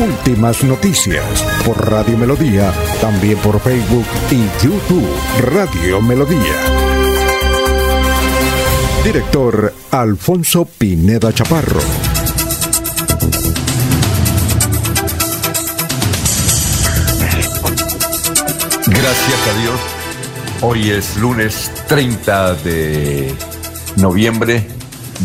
Últimas noticias por Radio Melodía, también por Facebook y YouTube Radio Melodía. Director Alfonso Pineda Chaparro. Gracias a Dios. Hoy es lunes 30 de noviembre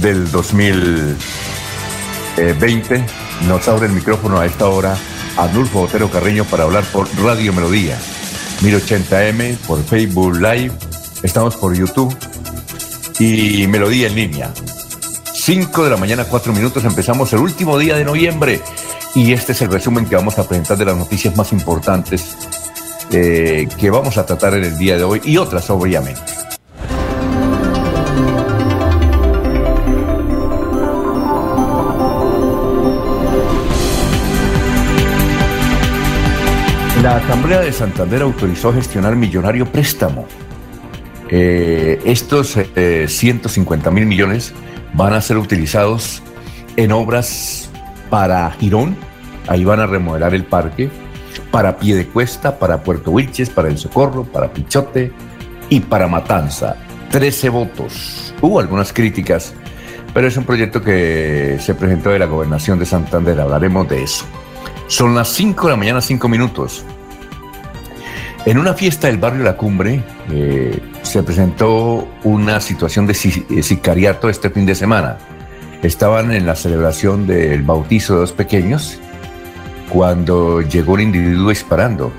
del 2020. Nos abre el micrófono a esta hora Adolfo Otero Carreño para hablar por Radio Melodía. 1080M, por Facebook Live, estamos por YouTube y Melodía en línea. 5 de la mañana, 4 minutos, empezamos el último día de noviembre y este es el resumen que vamos a presentar de las noticias más importantes eh, que vamos a tratar en el día de hoy y otras obviamente. La Asamblea de Santander autorizó gestionar millonario préstamo. Eh, estos 150 eh, mil millones van a ser utilizados en obras para Girón, ahí van a remodelar el parque, para Piedecuesta, para Puerto Wilches, para El Socorro, para Pichote y para Matanza. 13 votos. Hubo algunas críticas, pero es un proyecto que se presentó de la gobernación de Santander. Hablaremos de eso. Son las 5 de la mañana, 5 minutos. En una fiesta del barrio La Cumbre eh, se presentó una situación de eh, sicariato este fin de semana. Estaban en la celebración del bautizo de dos pequeños cuando llegó un individuo disparando.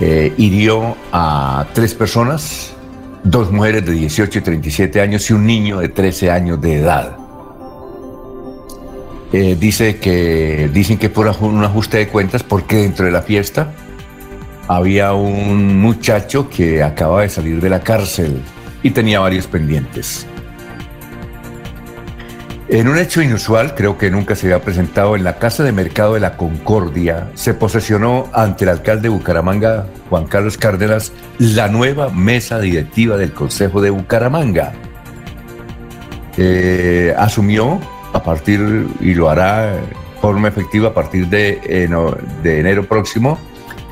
Eh, hirió a tres personas, dos mujeres de 18 y 37 años y un niño de 13 años de edad. dice que, dicen que por un ajuste de cuentas porque dentro de la fiesta había un muchacho que acaba de salir de la cárcel y tenía varios pendientes. En un hecho inusual, creo que nunca se había presentado, en la Casa de Mercado de la Concordia se posesionó ante el alcalde de Bucaramanga, Juan Carlos Cárdenas, la nueva mesa directiva del Consejo de Bucaramanga. Eh, asumió a partir, y lo hará de forma efectiva a partir de, de enero próximo,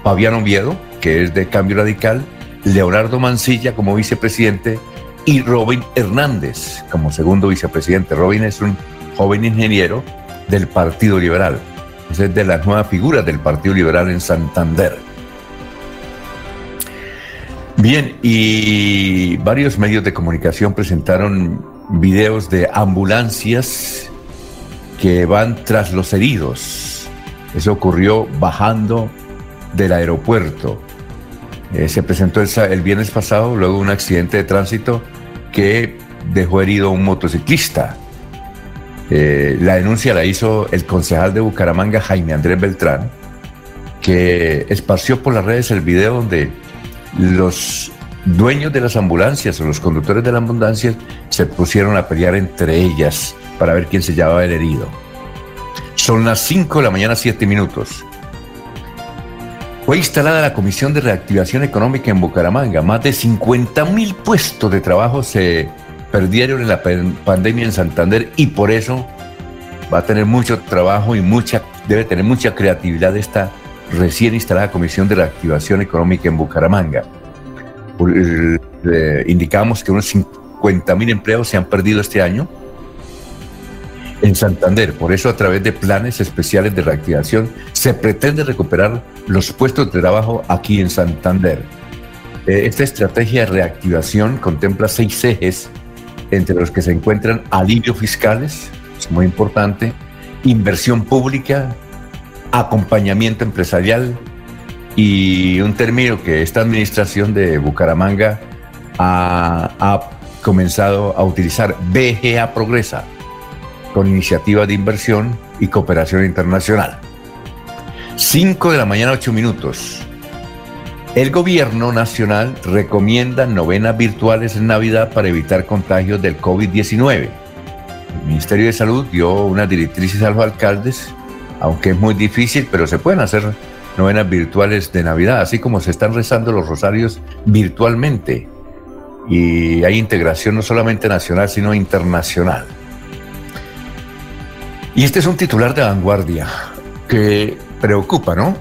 Fabián Oviedo, que es de Cambio Radical, Leonardo Mancilla como vicepresidente y Robin Hernández como segundo vicepresidente. Robin es un joven ingeniero del Partido Liberal. Es de las nuevas figuras del Partido Liberal en Santander. Bien, y varios medios de comunicación presentaron videos de ambulancias que van tras los heridos. Eso ocurrió bajando del aeropuerto. Eh, se presentó el, viernes pasado luego de un accidente de tránsito que dejó herido a un motociclista. Eh, la denuncia la hizo el concejal de Bucaramanga, Jaime Andrés Beltrán, que esparció por las redes el video donde los dueños de las ambulancias o los conductores de las ambulancias se pusieron a pelear entre ellas para ver quién se llevaba el herido. Son las 5 de la mañana, 7 minutos. Fue instalada la Comisión de Reactivación Económica en Bucaramanga. Más de 50 mil puestos de trabajo se perdieron en la pandemia en Santander y por eso va a tener mucho trabajo y mucha, debe tener mucha creatividad esta recién instalada Comisión de Reactivación Económica en Bucaramanga. Eh, indicamos que unos 50 mil empleos se han perdido este año en Santander. Por eso, a través de planes especiales de reactivación, se pretende recuperar los puestos de trabajo aquí en Santander. Eh, esta estrategia de reactivación contempla seis ejes, entre los que se encuentran alivio fiscales, es muy importante, inversión pública, acompañamiento empresarial y un término que esta administración de Bucaramanga ha, ha comenzado a utilizar, BGA Progresa, con iniciativas de inversión y cooperación internacional. 5 de la mañana, 8 minutos. El gobierno nacional recomienda novenas virtuales en Navidad para evitar contagios del COVID-19. El Ministerio de Salud dio unas directrices a los alcaldes, aunque es muy difícil, pero se pueden hacer novenas virtuales de Navidad, así como se están rezando los rosarios virtualmente. Y hay integración no solamente nacional, sino internacional. Y este es un titular de vanguardia que preocupa, ¿no?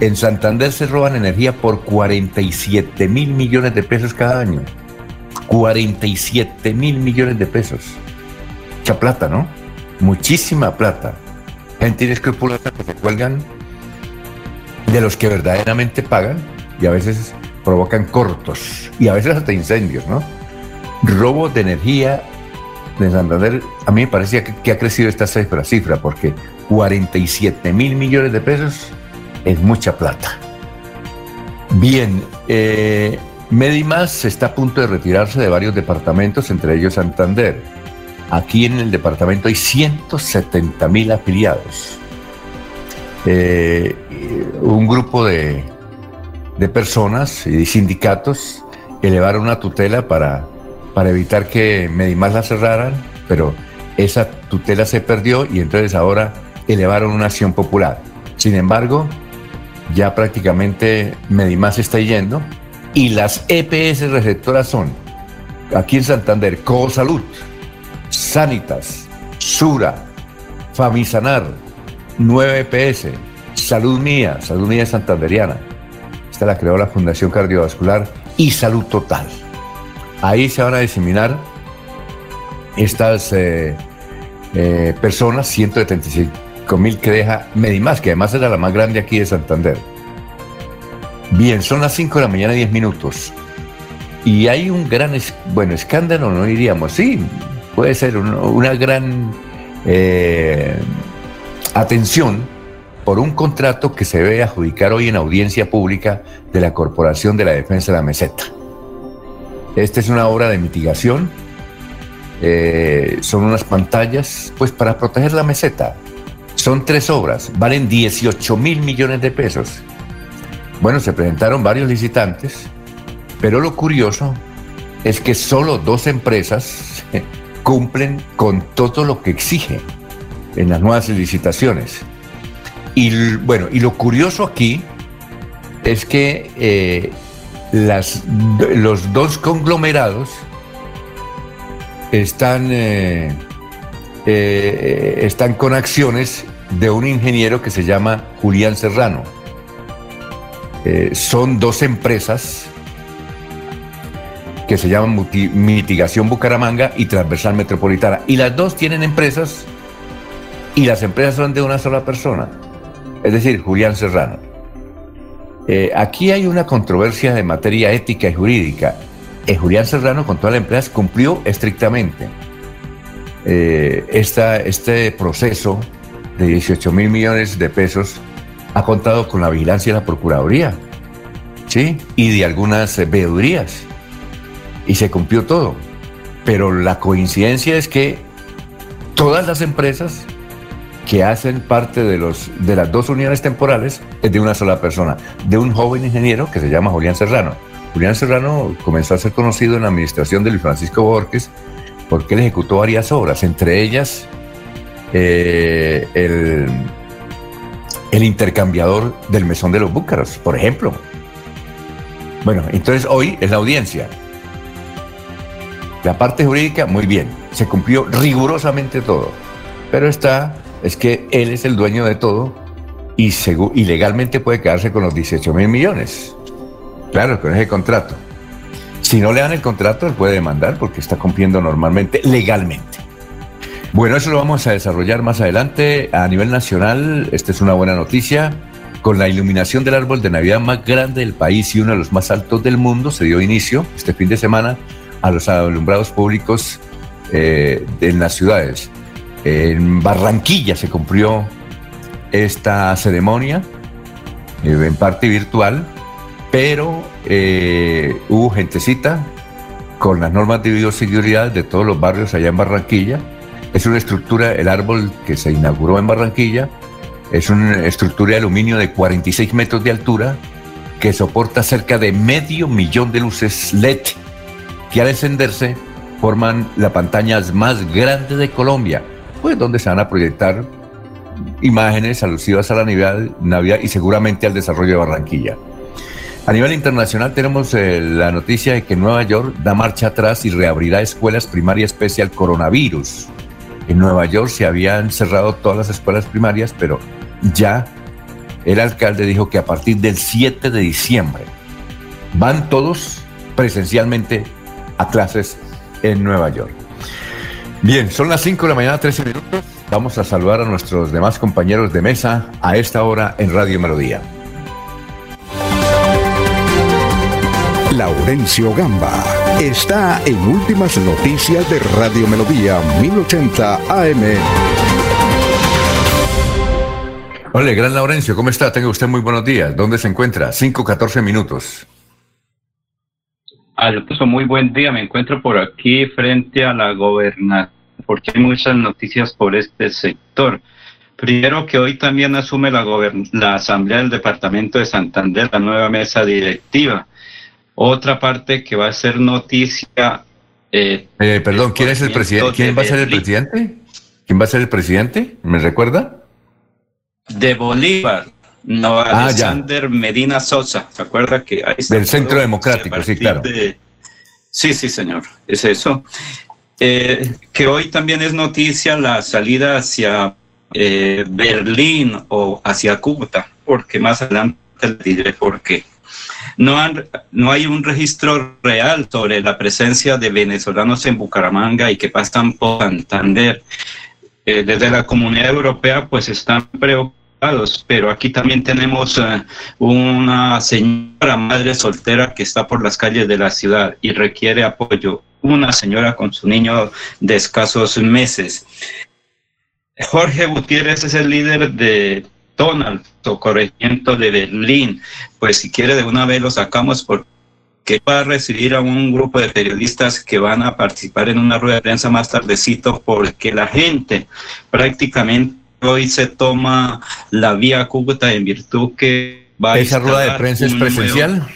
En Santander se roban energía por 47 mil millones de pesos cada año. 47 mil millones de pesos. Mucha plata, ¿no? Muchísima plata. Gente inescrupulosa que se cuelgan de los que verdaderamente pagan y a veces provocan cortos y a veces hasta incendios, ¿no? Robo de energía de Santander, a mí me parecía que, ha crecido esta cifra, cifra, porque 47 mil millones de pesos es mucha plata. Bien, eh, Medimas está a punto de retirarse de varios departamentos, entre ellos Santander. Aquí en el departamento hay 170 mil afiliados. Eh, un grupo de, de personas y sindicatos elevaron una tutela para, para evitar que Medimas la cerraran, pero esa tutela se perdió y entonces ahora elevaron una acción popular. Sin embargo, ya prácticamente Medimás está yendo y las EPS receptoras son aquí en Santander, Salud, Sanitas, Sura, Famisanar, 9 EPS, Salud Mía, Salud Mía Santanderiana. Esta la creó la Fundación Cardiovascular y Salud Total. Ahí se van a diseminar estas eh, eh, personas, 175 mil que deja Medimás, que además era la más grande aquí de Santander. Bien, son las 5 de la mañana, 10 minutos. Y hay un gran, bueno, escándalo, no diríamos, sí, puede ser una, gran eh, atención por un contrato que se debe adjudicar hoy en audiencia pública de la Corporación de la Defensa de la Meseta. Esta es una obra de mitigación, eh, son unas pantallas, pues para proteger la meseta, son tres obras, valen 18 mil millones de pesos. Bueno, se presentaron varios licitantes, pero lo curioso es que solo dos empresas cumplen con todo lo que exige en las nuevas licitaciones. Y bueno, y lo curioso aquí es que eh, los dos conglomerados están, eh, eh, están con acciones de un ingeniero que se llama Julián Serrano. Eh, son dos empresas que se llaman Mitigación Bucaramanga y Transversal Metropolitana. Y las dos tienen empresas y las empresas son de una sola persona, es decir, Julián Serrano. Eh, aquí hay una controversia de materia ética y jurídica. Eh, Julián Serrano, con toda la empresa, cumplió estrictamente este proceso de 18 mil millones de pesos ha contado con la vigilancia de la Procuraduría, ¿sí? Y de algunas veedurías. Y se cumplió todo. Pero la coincidencia es que todas las empresas que hacen parte de, los, de las dos unidades temporales es de una sola persona, de un joven ingeniero que se llama Julián Serrano. Julián Serrano comenzó a ser conocido en la administración de Luis Francisco Borges porque él ejecutó varias obras, entre ellas eh, el, el intercambiador del mesón de los búcaros, por ejemplo. Bueno, entonces hoy es la audiencia. La parte jurídica, muy bien, se cumplió rigurosamente todo. Pero está, es que él es el dueño de todo y, y legalmente puede quedarse con los 18 mil millones. Claro, con ese contrato. Si no le dan el contrato, él puede demandar porque está cumpliendo normalmente, legalmente. Bueno, eso lo vamos a desarrollar más adelante. A nivel nacional, esta es una buena noticia. Con la iluminación del árbol de Navidad más grande del país y uno de los más altos del mundo, se dio inicio este fin de semana a los alumbrados públicos eh, en las ciudades. En Barranquilla se cumplió esta ceremonia, eh, en parte virtual, pero eh, hubo gentecita con las normas de bioseguridad de todos los barrios allá en Barranquilla. Es una estructura, el árbol que se inauguró en Barranquilla, es una estructura de aluminio de 46 metros de altura que soporta cerca de medio millón de luces LED que al encenderse forman la pantalla más grande de Colombia, pues donde se van a proyectar imágenes alusivas a la Navidad, y seguramente al desarrollo de Barranquilla. A nivel internacional tenemos eh, la noticia de que Nueva York da marcha atrás y reabrirá escuelas primarias pese al coronavirus. En Nueva York se habían cerrado todas las escuelas primarias, pero ya el alcalde dijo que a partir del 7 de diciembre van todos presencialmente a clases en Nueva York. Bien, son las 5 de la mañana, 13 minutos. Vamos a saludar a nuestros demás compañeros de mesa a esta hora en Radio Melodía. Laurencio Gamba está en Últimas Noticias de Radio Melodía 1080 AM. Hola, gran Laurencio, ¿cómo está? Tenga usted muy buenos días. ¿Dónde se encuentra? 5-14 minutos. Alonso, muy buen día. Me encuentro por aquí frente a la gobernación porque hay muchas noticias por este sector. Primero que hoy también asume la, la Asamblea del Departamento de Santander la nueva mesa directiva. Otra parte que va a ser noticia. Eh, eh, perdón, ¿quién es el presidente? ¿Quién va a ser el presidente? ¿Quién va a ser el presidente? ¿Me recuerda? De Bolívar. No, ah, Alexander Medina Sosa. ¿Se acuerda que ahí Del Centro Democrático, sí, claro. Sí, sí, señor. Es eso. Eh, que hoy también es noticia la salida hacia eh, Berlín o hacia Cúcuta, porque más adelante les diré por qué. No, no hay un registro real sobre la presencia de venezolanos en Bucaramanga y que pasan por Santander. Eh, desde la comunidad europea pues están preocupados, pero aquí también tenemos una señora madre soltera que está por las calles de la ciudad y requiere apoyo una señora con su niño de escasos meses. Jorge Gutiérrez es el líder de Donald, corregimiento de Berlín. Pues si quiere de una vez lo sacamos porque va a recibir a un grupo de periodistas que van a participar en una rueda de prensa más tardecito porque la gente prácticamente hoy se toma la vía Cúcuta en virtud que va a... ¿Esa rueda de prensa es presencial?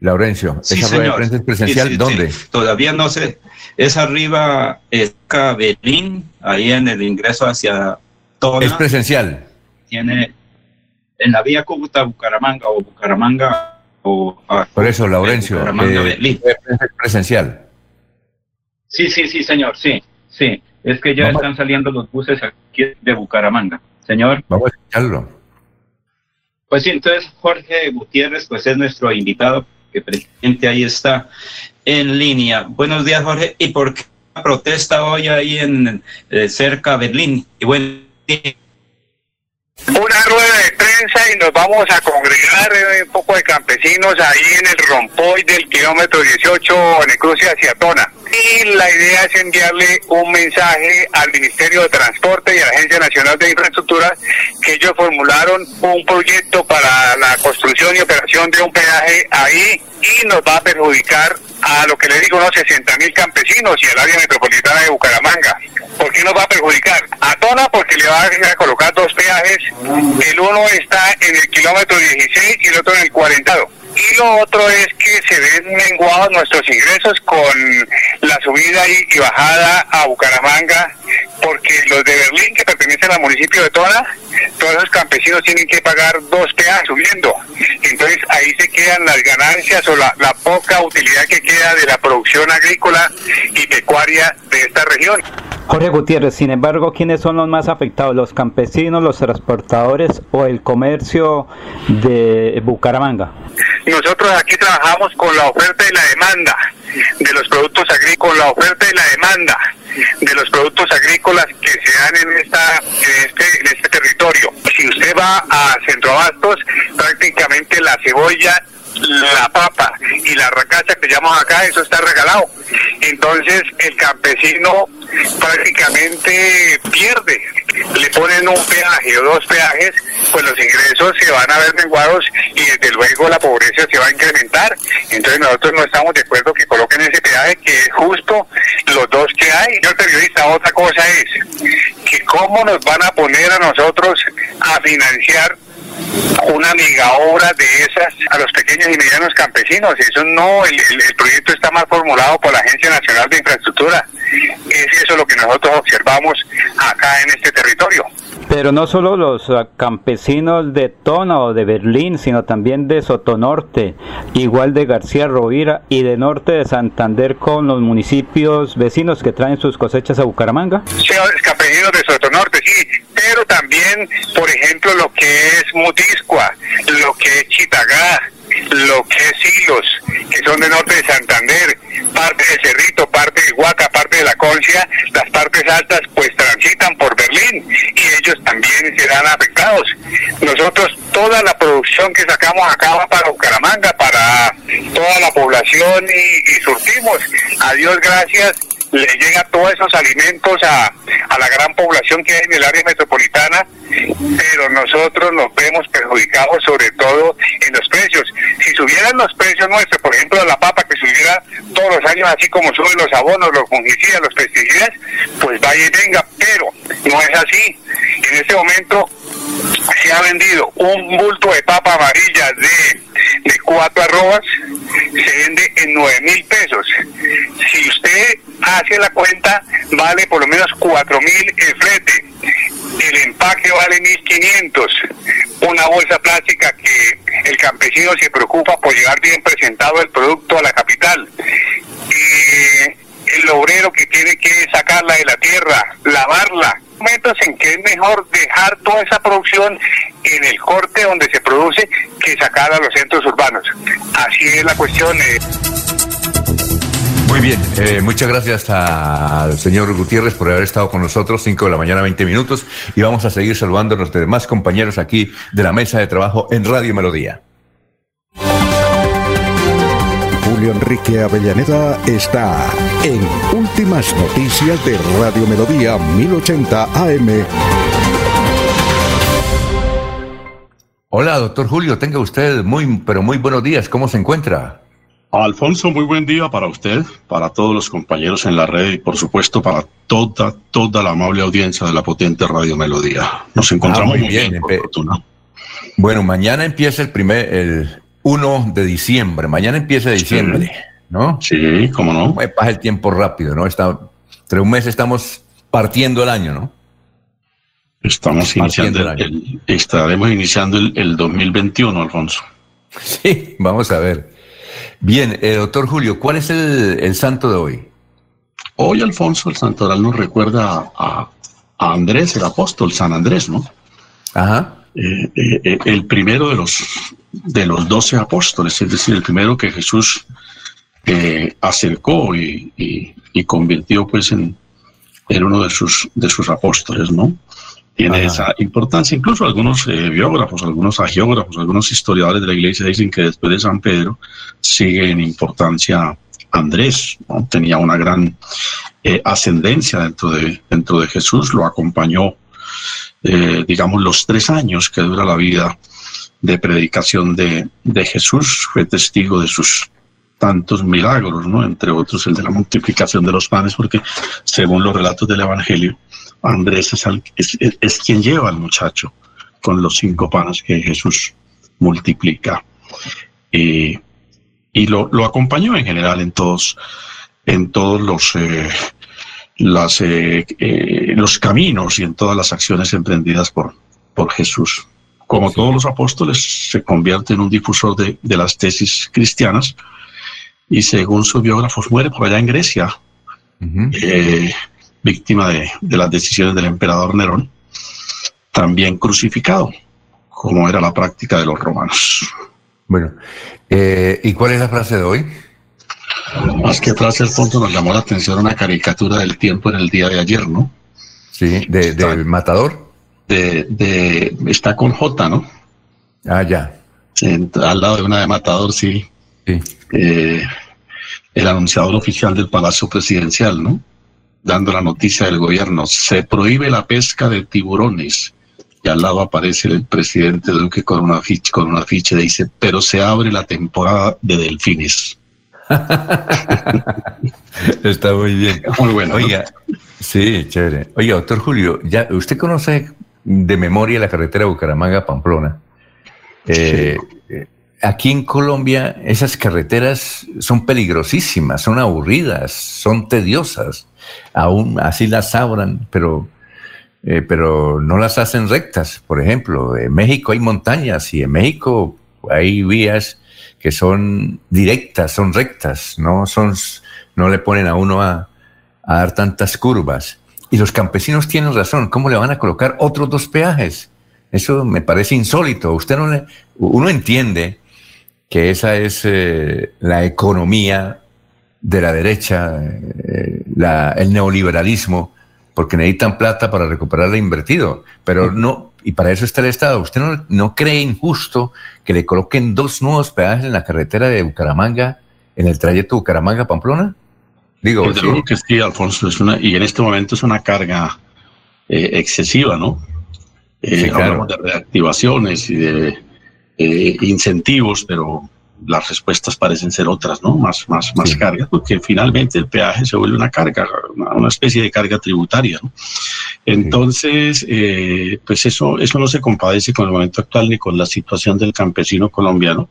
Laurencio, ¿esa rueda de prensa es presencial? ¿Dónde? Todavía no sé. Es arriba, es Berlín, ahí en el ingreso hacia Tona. ¿Es presencial? Tiene en la vía Cúcuta, Bucaramanga o Bucaramanga o... Ah, Por eso, Laurencio, eh, ¿es presencial? Sí, sí, sí, señor, sí, sí. Es que ya están saliendo los buses aquí de Bucaramanga. Señor. Vamos a escucharlo. Pues sí, entonces Jorge Gutiérrez, pues es nuestro invitado que presidente ahí está en línea. Buenos días, Jorge. ¿Y por qué la protesta hoy ahí en eh, cerca de Berlín? Y bueno, una rueda de prensa y nos vamos a congregar eh, un poco de campesinos ahí en el rompoy del kilómetro 18 en el cruce hacia Tona. Y la idea es enviarle un mensaje al Ministerio de Transporte y a la Agencia Nacional de Infraestructura que ellos formularon un proyecto para la construcción y operación de un peaje ahí y nos va a perjudicar a lo que le digo unos 60 mil campesinos y al área metropolitana de Bucaramanga. ¿Por qué nos va a perjudicar? A Tona porque le va a colocar dos peajes. El uno está en el kilómetro 16 y el otro en el 40. Y lo otro es que se ven menguados nuestros ingresos con la subida y, bajada a Bucaramanga, porque los de Berlín, que pertenecen al municipio de Tona, todos los campesinos tienen que pagar dos peajes subiendo. Entonces ahí se quedan las ganancias o la, la poca utilidad que queda de la producción agrícola y pecuaria de esta región. Jorge Gutiérrez, sin embargo, ¿quiénes son los más afectados? ¿Los campesinos, los transportadores o el comercio de Bucaramanga? Nosotros aquí trabajamos con la oferta y la demanda de los productos agrícolas, la oferta y la demanda de los productos agrícolas que se dan en esta en este, en este territorio. Si usted va a Centroabastos, prácticamente la cebolla la papa y la racacha que llamamos acá, eso está regalado. Entonces el campesino prácticamente pierde. Le ponen un peaje o dos peajes, pues los ingresos se van a ver menguados y desde luego la pobreza se va a incrementar. Entonces nosotros no estamos de acuerdo que coloquen ese peaje que es justo los dos que hay. Yo periodista, otra cosa es que cómo nos van a poner a nosotros a financiar una mega obra de esas a los pequeños y medianos campesinos. Eso no, el, proyecto está más formulado por la Agencia Nacional de Infraestructura. Es eso lo que nosotros observamos acá en este territorio. Pero no solo los campesinos de Tona o de Berlín, sino también de Sotonorte, igual de García Rovira y de norte de Santander con los municipios vecinos que traen sus cosechas a Bucaramanga. Sí, campesinos de Sotonorte, sí, pero también, por ejemplo, lo que es Mutiscua, lo que es Chitagá, lo que es que son de norte de Santander, parte de Cerrito, parte de Huaca, parte de la Concia, las partes altas pues transitan por Berlín y ellos también serán afectados. Nosotros toda la producción que sacamos acá va para Bucaramanga, para toda la población y, y surtimos. A gracias le llega todos esos alimentos a, a la gran población que hay en el área metropolitana, pero nosotros nos vemos perjudicados sobre todo en los precios. Si subieran los precios nuestros, por ejemplo, la papa que subiera todos los años, así como suben los abonos, los fungicidas, los pesticidas, pues vaya y venga, pero no es así. En este momento se ha vendido un bulto de papa amarilla de, de cuatro arrobas, se vende en nueve mil pesos. Si usted hace la cuenta, vale por lo menos cuatro mil el flete. El empaque vale mil quinientos. Una bolsa plástica que el campesino se preocupa por llevar bien presentado el producto a la capital. El obrero que tiene que sacarla de la tierra, lavarla, momentos en que es mejor dejar toda esa producción en el corte donde se produce que sacarla a los centros urbanos. Así es la cuestión. Eh. Muy bien, eh, muchas gracias al señor Gutiérrez por haber estado con nosotros, 5 de la mañana, 20 minutos, y vamos a seguir saludando a los demás compañeros aquí de la mesa de trabajo en Radio Melodía. Enrique Avellaneda está en Últimas Noticias de Radio Melodía 1080 AM. Hola, doctor Julio, tenga usted muy, pero muy buenos días. ¿Cómo se encuentra? Alfonso, muy buen día para usted, para todos los compañeros en la red y por supuesto para toda, toda la amable audiencia de la potente Radio Melodía. Nos encontramos ah, muy bien, por fortuna. Bueno, mañana empieza el primer, el, 1 de diciembre. Mañana empieza diciembre, ¿no? Sí, cómo no. Pasa el tiempo rápido, ¿no? Está, entre un mes estamos partiendo el año, ¿no? Estamos iniciando el, estaremos iniciando el, 2021, Alfonso. Sí, vamos a ver. Bien, eh, doctor Julio, ¿cuál es el, santo de hoy? Hoy, Alfonso, el santoral nos recuerda a, a Andrés, el apóstol, San Andrés, ¿no? Ajá. Eh, eh, el primero de los de los doce apóstoles, es decir, el primero que Jesús eh, acercó y, convirtió pues en, en, uno de sus, de sus apóstoles, ¿no? Tiene esa importancia. Incluso algunos biógrafos, algunos agiógrafos, algunos historiadores de la iglesia dicen que después de San Pedro sigue en importancia Andrés, ¿no? tenía una gran ascendencia dentro de, dentro de Jesús, lo acompañó eh, digamos, los tres años que dura la vida de predicación de, de Jesús, fue testigo de sus tantos milagros, ¿no? Entre otros el de la multiplicación de los panes, porque según los relatos del Evangelio, Andrés es, es, quien lleva al muchacho con los cinco panes que Jesús multiplica. y lo, lo, acompañó en general en todos, en todos los, eh, las, eh, eh, los caminos y en todas las acciones emprendidas por, por Jesús. Como todos los apóstoles, se convierte en un difusor de, de, las tesis cristianas y según sus biógrafos muere por allá en Grecia, eh, víctima de, de, las decisiones del emperador Nerón, también crucificado, como era la práctica de los romanos. Bueno, ¿y cuál es la frase de hoy? Más que atrás el fondo nos llamó la atención una caricatura del tiempo en el día de ayer, ¿no? Sí, de, del matador. De, de, está con J, ¿no? Ah, ya. al lado de una de matador, sí. Sí. Eh, el anunciador oficial del Palacio Presidencial, ¿no? Dando la noticia del gobierno, se prohíbe la pesca de tiburones. Y al lado aparece el presidente Duque con una ficha, con una ficha dice, pero se abre la temporada de delfines. Está muy bien. Muy bueno. Oiga, sí, chévere. Oiga, doctor Julio, ya, ¿usted conoce de memoria la carretera Bucaramanga-Pamplona? Eh, aquí en Colombia esas carreteras son peligrosísimas, son aburridas, son tediosas. Aún así las abran, pero, eh, pero no las hacen rectas. Por ejemplo, en México hay montañas y en México hay vías que son directas, son rectas, no, son, no le ponen a uno a, dar tantas curvas. Y los campesinos tienen razón, ¿cómo le van a colocar otros dos peajes? Eso me parece insólito. Usted no le, uno entiende que esa es eh, la economía de la derecha, eh, el neoliberalismo, porque necesitan plata para recuperar lo invertido, pero no, y para eso está el Estado. ¿Usted no, cree injusto que le coloquen dos nuevos peajes en la carretera de Bucaramanga, en el trayecto Bucaramanga-Pamplona? Digo, sí. que sí, Alfonso, es una, y en este momento es una carga eh, excesiva, ¿no? Eh, hablamos de reactivaciones y de eh, incentivos, pero las respuestas parecen ser otras, ¿no? Más, más, más cargas, porque finalmente el peaje se vuelve una carga, una, especie de carga tributaria, ¿no? Entonces, eh, pues eso, eso no se compadece con el momento actual ni con la situación del campesino colombiano,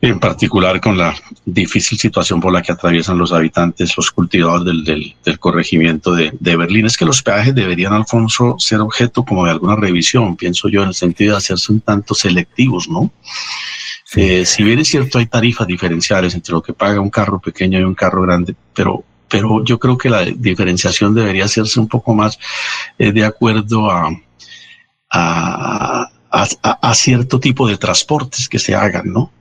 en particular con la difícil situación por la que atraviesan los habitantes, los cultivadores del, del, del corregimiento de, de, Berlín. Es que los peajes deberían, Alfonso, ser objeto como de alguna revisión, pienso yo, en el sentido de hacerse un tanto selectivos, ¿no? Eh, si bien es cierto, hay tarifas diferenciales entre lo que paga un carro pequeño y un carro grande, pero, pero yo creo que la diferenciación debería hacerse un poco más eh, de acuerdo a, a, a, cierto tipo de transportes que se hagan, ¿no?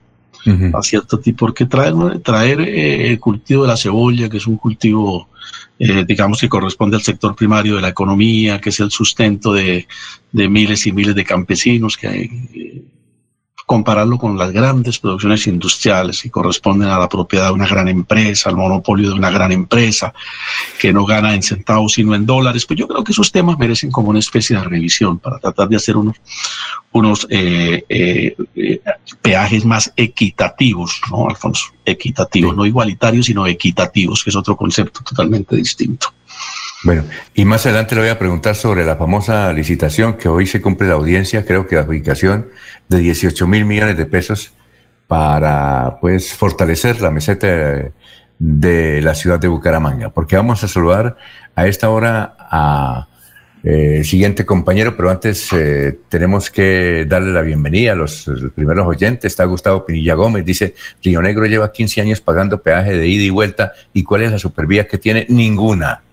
A cierto tipo, porque traer, traer eh, el cultivo de la cebolla, que es un cultivo, digamos, que corresponde al sector primario de la economía, que es el sustento de, de miles y miles de campesinos que hay compararlo con las grandes producciones industriales que corresponden a la propiedad de una gran empresa, al monopolio de una gran empresa que no gana en centavos sino en dólares, pues yo creo que esos temas merecen como una especie de revisión para tratar de hacer unos, unos eh, eh, eh, peajes más equitativos, ¿no, Alfonso? Equitativos, no igualitarios, sino equitativos, que es otro concepto totalmente distinto. Bueno, y más adelante le voy a preguntar sobre la famosa licitación que hoy se cumple la audiencia, creo que la adjudicación de 18 mil millones de pesos para pues fortalecer la meseta de la ciudad de Bucaramanga, porque vamos a saludar a esta hora a eh, siguiente compañero, pero antes eh, tenemos que darle la bienvenida a los, primeros oyentes. Está Gustavo Pinilla Gómez, dice, Río Negro lleva 15 años pagando peaje de ida y vuelta, ¿y cuál es la supervía que tiene? Ninguna.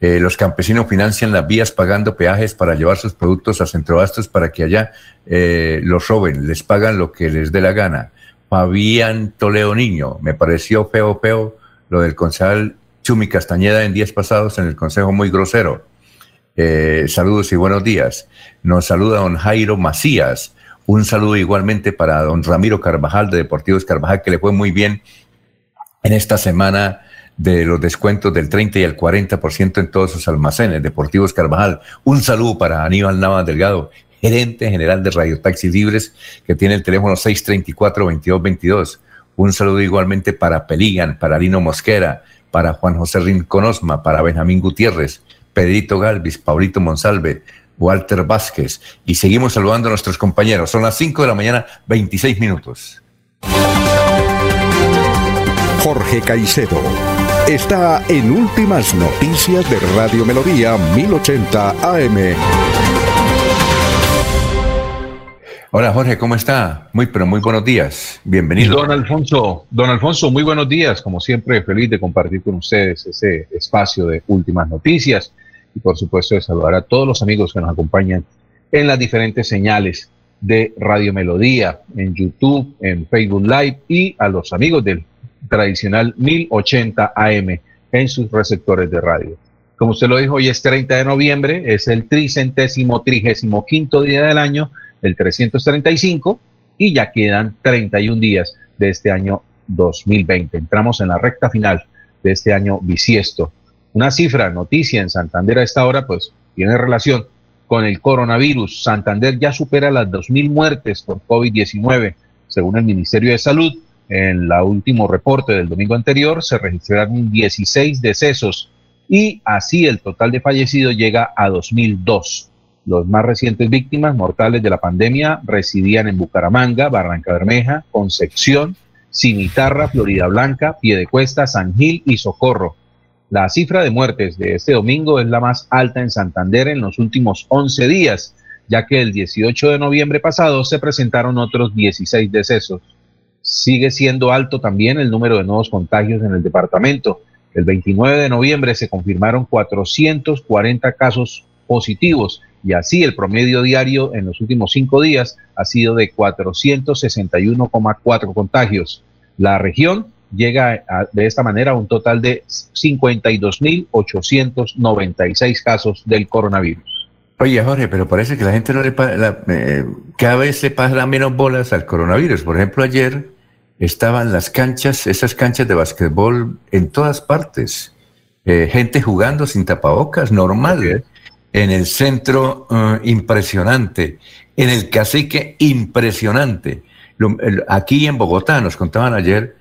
Eh, los campesinos financian las vías pagando peajes para llevar sus productos a Centrobastos para que allá eh, los roben, les pagan lo que les dé la gana. Fabián Toleo Niño, me pareció feo, feo lo del concejal Chumi Castañeda en días pasados en el consejo muy grosero. Eh, saludos y buenos días. Nos saluda don Jairo Macías. Un saludo igualmente para don Ramiro Carvajal de Deportivos Carvajal, que le fue muy bien en esta semana de los descuentos del 30 y el 40% en todos sus almacenes. Deportivos Carvajal. Un saludo para Aníbal Navas Delgado, gerente general de Radio Taxis Libres, que tiene el teléfono 634-2222. Un saludo igualmente para Peligan, para Lino Mosquera, para Juan José Rinconosma, para Benjamín Gutiérrez, Pedrito Galvis, Paulito Monsalve, Walter Vázquez. Y seguimos saludando a nuestros compañeros. Son las 5 de la mañana, 26 minutos. Jorge Caicedo está en Últimas Noticias de Radio Melodía 1080 AM. Hola Jorge, ¿cómo está? Muy, pero muy buenos días. Bienvenido. Don Alfonso, don Alfonso, muy buenos días. Como siempre, feliz de compartir con ustedes ese espacio de últimas noticias y por supuesto de saludar a todos los amigos que nos acompañan en las diferentes señales de Radio Melodía, en YouTube, en Facebook Live y a los amigos del tradicional 1080 AM en sus receptores de radio. Como usted lo dijo, hoy es 30 de noviembre, es el tricentésimo trigésimo quinto día del año, el 335, y ya quedan 31 días de este año 2020. Entramos en la recta final de este año bisiesto. Una cifra, noticia en Santander a esta hora, pues tiene relación con el coronavirus. Santander ya supera las 2.000 muertes por COVID-19, según el Ministerio de Salud en el último reporte del domingo anterior se registraron 16 decesos y así el total de fallecidos llega a 2002. Los más recientes víctimas mortales de la pandemia residían en Bucaramanga, Barranca Bermeja, Concepción, Cimitarra, Florida Blanca, Piedecuesta, San Gil y Socorro. La cifra de muertes de este domingo es la más alta en Santander en los últimos 11 días, ya que el 18 de noviembre pasado se presentaron otros 16 decesos. Sigue siendo alto también el número de nuevos contagios en el departamento. El 29 de noviembre se confirmaron 440 casos positivos y así el promedio diario en los últimos cinco días ha sido de 461,4 contagios. La región llega de esta manera a un total de 52.896 casos del coronavirus. Oye, Jorge, pero parece que la gente no le eh, cada vez le pasa menos bolas al coronavirus. Por ejemplo, ayer estaban las canchas, esas canchas de basquetbol en todas partes. Eh, gente jugando sin tapabocas, normal. En el centro, eh, impresionante. En el cacique, impresionante. aquí en Bogotá, nos contaban ayer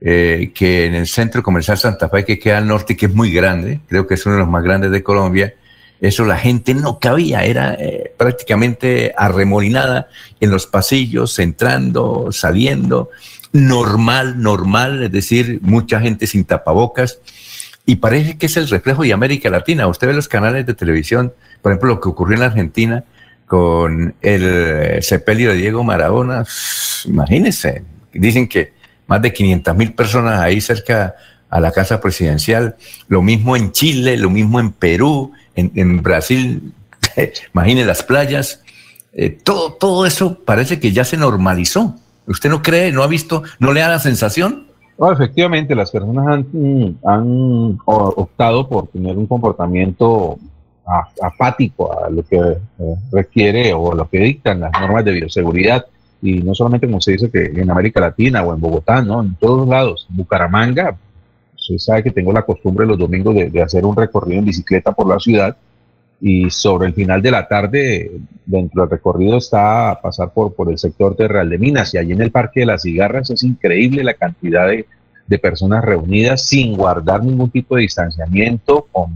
eh, que en el centro comercial Santa Fe, que queda al norte, que es muy grande, creo que es uno de los más grandes de Colombia, eso la gente no cabía, era prácticamente arremolinada en los pasillos, entrando, saliendo normal, normal, es decir, mucha gente sin tapabocas. Y parece que es el reflejo de América Latina. Usted ve los canales de televisión, por ejemplo, lo que ocurrió en la Argentina con el sepelio de Diego Maradona. Imagínense, dicen que más de 500 mil personas ahí cerca a la casa presidencial. Lo mismo en Chile, lo mismo en Perú, en, Brasil. Imagine las playas. Eh, todo, todo eso parece que ya se normalizó. ¿Usted no cree, no ha visto, no le da la sensación? No, efectivamente, las personas han, optado por tener un comportamiento apático a lo que eh, requiere o lo que dictan las normas de bioseguridad. Y no solamente, como se dice, que en América Latina o en Bogotá, ¿no? En todos lados. Bucaramanga, usted sabe que tengo la costumbre los domingos de hacer un recorrido en bicicleta por la ciudad y sobre el final de la tarde, dentro del recorrido está pasar por, por el sector de Real de Minas y allí en el Parque de las Cigarras es increíble la cantidad de, de personas reunidas sin guardar ningún tipo de distanciamiento, con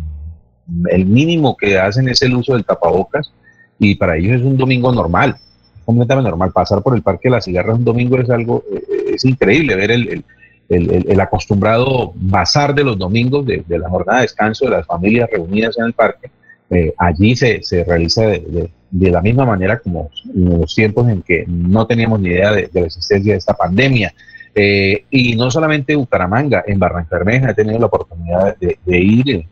el mínimo que hacen es el uso del tapabocas y para ellos es un domingo normal, completamente normal. Pasar por el Parque de las Cigarras un domingo es algo, eh, es increíble ver el, el, el, acostumbrado bazar de los domingos de, de la jornada de descanso de las familias reunidas en el parque eh, allí se, se realiza de, de, la misma manera como en los tiempos en que no teníamos ni idea de, la existencia de esta pandemia. Eh, y no solamente Bucaramanga, en Barranca Bermeja he tenido la oportunidad de, ir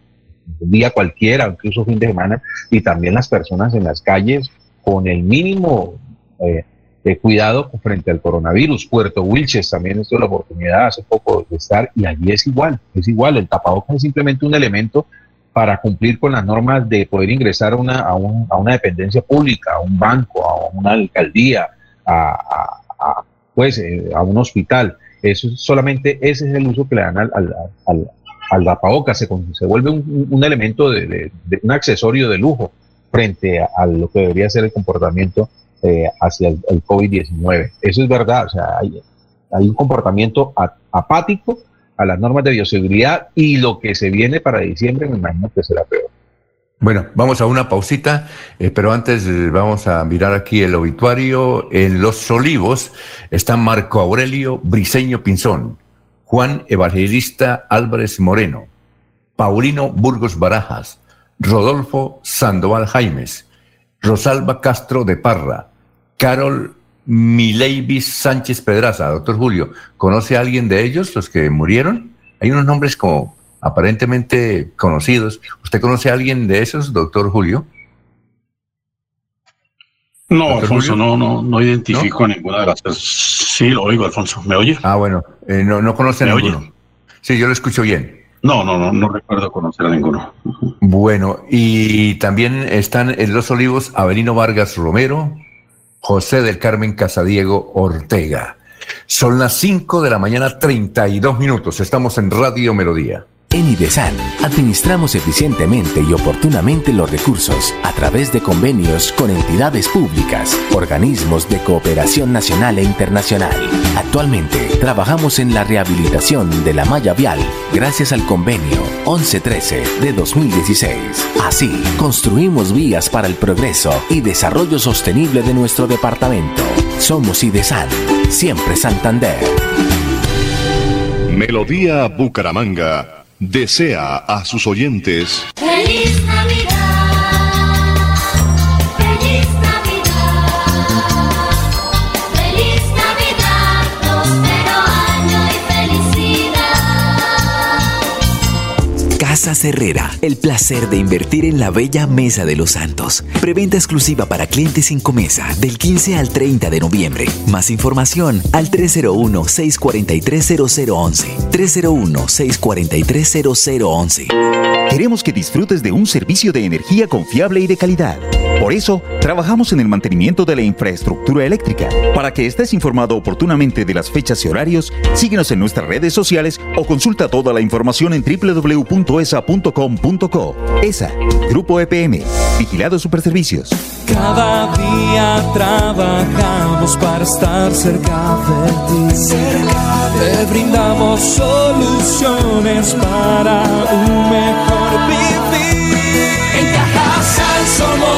un día cualquiera, incluso fin de semana, y también las personas en las calles con el mínimo eh, de cuidado frente al coronavirus. Puerto Wilches también tuve la oportunidad hace poco de estar y allí es igual, es igual, el tapabocas es simplemente un elemento para cumplir con las normas de poder ingresar a una, a, una dependencia pública, a un banco, a una alcaldía, a, pues, eh, a un hospital. Eso solamente ese es el uso que le dan al, al, al, al se, se, vuelve un, elemento de, un accesorio de lujo frente a, lo que debería ser el comportamiento eh, hacia el, COVID-19. Eso es verdad, o sea, hay, hay un comportamiento apático a las normas de bioseguridad y lo que se viene para diciembre me imagino que será peor. Bueno, vamos a una pausita, eh, pero antes eh, vamos a mirar aquí el obituario. En Los Olivos está Marco Aurelio Briseño Pinzón, Juan Evangelista Álvarez Moreno, Paulino Burgos Barajas, Rodolfo Sandoval Jaimes, Rosalba Castro de Parra, Carol Mileivis Sánchez Pedraza. Doctor Julio, ¿conoce a alguien de ellos, los que murieron? Hay unos nombres como aparentemente conocidos. ¿Usted conoce a alguien de esos, doctor Julio? No, Alfonso, no, no, no identifico a ninguna de las. Sí, lo oigo, Alfonso. ¿Me oye? Ah, bueno, eh, no, no conoce a ninguno. Sí, yo lo escucho bien. No, no, no, no recuerdo conocer a ninguno. Bueno, y también están en Los Olivos Avelino Vargas Romero, José del Carmen Casadiego Ortega. Son las 5 de la mañana, 32 minutos. Estamos en Radio Melodía. En IDESAN, administramos eficientemente y oportunamente los recursos a través de convenios con entidades públicas, organismos de cooperación nacional e internacional. Actualmente, trabajamos en la rehabilitación de la malla vial gracias al convenio 1113 de 2016. Así, construimos vías para el progreso y desarrollo sostenible de nuestro departamento. Somos IDESAN, siempre Santander. Melodía Bucaramanga desea a sus oyentes ¡Feliz! Felicidad! Casa Herrera, el placer de invertir en la bella Mesa de los Santos. Preventa exclusiva para clientes sin comesa del 15 al 30 de noviembre. Más información al 301-643-0011. 301-643-0011. Queremos que disfrutes de un servicio de energía confiable y de calidad. Por eso, trabajamos en el mantenimiento de la infraestructura eléctrica. Para que estés informado oportunamente de las fechas y horarios, síguenos en nuestras redes sociales o consulta toda la información en www.esa.com.co. ESA, Grupo EPM, Vigilado Superservicios. Cada día trabajamos para estar cerca de ti. Te brindamos soluciones para un mejor vivir.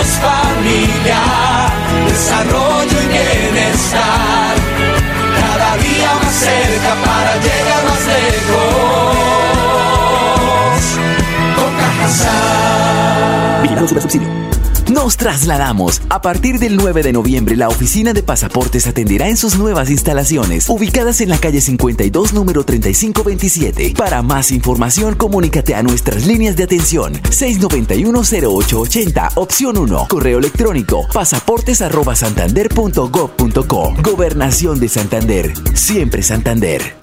Familia, desarrollo y bienestar. Cada día más cerca para llegar más lejos. Con. Vigilado Supersubsidio. Nos trasladamos. A partir del 9 de noviembre, la oficina de pasaportes atenderá en sus nuevas instalaciones, ubicadas en la calle 52, número 3527. Para más información, comunícate a nuestras líneas de atención 691-0880, opción 1, correo electrónico pasaportes@santander.gov.co. Gobernación de Santander. Siempre Santander.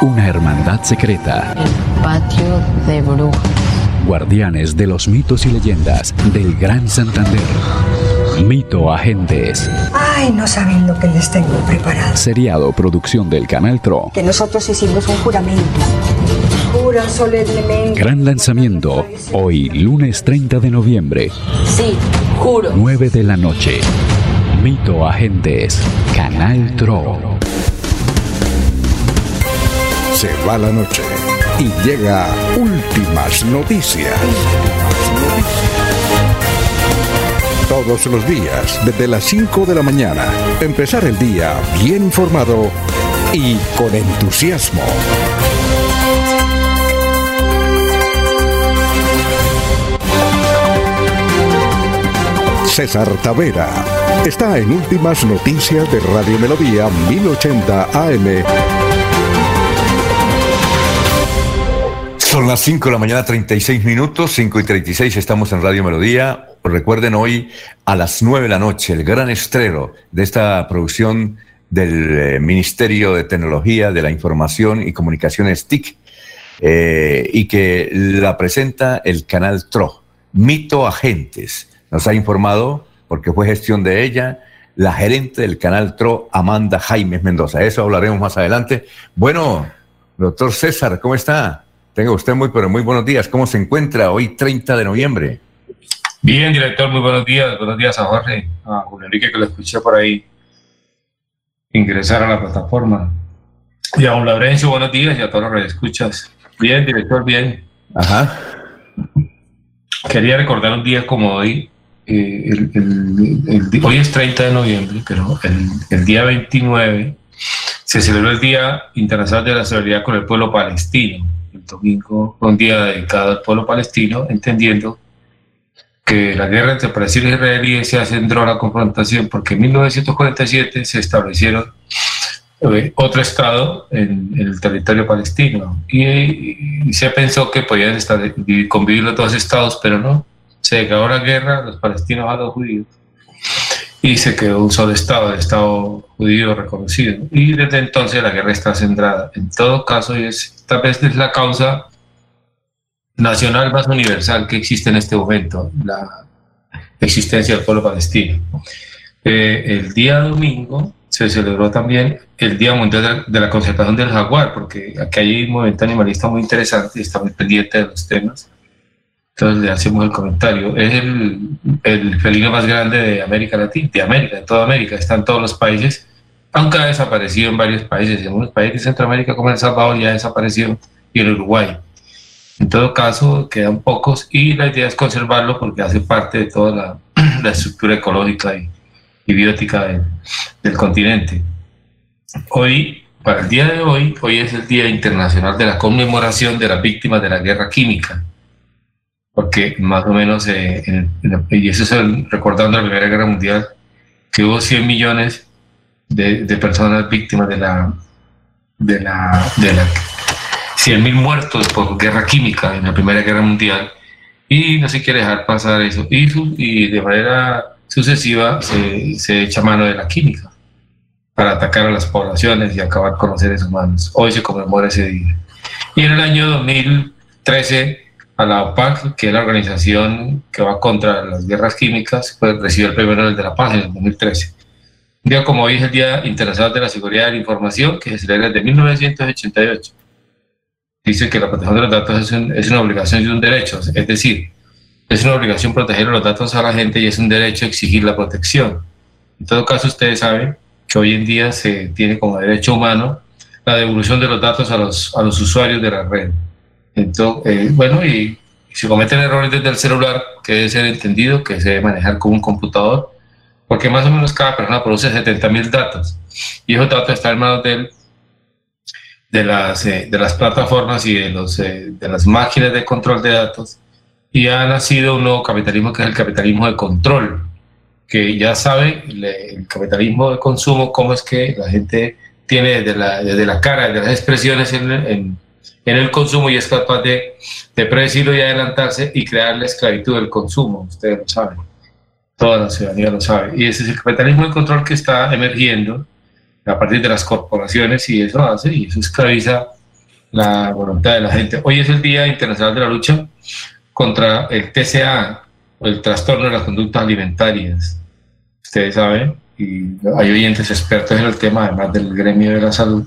Una hermandad secreta. Patio de brujas. Guardianes de los mitos y leyendas del Gran Santander. Mito Agentes. Ay, no saben lo que les tengo preparado. Seriado producción del Canal TRO. Que nosotros hicimos un juramento. Juran solemnemente. Gran lanzamiento. Hoy, lunes 30 de noviembre. Sí, juro. 9 de la noche. Mito Agentes. Canal TRO. Se va la noche y llega últimas noticias. Todos los días, desde las 5 de la mañana, empezar el día bien informado y con entusiasmo. César Tavera está en Últimas Noticias de Radio Melodía 1080 AM. Son las 5 de la mañana, 36 minutos, 5 y 36, estamos en Radio Melodía. Recuerden hoy a las 9 de la noche el gran estreno de esta producción del eh, Ministerio de Tecnología de la Información y Comunicaciones TIC eh, y que la presenta el canal TRO, Mito Agentes. Nos ha informado, porque fue gestión de ella, la gerente del canal TRO, Amanda Jaime Mendoza. Eso hablaremos más adelante. Bueno, doctor César, ¿cómo está? Tenga usted muy, pero muy buenos días. ¿Cómo se encuentra hoy, 30 de noviembre? Bien, director, muy buenos días. Buenos días a Jorge, a Julio Enrique, que lo escuché por ahí ingresar a la plataforma. Y a don Laurencio, buenos días y a todos los que escuchas. Bien, director, bien. Ajá. Quería recordar un día como hoy. eh, el- el- el- hoy es 30 de noviembre, pero el, el día 29 se celebró el Día Internacional de la Solidaridad con el Pueblo Palestino. El domingo fue un día dedicado al pueblo palestino, entendiendo que la guerra entre Palestina e Israel se centró a la confrontación porque en 1947 se establecieron eh, otro Estado en, el territorio palestino y, se pensó que podían estar, vivir- convivir los dos estados, pero no. Se declaró la guerra los palestinos a los judíos y se quedó un solo Estado, el Estado judío reconocido. Y desde entonces la guerra está centrada. En todo caso, y es, tal vez es la causa nacional más universal que existe en este momento, la existencia del pueblo palestino. Eh, el día domingo se celebró también el Día Mundial de la, de la Conservación del Jaguar, porque aquí hay un movimiento animalista muy interesante y está muy pendiente de los temas. Entonces le hacemos el comentario. Es el, el felino más grande de América Latina, de América, de toda América. Está en todos los países, aunque ha desaparecido en varios países. En algunos países de Centroamérica, como El Salvador, ya ha desaparecido, y en Uruguay. En todo caso, quedan pocos y la idea es conservarlo porque hace parte de toda la, la estructura ecológica y, y biótica del, del continente. Hoy, para el día de hoy, hoy es el Día Internacional de la Conmemoración de las Víctimas de la Guerra Química porque más o menos, eh, en- en- y eso es el- recordando la Primera Guerra Mundial, que hubo 100 millones de, de personas víctimas de la, de la, de la 100 mil muertos por guerra química en la Primera Guerra Mundial, y no se quiere dejar pasar eso, y, y de manera sucesiva se, se echa mano de la química para atacar a las poblaciones y acabar con los seres humanos. Hoy se conmemora ese día. Y en el año 2013, a la OPAC, que es la organización que va contra las guerras químicas, pues recibió el premio Nobel de la Paz en el 2013. Un día como hoy es el Día Internacional de la Seguridad de la Información, que se celebra desde 1988. Dice que la protección de los datos es, un- es una obligación y un derecho, es decir, es una obligación proteger los datos a la gente y es un derecho exigir la protección. En todo caso, ustedes saben que hoy en día se tiene como derecho humano la devolución de los datos a los, a los usuarios de la red. Entonces, eh, bueno, y si cometen errores desde el celular, que debe ser entendido, que se debe manejar como un computador, porque más o menos cada persona produce 70 mil datos. Y esos datos están en manos del- de, las, eh, de las plataformas y de, los, eh, de las máquinas de control de datos. Y ha nacido un nuevo capitalismo que es el capitalismo de control, que ya sabe le- el capitalismo de consumo, cómo es que la gente tiene desde la, desde la cara, desde las expresiones en, en- en el consumo y es capaz de, de predecirlo y adelantarse y crear la esclavitud del consumo, ustedes lo saben, toda la ciudadanía lo sabe. Y ese es el capitalismo de control que está emergiendo a partir de las corporaciones y eso hace y eso esclaviza la voluntad de la gente. Hoy es el Día Internacional de la Lucha contra el TCA, el trastorno de las conductas alimentarias. Ustedes saben, y hay oyentes expertos en el tema, además del gremio de la salud,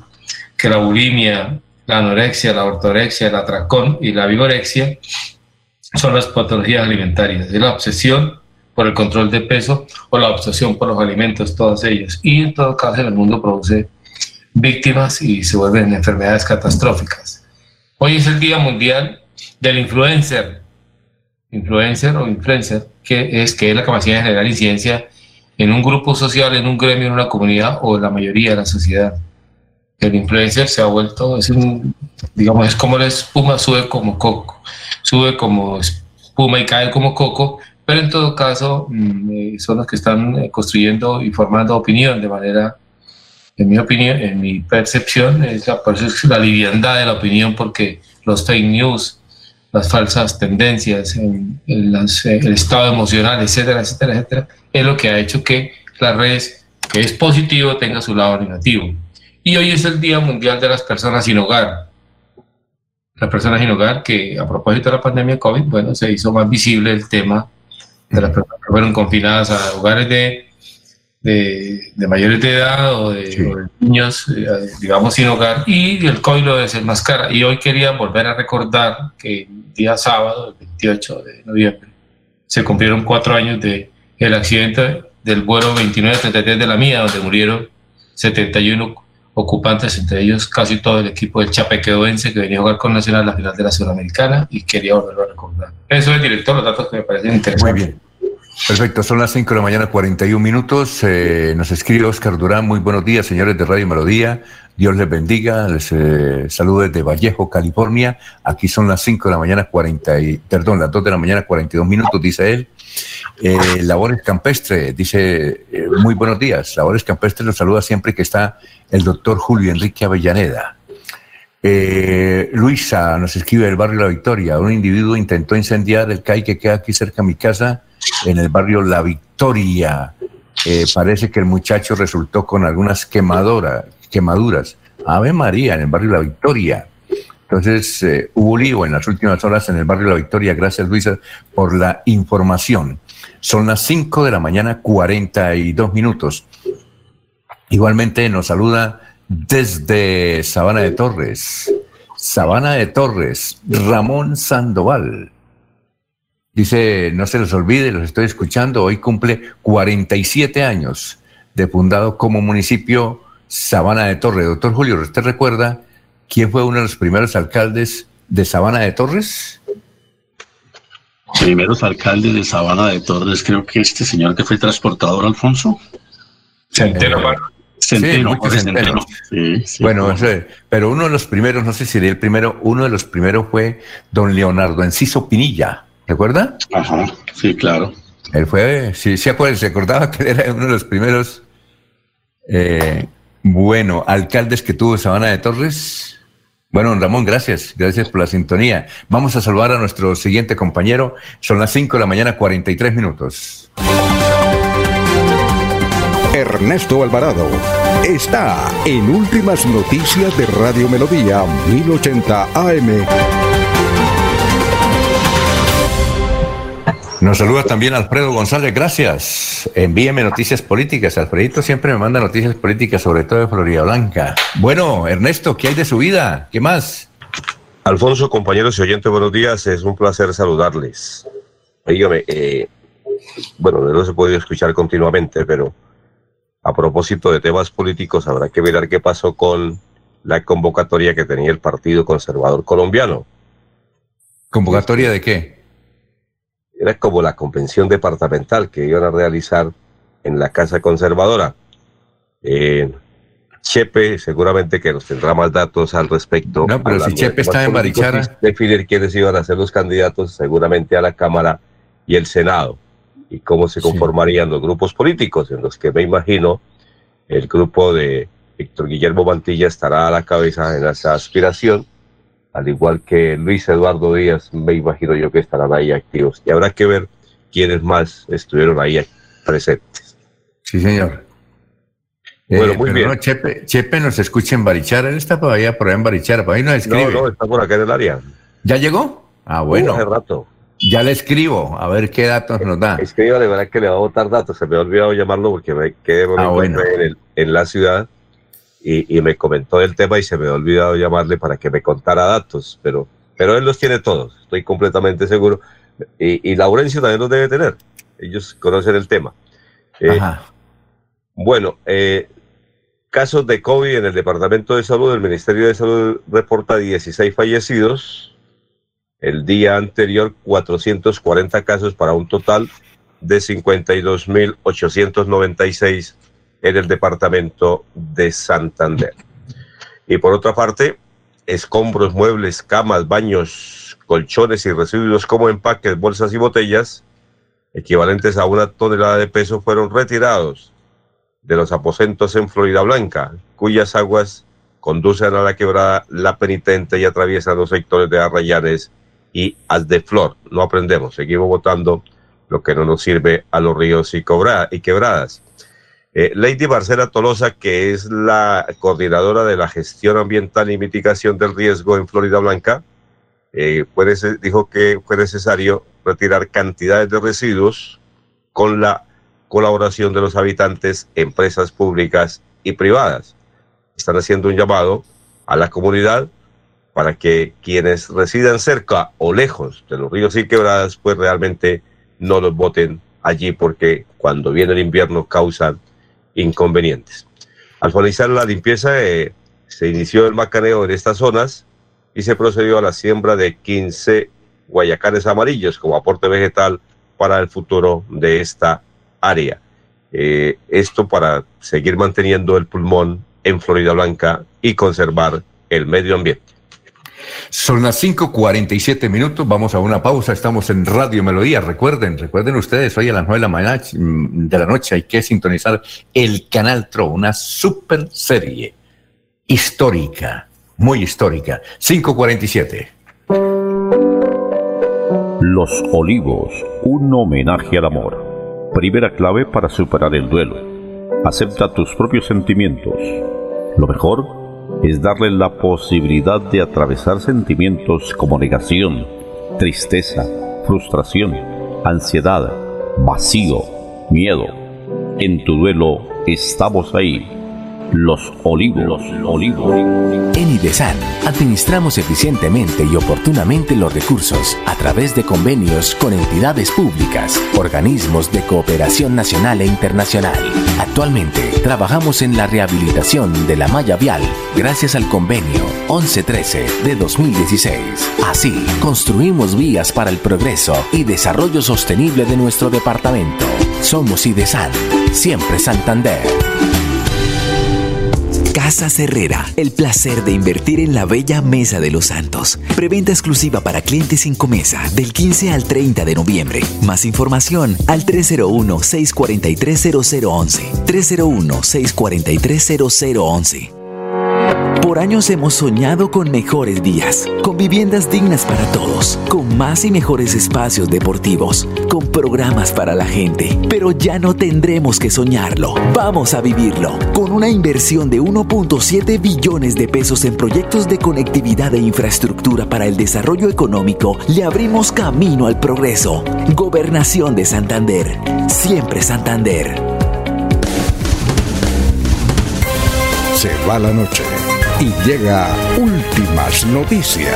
que la bulimia, la anorexia, la ortorexia, el atracón y la vigorexia son las patologías alimentarias, es la obsesión por el control de peso o la obsesión por los alimentos, todas ellas. Y en todo caso en el mundo produce víctimas y se vuelven enfermedades catastróficas. Hoy es el Día Mundial del Influencer, influencer o influencer, que es, que es la capacidad de generar incidencia en un grupo social, en un gremio, en una comunidad o en la mayoría de la sociedad. El influencer se ha vuelto, es un, digamos, es como la espuma, sube como coco, sube como espuma y cae como coco, pero en todo caso mm, eh, son los que están eh, construyendo y formando opinión de manera, en mi opinión, en mi percepción, es la, la liviandad de la opinión, porque los fake news, las falsas tendencias, eh, el estado emocional, etcétera, etcétera, etcétera, es lo que ha hecho que las redes, que es positivo, tenga su lado negativo. Y hoy es el Día Mundial de las Personas sin Hogar. Las personas sin hogar, que a propósito de la pandemia COVID, bueno, se hizo más visible el tema de las personas que fueron confinadas a hogares de, de, de mayores de edad o de, o de niños, eh, digamos, sin hogar, y el COVID lo desenmascara. Y hoy quería volver a recordar que el día sábado, el 28 de noviembre, se cumplieron cuatro años de el accidente del vuelo 2933 de la mía, donde murieron 71 ocupantes, entre ellos casi todo el equipo del Chapequedoense que venía a jugar con Nacional en la final de la Sudamericana y quería volverlo a recordar. Eso es, director, los datos que me parecen interesantes. Muy bien. Perfecto, son las 5 de la mañana, 41 minutos. Eh, nos escribe Oscar Durán. Muy buenos días, señores de Radio Melodía. Dios les bendiga. Les eh, saludo desde Vallejo, California. Aquí son las 5 de la mañana, 40 y, perdón, las 2 de la mañana, 42 minutos, dice él. Eh, Labores Campestre, dice, eh, muy buenos días. Labores Campestre los saluda siempre que está el doctor Julio Enrique Avellaneda. Luisa nos escribe del barrio La Victoria. Un individuo intentó incendiar el CAI que queda aquí cerca de mi casa, en el barrio La Victoria. Parece que el muchacho resultó con algunas quemadoras, quemaduras. Ave María, en el barrio La Victoria. Entonces, eh, hubo lío en las últimas horas en el barrio La Victoria. Gracias, Luisa, por la información. Son las 5 de la mañana, 42 minutos. Igualmente nos saluda desde Sabana de Torres. Sabana de Torres, Ramón Sandoval. Dice, no se les olvide, los estoy escuchando, hoy cumple 47 años de fundado como municipio Sabana de Torres. Doctor Julio, ¿usted recuerda quién fue uno de los primeros alcaldes de Sabana de Torres? Primeros alcaldes de Sabana de Torres, creo que este señor que fue transportador, Alfonso. Centeno, Centeno, Sí, Jorge Centeno. Centeno. Sí, sí, bueno, no. ese- pero uno de los primeros, no sé si sería el primero, uno de los primeros fue don Leonardo Enciso Pinilla, ¿recuerda? Ajá, sí, claro. Él fue, sí, se acuerda, se acordaba que era uno de los primeros, eh, bueno, alcaldes que tuvo Sabana de Torres. Bueno, Ramón, gracias, gracias por la sintonía. Vamos a saludar a nuestro siguiente compañero. Son las 5 de la mañana, 43 minutos. Ernesto Alvarado está en Últimas Noticias de Radio Melodía 1080 AM. Nos saluda también Alfredo González, gracias. Envíeme noticias políticas. Alfredito siempre me manda noticias políticas, sobre todo de Florida Blanca. Bueno, Ernesto, ¿qué hay de su vida? ¿Qué más? Alfonso, compañeros y oyentes, buenos días. Es un placer saludarles. Dígame, eh, bueno, no se puede escuchar continuamente, pero a propósito de temas políticos, habrá que mirar qué pasó con la convocatoria que tenía el Partido Conservador Colombiano. ¿Convocatoria de qué? Era como la convención departamental que iban a realizar en la Casa Conservadora. Eh, Chepe seguramente que nos tendrá más datos al respecto. No, pero si Chepe está en Barichara. y Definir quiénes iban a ser los candidatos seguramente a la Cámara y el Senado y cómo se conformarían los grupos políticos en los que me imagino el grupo de Víctor Guillermo Mantilla estará a la cabeza en esa aspiración, al igual que Luis Eduardo Díaz, me imagino yo que estarán ahí activos. Y habrá que ver quiénes más estuvieron ahí presentes. Sí, señor. Bueno, Eh, muy pero bien. no, Chepe, Chepe nos escucha en Barichara. Él está allá, por allá en Barichara. Por ahí nos escribe. No, no, está por acá en el área. ¿Ya llegó? Ah, bueno. Uh, hace rato. Ya le escribo, a ver qué datos nos da. Escríbale, verá que le va a botar datos. Se me ha olvidado llamarlo porque me quedé Ah, bueno. en, el- en la ciudad y, y me comentó del tema y se me ha olvidado llamarle para que me contara datos. Pero, pero él los tiene todos, estoy completamente seguro. Y, y Laurencio también los debe tener. Ellos conocen el tema. Eh, Bueno, eh, casos de COVID en el Departamento de Salud. El Ministerio de Salud reporta 16 fallecidos. El día anterior, 440 casos para un total de 52.896 en el Departamento de Santander. Y por otra parte, escombros, muebles, camas, baños, colchones y residuos como empaques, bolsas y botellas, equivalentes a una tonelada de peso, fueron retirados de los aposentos en Florida Blanca, cuyas aguas conducen a la quebrada La Penitente y atraviesan los sectores de Arrayanes y Flor. No aprendemos, seguimos votando lo que no nos sirve a los ríos y, cobra- y quebradas. Eh, Lady Marcela Tolosa, que es la coordinadora de la gestión ambiental y mitigación del riesgo en Florida Blanca, eh, fue dijo que fue necesario retirar cantidades de residuos con la colaboración de los habitantes, empresas públicas y privadas. Están haciendo un llamado a la comunidad para que quienes residan cerca o lejos de los ríos y quebradas, pues realmente no los voten allí porque cuando viene el invierno causan inconvenientes. Al finalizar la limpieza, eh, se inició el macaneo en estas zonas y se procedió a la siembra de 15 guayacanes amarillos como aporte vegetal para el futuro de esta área. Eh, esto para seguir manteniendo el pulmón en Florida Blanca y conservar el medio ambiente. Son las 5:47 minutos. Vamos a una pausa. Estamos en Radio Melodía. Recuerden, recuerden ustedes, hoy a las 9 de la mañana mm, de la noche hay que sintonizar el canal TRO, una super serie histórica, muy histórica. 5:47. Los Olivos, un homenaje al amor. Primera clave para superar el duelo. Acepta tus propios sentimientos. Lo mejor es darle la posibilidad de atravesar sentimientos como negación, tristeza, frustración, ansiedad, vacío, miedo. En tu duelo estamos ahí. Los Olivos. En IDESAN administramos eficientemente y oportunamente los recursos a través de convenios con entidades públicas, organismos de cooperación nacional e internacional. Actualmente trabajamos en la rehabilitación de la malla vial gracias al convenio 1113 de 2016. Así, construimos vías para el progreso y desarrollo sostenible de nuestro departamento. Somos IDESAN, siempre Santander. Casa Herrera, el placer de invertir en la bella Mesa de los Santos. Preventa exclusiva para clientes sin comesa del 15 al 30 de noviembre. Más información al 301-643-0011. 301-643-0011. Por años hemos soñado con mejores días, con viviendas dignas para todos, con más y mejores espacios deportivos, con programas para la gente. Pero ya no tendremos que soñarlo, vamos a vivirlo. Con una inversión de 1.7 billones de pesos en proyectos de conectividad e infraestructura para el desarrollo económico, le abrimos camino al progreso. Gobernación de Santander, siempre Santander. Se va la noche y llega últimas noticias.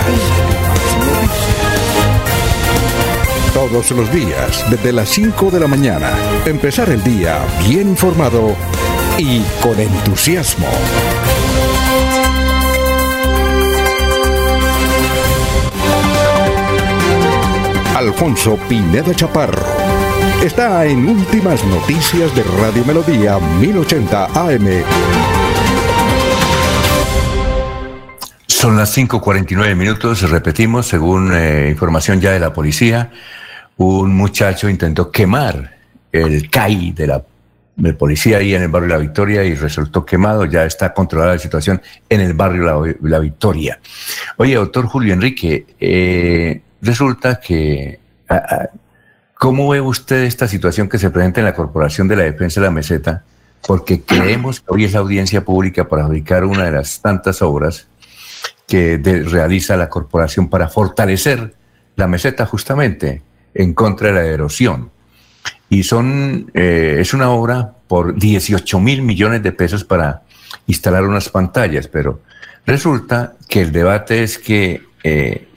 Todos los días, desde las 5 de la mañana, empezar el día bien informado y con entusiasmo. Alfonso Pineda Chaparro está en Últimas Noticias de Radio Melodía 1080 AM. Son las 5.49 minutos, repetimos, según eh, información ya de la policía, un muchacho intentó quemar el CAI de la de policía ahí en el barrio La Victoria y resultó quemado, ya está controlada la situación en el barrio La, La Victoria. Oye, doctor Julio Enrique, eh, resulta que, ¿cómo ve usted esta situación que se presenta en la Corporación de la Defensa de la Meseta? Porque creemos que hoy es la audiencia pública para adjudicar una de las tantas obras que realiza la corporación para fortalecer la meseta justamente en contra de la erosión. Y son, eh, es una obra por 18 mil millones de pesos para instalar unas pantallas, pero resulta que el debate es que eh,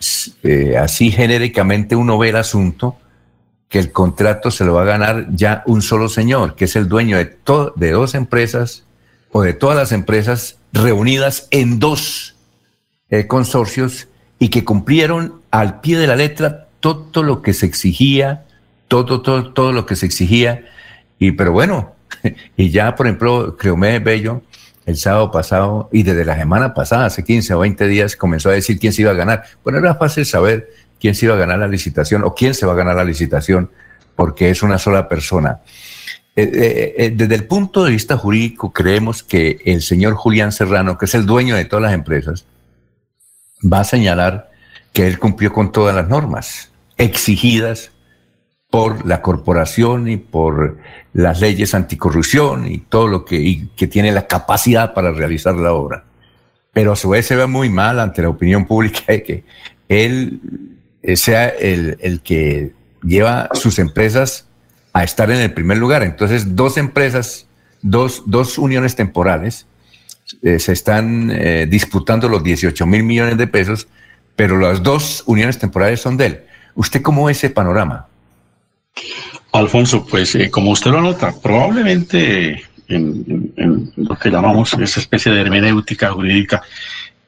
eh, así genéricamente uno ve el asunto, que el contrato se lo va a ganar ya un solo señor, que es el dueño de, de dos empresas o de todas las empresas reunidas en dos eh, consorcios y que cumplieron al pie de la letra todo lo que se exigía, todo, todo, todo lo que se exigía. Y pero bueno, y ya por ejemplo, Creomé Bello, el sábado pasado y desde la semana pasada, hace 15 o 20 días, comenzó a decir quién se iba a ganar. Bueno, era fácil saber quién se iba a ganar la licitación o quién se va a ganar la licitación, porque es una sola persona. Eh, eh, eh, desde el punto de vista jurídico, creemos que el señor Julián Serrano, que es el dueño de todas las empresas, va a señalar que él cumplió con todas las normas exigidas por la corporación y por las leyes anticorrupción y todo lo que, tiene la capacidad para realizar la obra. Pero a su vez se ve muy mal ante la opinión pública de que él eh, sea el, el que lleva sus empresas a estar en el primer lugar. Entonces, dos empresas, dos, dos uniones temporales, eh, se están eh, disputando los 18 mil millones de pesos, pero las dos uniones temporales son de él. ¿Usted cómo ve ese panorama? Alfonso, pues eh, como usted lo nota, probablemente en, lo que llamamos esa especie de hermenéutica jurídica,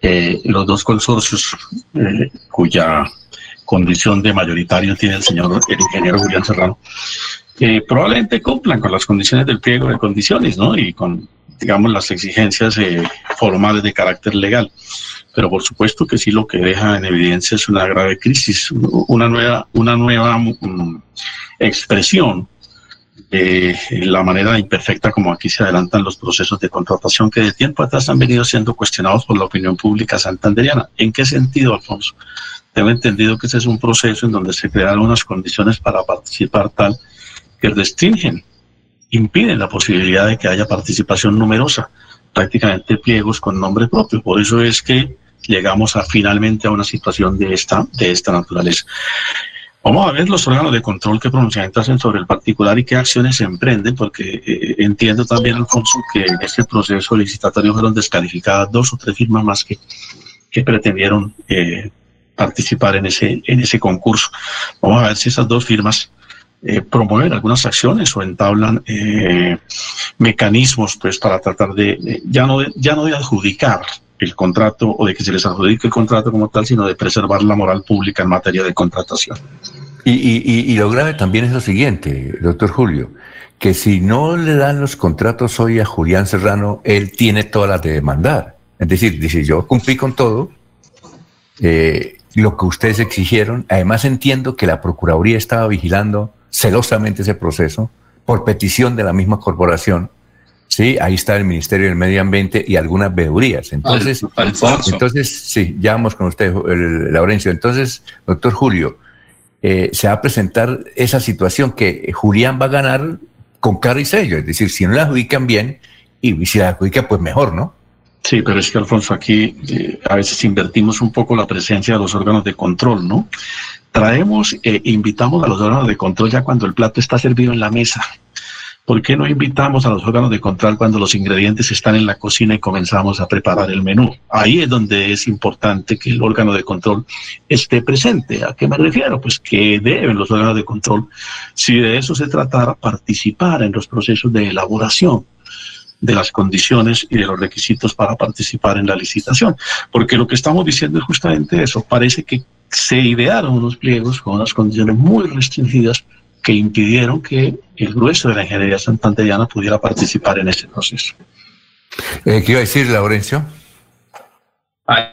eh, los dos consorcios eh, cuya condición de mayoritario tiene el señor el ingeniero Julián Serrano, eh, probablemente cumplan con las condiciones del pliego de condiciones, ¿no? Y con, digamos, las exigencias eh, formales de carácter legal. Pero por supuesto que sí lo que deja en evidencia es una grave crisis, una nueva, una nueva mm, expresión de la manera imperfecta como aquí se adelantan los procesos de contratación que de tiempo atrás han venido siendo cuestionados por la opinión pública santanderiana. ¿En qué sentido, Alfonso? Tengo entendido que ese es un proceso en donde se crearon unas condiciones para participar tal que restringen, impiden la posibilidad de que haya participación numerosa, prácticamente pliegos con nombre propio. Por eso es que llegamos a finalmente a una situación de esta, de esta naturaleza. Vamos a ver los órganos de control qué pronunciamiento hacen sobre el particular y qué acciones se emprenden, porque eh, entiendo también, Alfonso, que en este proceso licitatorio fueron descalificadas dos o tres firmas más que, que pretendieron eh, participar en ese, en ese concurso. Vamos a ver si esas dos firmas eh, algunas acciones o entablan eh, mecanismos pues para tratar de, de- ya no de, ya no de adjudicar el contrato o de que se les adjudique el contrato como tal, sino de preservar la moral pública en materia de contratación. Y, y- y- y lo grave también es lo siguiente, doctor Julio, que si no le dan los contratos hoy a Julián Serrano, él tiene todas las de demandar. Es decir, dice, yo cumplí con todo, eh, lo que ustedes exigieron. Además entiendo que la Procuraduría estaba vigilando celosamente ese proceso por petición de la misma corporación. Sí, ahí está el Ministerio del Medio Ambiente y algunas veedurías. Entonces, Al- entonces sí, ya vamos con usted, el- Laurencio. Entonces, doctor Julio, eh, se va a presentar esa situación que Julián va a ganar con cara y sello. Es decir, si no la adjudican bien, y si la adjudica, pues mejor, ¿no? Sí, pero es que Alfonso, aquí eh, a veces invertimos un poco la presencia de los órganos de control, ¿no? Traemos, eh, invitamos a los órganos de control ya cuando el plato está servido en la mesa. ¿Por qué no invitamos a los órganos de control cuando los ingredientes están en la cocina y comenzamos a preparar el menú? Ahí es donde es importante que el órgano de control esté presente. ¿A qué me refiero? Pues que deben los órganos de control, si de eso se tratara, participar en los procesos de elaboración de las condiciones y de los requisitos para participar en la licitación. Porque lo que estamos diciendo es justamente eso. Parece que se idearon unos pliegos con unas condiciones muy restringidas que impidieron que el grueso de la ingeniería santanderiana pudiera participar en ese proceso. Eh, ¿Qué iba a decir, Laurencio? Ah,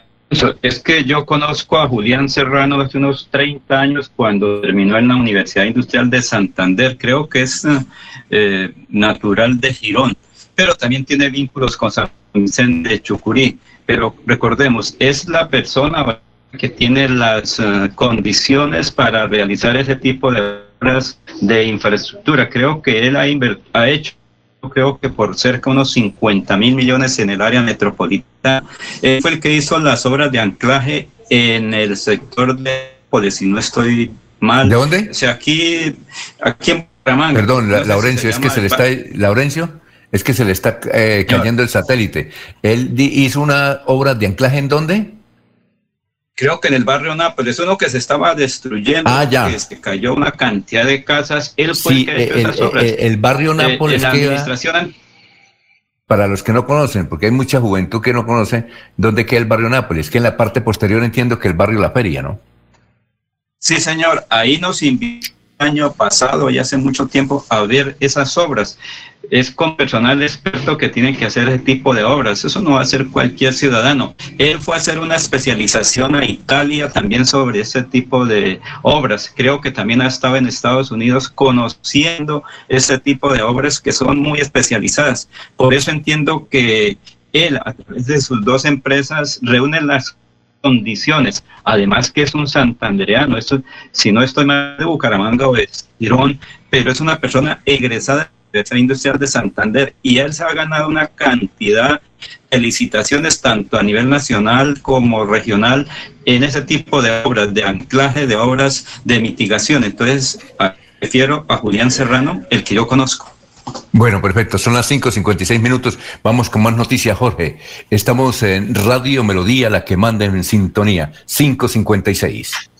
Es que yo conozco a Julián Serrano hace unos 30 años cuando terminó en la Universidad Industrial de Santander. Creo que es eh, natural de Girón, pero también tiene vínculos con San Vicente de Chucurí. Pero recordemos, es la persona que tiene las eh, condiciones para realizar ese tipo de obras de infraestructura. Creo que él ha, ha hecho creo que por cerca de unos 50 mil millones en el área metropolitana. Él fue el que hizo las obras de anclaje en el sector de Nápoles, si no estoy mal. ¿De dónde? O sea, aquí, aquí en Bucaramanga. Perdón, No si Laurencio, es que se le está... Laurencio, es que se le está eh, cayendo el satélite. Él hizo una obra de anclaje en dónde? Creo que en el barrio Nápoles, uno que se estaba destruyendo, Ah, ya. que se cayó una cantidad de casas. Él fue Sí, el que el, esas obras. el- el barrio Eh, Nápoles la queda, administración para los que no conocen, porque hay mucha juventud que no conoce, ¿dónde queda el barrio Nápoles? Que en la parte posterior entiendo que el barrio La Feria, ¿no? Sí, señor, ahí nos invitó el año pasado, y hace mucho tiempo, a ver esas obras. Es con personal experto que tiene que hacer ese tipo de obras. Eso no va a hacer cualquier ciudadano. Él fue a hacer una especialización a Italia también sobre ese tipo de obras. Creo que también ha estado en Estados Unidos conociendo ese tipo de obras que son muy especializadas. Por eso entiendo que él, a través de sus dos empresas, reúne las condiciones. Además que es un santandereano, esto, si no estoy mal de Bucaramanga o de Girón, pero es una persona egresada de esa industrial de Santander y él se ha ganado una cantidad de licitaciones tanto a nivel nacional como regional en ese tipo de obras, de anclaje, de obras de mitigación. Entonces, prefiero a Julián Serrano, el que yo conozco. Bueno, perfecto. Son las 5.56 minutos. Vamos con más noticias, Jorge. Estamos en Radio Melodía, la que manda en sintonía. 5.56.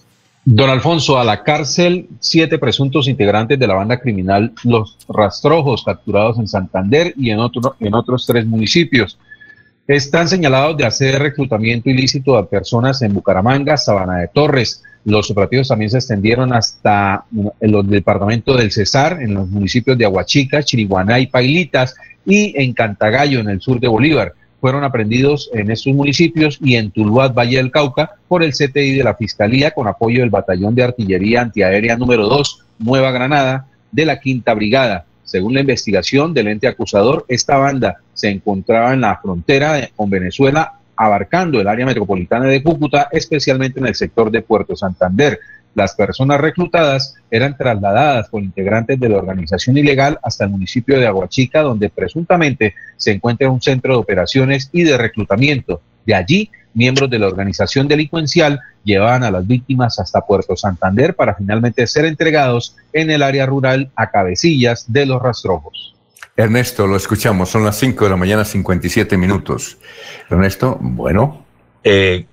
Don Alfonso, a la cárcel, siete presuntos integrantes de la banda criminal Los Rastrojos, capturados en Santander y en, otro, en otros tres municipios. Están señalados de hacer reclutamiento ilícito a personas en Bucaramanga, Sabana de Torres. Los operativos también se extendieron hasta los departamentos del Cesar, en los municipios de Aguachica, Chiriguaná y Pailitas, y en Cantagallo, en el sur de Bolívar. Fueron aprendidos en estos municipios y en Tuluá, Valle del Cauca, por el CTI de la Fiscalía con apoyo del Batallón de Artillería Antiaérea número 2, Nueva Granada, de la Quinta Brigada. Según la investigación del ente acusador, esta banda se encontraba en la frontera con Venezuela, abarcando el área metropolitana de Cúcuta, especialmente en el sector de Puerto Santander. Las personas reclutadas eran trasladadas por integrantes de la organización ilegal hasta el municipio de Aguachica, donde presuntamente se encuentra un centro de operaciones y de reclutamiento. De allí miembros de la organización delincuencial llevaban a las víctimas hasta Puerto Santander para finalmente ser entregados en el área rural a cabecillas de los rastrojos. Ernesto, lo escuchamos, son las 5 de la mañana, 57 minutos. Ernesto, bueno. Eh,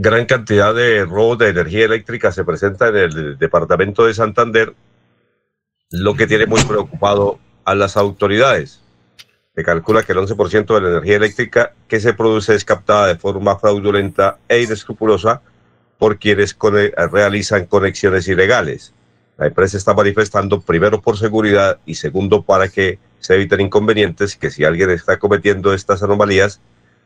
gran cantidad de robos de energía eléctrica se presenta en el departamento de Santander, lo que tiene muy preocupado a las autoridades. Se calcula que el 11% de la energía eléctrica que se produce es captada de forma fraudulenta e inescrupulosa por quienes realizan conexiones ilegales. La empresa está manifestando primero por seguridad y segundo para que se eviten inconvenientes que si alguien está cometiendo estas anomalías,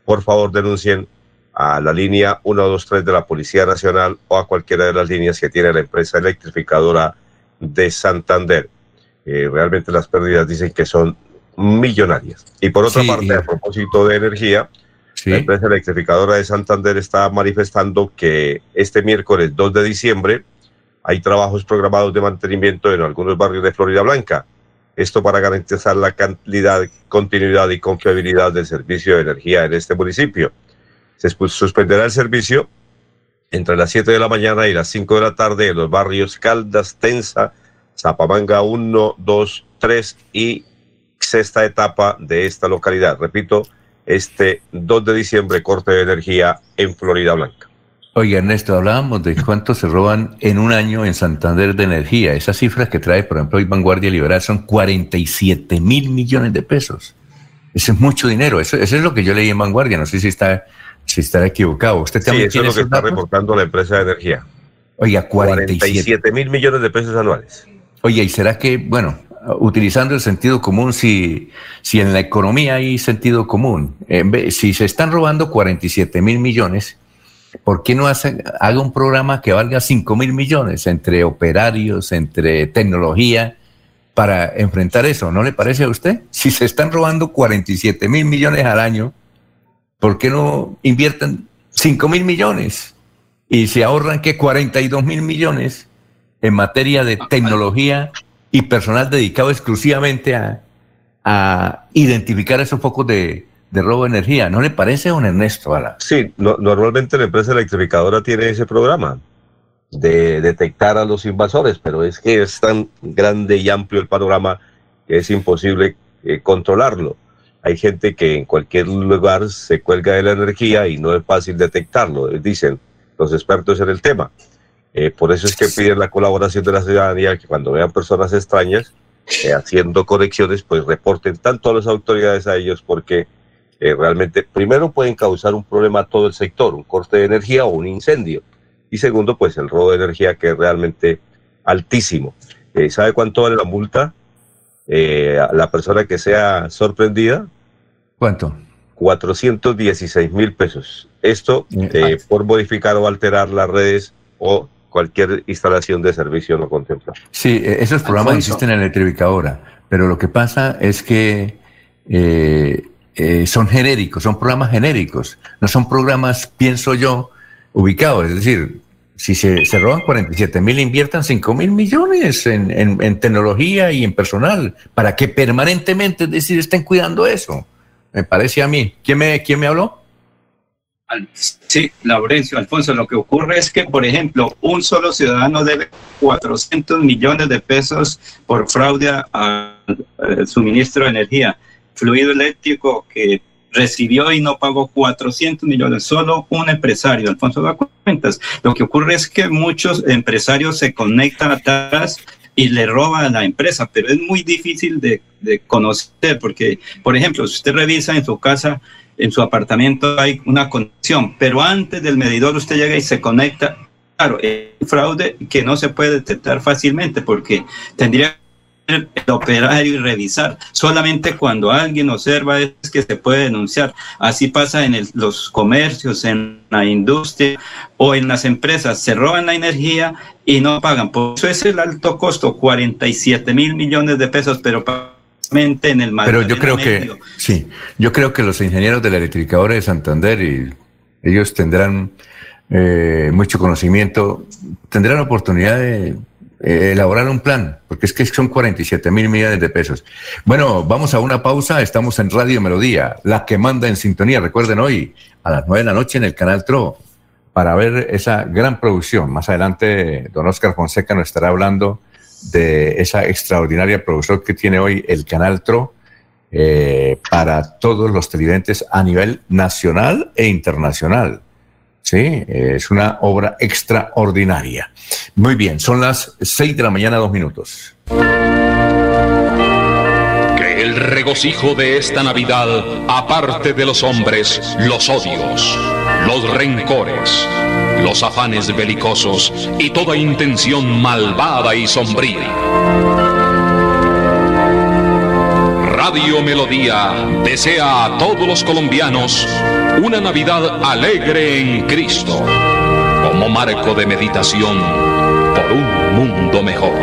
por favor denuncien a la línea 123 de la Policía Nacional o a cualquiera de las líneas que tiene la empresa electrificadora de Santander. Eh, realmente las pérdidas dicen que son millonarias. Y por otra Sí, parte, y- a propósito de energía, la empresa electrificadora de Santander está manifestando que este miércoles 2 de diciembre hay trabajos programados de mantenimiento en algunos barrios de Florida Blanca. Esto para garantizar la calidad, continuidad y confiabilidad del servicio de energía en este municipio. Se sus- suspenderá el servicio entre las 7 de la mañana y las 5 de la tarde en los barrios Caldas, Tensa, Zapamanga 1, 2, 3 y sexta etapa de esta localidad. Repito, este 2 de diciembre, corte de energía en Florida Blanca. Oye, Ernesto, hablábamos de cuánto se roban en un año en Santander de energía. Esas cifras que trae, por ejemplo, hoy Vanguardia Liberal son 47 mil millones de pesos. Eso es mucho dinero. Eso es lo que yo leí en Vanguardia. No sé si está, si está equivocado. ¿Usted Sí, también eso es lo que está datos? reportando la empresa de energía. Oiga, 47. 47 mil millones de pesos anuales. Oye, ¿y será que, bueno, utilizando el sentido común, si, si en la economía hay sentido común, en vez- si se están robando 47 mil millones, ¿por qué no hace, haga un programa que valga 5 mil millones entre operarios, entre tecnología, para enfrentar eso? ¿No le parece a usted? Si se están robando 47 mil millones al año, ¿por qué no invierten 5 mil millones? Y se ahorran que 42 mil millones en materia de tecnología y personal dedicado exclusivamente a, a identificar esos focos de, de robo de energía. ¿No le parece, don Ernesto? Ala? Sí, no- normalmente la empresa electrificadora tiene ese programa de detectar a los invasores, pero es que es tan grande y amplio el panorama que es imposible eh, controlarlo. Hay gente que en cualquier lugar se cuelga de la energía y no es fácil detectarlo, dicen los expertos en el tema. Eh, por eso es que piden la colaboración de la ciudadanía, que cuando vean personas extrañas eh, haciendo conexiones, pues reporten tanto a las autoridades a ellos, porque eh, realmente, primero pueden causar un problema a todo el sector, un corte de energía o un incendio. Y segundo, pues el robo de energía que es realmente altísimo. ¿Sabe cuánto vale la multa? Eh, a la persona que sea sorprendida, ¿Cuánto? 416 mil pesos. Esto eh, por modificar o alterar las redes o cualquier instalación de servicio no contemplado. Sí, eh, esos programas Alfonso. existen en la electrificadora, pero lo que pasa es que eh, eh, son genéricos, son programas genéricos, no son programas, pienso yo, ubicados. Es decir, si se, se roban 47 mil, inviertan 5 mil millones en, tecnología y en personal, para que permanentemente, es decir, estén cuidando eso. Me parece a mí. ¿Quién me, quién me habló? Sí, Laurencio, Alfonso, lo que ocurre es que, por ejemplo, un solo ciudadano debe 400 millones de pesos por fraude al suministro de energía. Fluido eléctrico que recibió y no pagó 400 millones, solo un empresario, Alfonso da cuentas. Lo que ocurre es que muchos empresarios se conectan atrás y le roban a la empresa, pero es muy difícil de, de conocer porque, por ejemplo, si usted revisa en su casa, en su apartamento hay una conexión, pero antes del medidor usted llega y se conecta. Claro, es un fraude que no se puede detectar fácilmente porque tendría el operario y revisar. Solamente cuando alguien observa es que se puede denunciar. Así pasa en el- los comercios, en la industria o en las empresas. Se roban la energía y no pagan. Por eso es el alto costo, 47 mil millones de pesos, pero en el Pero yo creo que, sí, yo creo que los ingenieros de la electrificadora de Santander y ellos tendrán eh, mucho conocimiento, tendrán oportunidad de eh, elaborar un plan, porque es que son 47 mil millones de pesos. Bueno, vamos a una pausa, estamos en Radio Melodía, la que manda en sintonía, recuerden hoy, a las 9 de la noche en el canal TRO, para ver esa gran producción. Más adelante, don Oscar Fonseca nos estará hablando de esa extraordinaria producción que tiene hoy el canal TRO eh, para todos los televidentes a nivel nacional e internacional. Sí, es una obra extraordinaria. Muy bien, son las 6 de la mañana, dos minutos. Que el regocijo de esta Navidad aparte de los hombres los odios, los rencores, los afanes belicosos y toda intención malvada y sombría. Radio Melodía desea a todos los colombianos una Navidad alegre en Cristo, como marco de meditación por un mundo mejor.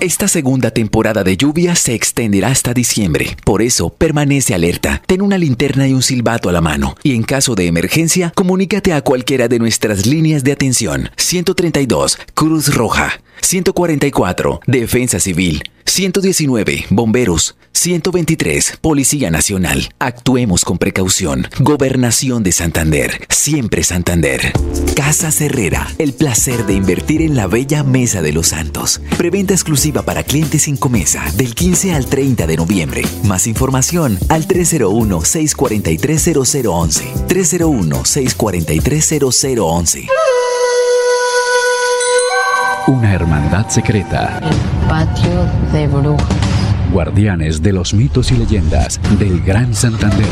Esta segunda temporada de lluvia se extenderá hasta diciembre. Por eso, permanece alerta. Ten una linterna y un silbato a la mano. Y en caso de emergencia, comunícate a cualquiera de nuestras líneas de atención. 132, Cruz Roja. 144, Defensa Civil. 119, Bomberos. 123, Policía Nacional. Actuemos con precaución. Gobernación de Santander. Siempre Santander. Casa Herrera. El placer de invertir en la bella Mesa de los Santos. Preventa exclusiva para clientes sin comesa del 15 al 30 de noviembre. Más información al 301-643-0011. 301-643-0011. Una hermandad secreta. Patio de brujas. Guardianes de los mitos y leyendas del Gran Santander.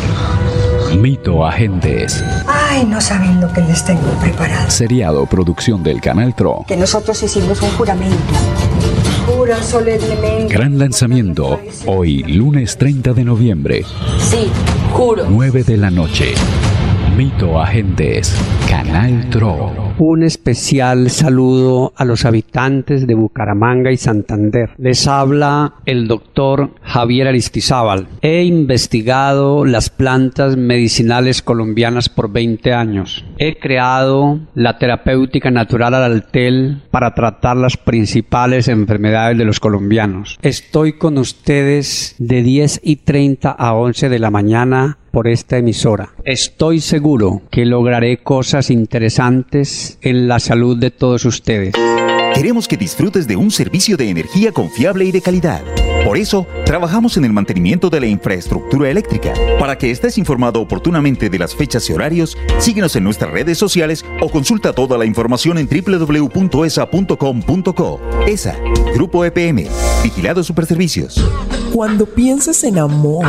Mito Agentes. Ay, no saben lo que les tengo preparado. Seriado producción del Canal TRO. Que nosotros hicimos un juramento. Juro solemnemente. Gran lanzamiento. Hoy, lunes 30 de noviembre, Sí, juro. 9 de la noche. Mito. Canal. Un especial saludo a los habitantes de Bucaramanga y Santander. Les habla el doctor Javier Aristizábal. He investigado las plantas medicinales colombianas por 20 años. He creado la terapéutica natural al altel para tratar las principales enfermedades de los colombianos. Estoy con ustedes de 10 y 30 a 11 de la mañana por esta emisora. Estoy seguro que lograré cosas interesantes en la salud de todos ustedes. Queremos que disfrutes de un servicio de energía confiable y de calidad. Por eso, trabajamos en el mantenimiento de la infraestructura eléctrica. Para que estés informado oportunamente de las fechas y horarios, síguenos en nuestras redes sociales o consulta toda la información en www.esa.com.co. ESA, Grupo EPM, Vigilado Superservicios. Cuando pienses en amor,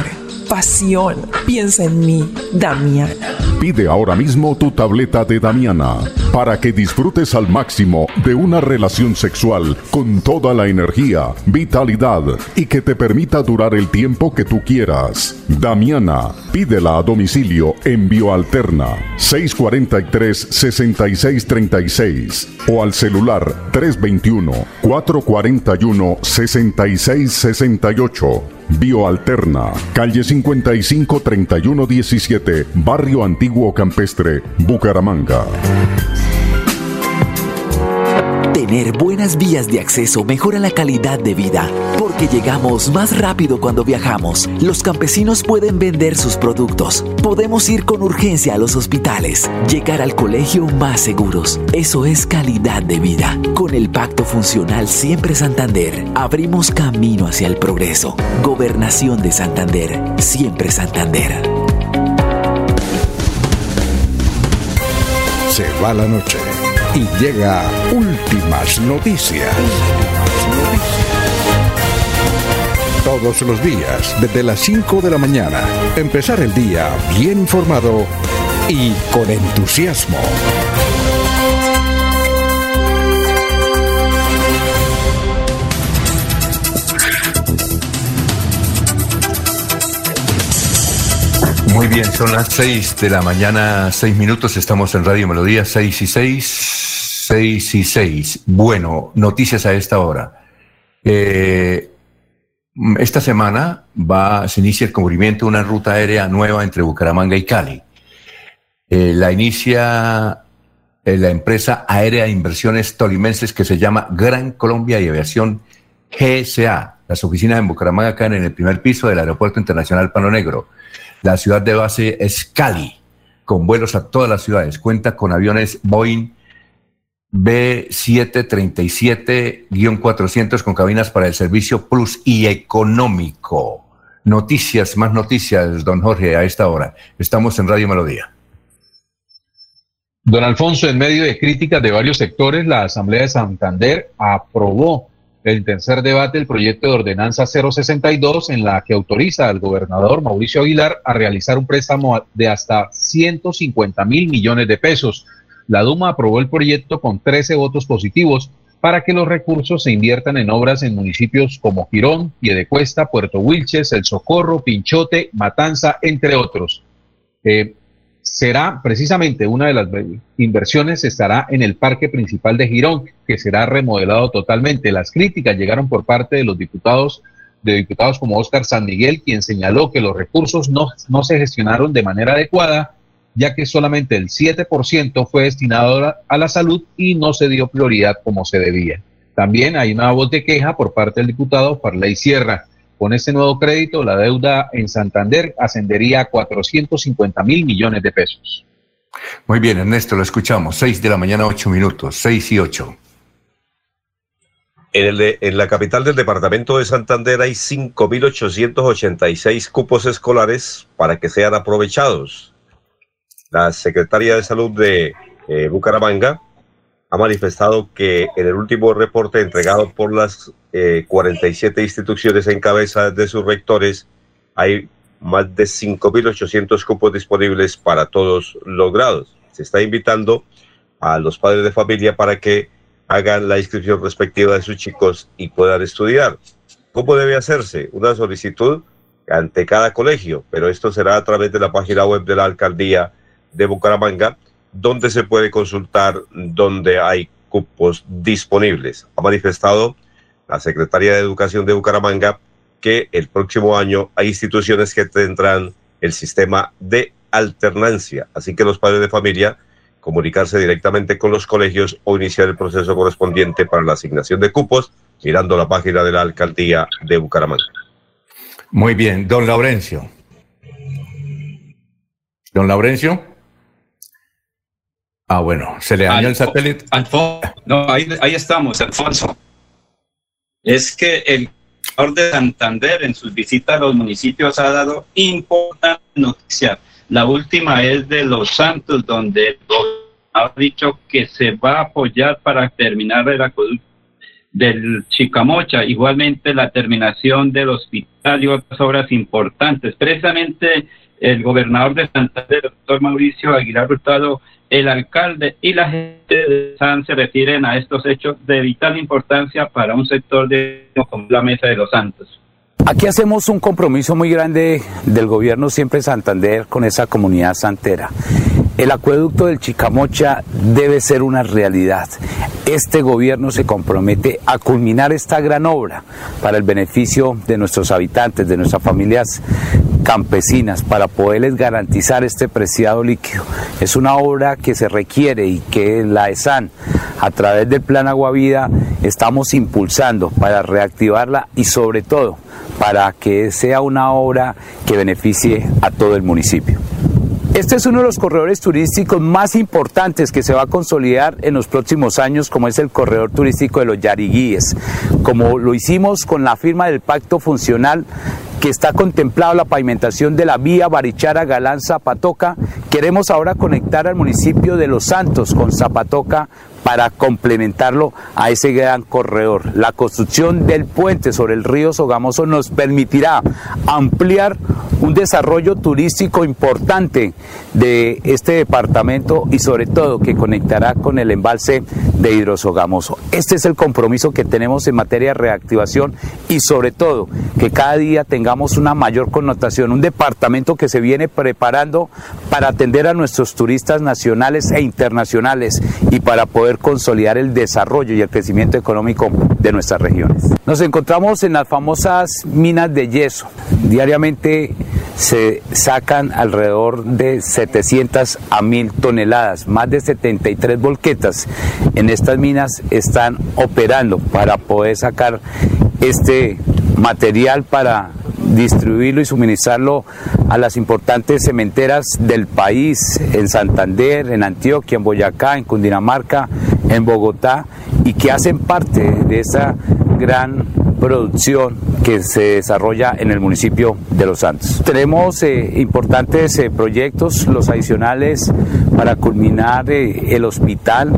pasión, piensa en mí, Damiana. Pide ahora mismo tu tableta de Damiana para que disfrutes al máximo de una relación sexual con toda la energía, vitalidad y que te permita durar el tiempo que tú quieras. Damiana, pídela a domicilio en Bioalterna 643-6636 o al celular 321-441-6668. Bioalterna, calle 55 31 17, Barrio Antiguo Campestre, Bucaramanga. Tener buenas vías de acceso mejora la calidad de vida, porque llegamos más rápido cuando viajamos. Los campesinos pueden vender sus productos. Podemos ir con urgencia a los hospitales, llegar al colegio más seguros. Eso es calidad de vida. Con el Pacto Funcional Siempre Santander, abrimos camino hacia el progreso. Gobernación de Santander, siempre Santander. Se va la noche y llega últimas noticias. Todos los días, desde las 5 de la mañana, empezar el día bien informado y con entusiasmo. Muy bien, son las 6 de la mañana, 6 minutos, estamos en Radio Melodía, 6 y 6, 6 y 6. Bueno, noticias a esta hora. Eh, esta semana va, se inicia el cubrimiento de una ruta aérea nueva entre Bucaramanga y Cali. eh, la inicia eh, la empresa aérea de inversiones tolimenses que se llama Gran Colombia y Aviación GSA. Las oficinas en Bucaramanga caen en el primer piso del Aeropuerto Internacional Palo Negro. La ciudad de base es Cali, con vuelos a todas las ciudades. Cuenta con aviones Boeing B737-400 con cabinas para el servicio Plus y económico. Noticias, más noticias, don Jorge, a esta hora. Estamos en Radio Melodía. Don Alfonso, en medio de críticas de varios sectores, la Asamblea de Santander aprobó el tercer debate del proyecto de ordenanza 062 en la que autoriza al gobernador Mauricio Aguilar a realizar un préstamo de hasta 150 mil millones de pesos. La Duma aprobó el proyecto con 13 votos positivos para que los recursos se inviertan en obras en municipios como Girón, Piedecuesta, Puerto Wilches, El Socorro, Pinchote, Matanza, entre otros. Eh, será precisamente una de las inversiones estará en el parque principal de Girón, que será remodelado totalmente. Las críticas llegaron por parte de los diputados, de diputados como Óscar San Miguel, quien señaló que los recursos no, no se gestionaron de manera adecuada, ya que solamente el 7% fue destinado a la salud y no se dio prioridad como se debía. También hay una voz de queja por parte del diputado Farley Sierra, con este nuevo crédito, la deuda en Santander ascendería a 450 mil millones de pesos. Muy bien, Ernesto, lo escuchamos. Seis de la mañana, ocho minutos. Seis y ocho. En, el de- en la capital del departamento de Santander hay 5.886 cupos escolares para que sean aprovechados. La secretaria de Salud de eh, Bucaramanga ha manifestado que en el último reporte entregado por las eh, 47 instituciones en cabeza de sus rectores hay más de 5.800 cupos disponibles para todos los grados. Se está invitando a los padres de familia para que hagan la inscripción respectiva de sus chicos y puedan estudiar. ¿Cómo debe hacerse? Una solicitud ante cada colegio, pero esto será a través de la página web de la alcaldía de Bucaramanga, donde se puede consultar donde hay cupos disponibles. Ha manifestado la Secretaría de Educación de Bucaramanga que el próximo año hay instituciones que tendrán el sistema de alternancia, así que los padres de familia comunicarse directamente con los colegios o iniciar el proceso correspondiente para la asignación de cupos mirando la página de la alcaldía de Bucaramanga. Muy bien, don Laurencio. Don Laurencio. Ah, bueno, se le dañó el satélite. Alfonso, no, ahí, ahí estamos, Alfonso. Es que el gobernador de Santander en sus visitas a los municipios ha dado importante noticia. La última es de Los Santos, donde el ha dicho que se va a apoyar para terminar el acueducto del Chicamocha, igualmente la terminación del hospital y otras obras importantes. Precisamente el gobernador de Santander, doctor Mauricio Aguilar Hurtado, el alcalde y la gente de San se refieren a estos hechos de vital importancia para un sector de como la Mesa de los Santos. Aquí hacemos un compromiso muy grande del gobierno siempre Santander con esa comunidad santera. El acueducto del Chicamocha debe ser una realidad. Este gobierno se compromete a culminar esta gran obra para el beneficio de nuestros habitantes, de nuestras familias campesinas, para poderles garantizar este preciado líquido. Es una obra que se requiere y que la ESAN, a través del Plan Agua Vida, estamos impulsando para reactivarla y sobre todo para que sea una obra que beneficie a todo el municipio. Este es uno de los corredores turísticos más importantes que se va a consolidar en los próximos años, como es el corredor turístico de los Yariguíes. Como lo hicimos con la firma del pacto funcional que está contemplado la pavimentación de la vía Barichara Galán Zapatoca, queremos ahora conectar al municipio de Los Santos con Zapatoca para complementarlo a ese gran corredor. La construcción del puente sobre el río Sogamoso nos permitirá ampliar un desarrollo turístico importante de este departamento y sobre todo que conectará con el embalse de Hidrosogamoso. Este es el compromiso que tenemos en materia de reactivación y sobre todo que cada día tengamos una mayor connotación, un departamento que se viene preparando para atender a nuestros turistas nacionales e internacionales y para poder consolidar el desarrollo y el crecimiento económico de nuestras regiones. Nos encontramos en las famosas minas de yeso. Diariamente se sacan alrededor de 700 a 1000 toneladas, más de 73 volquetas en estas minas están operando para poder sacar este material para distribuirlo y suministrarlo a las importantes cementeras del país, en Santander, en Antioquia, en Boyacá, en Cundinamarca, en Bogotá, y que hacen parte de esa gran producción que se desarrolla en el municipio de Los Santos. Tenemos eh, importantes eh, proyectos, los adicionales para culminar eh, el hospital,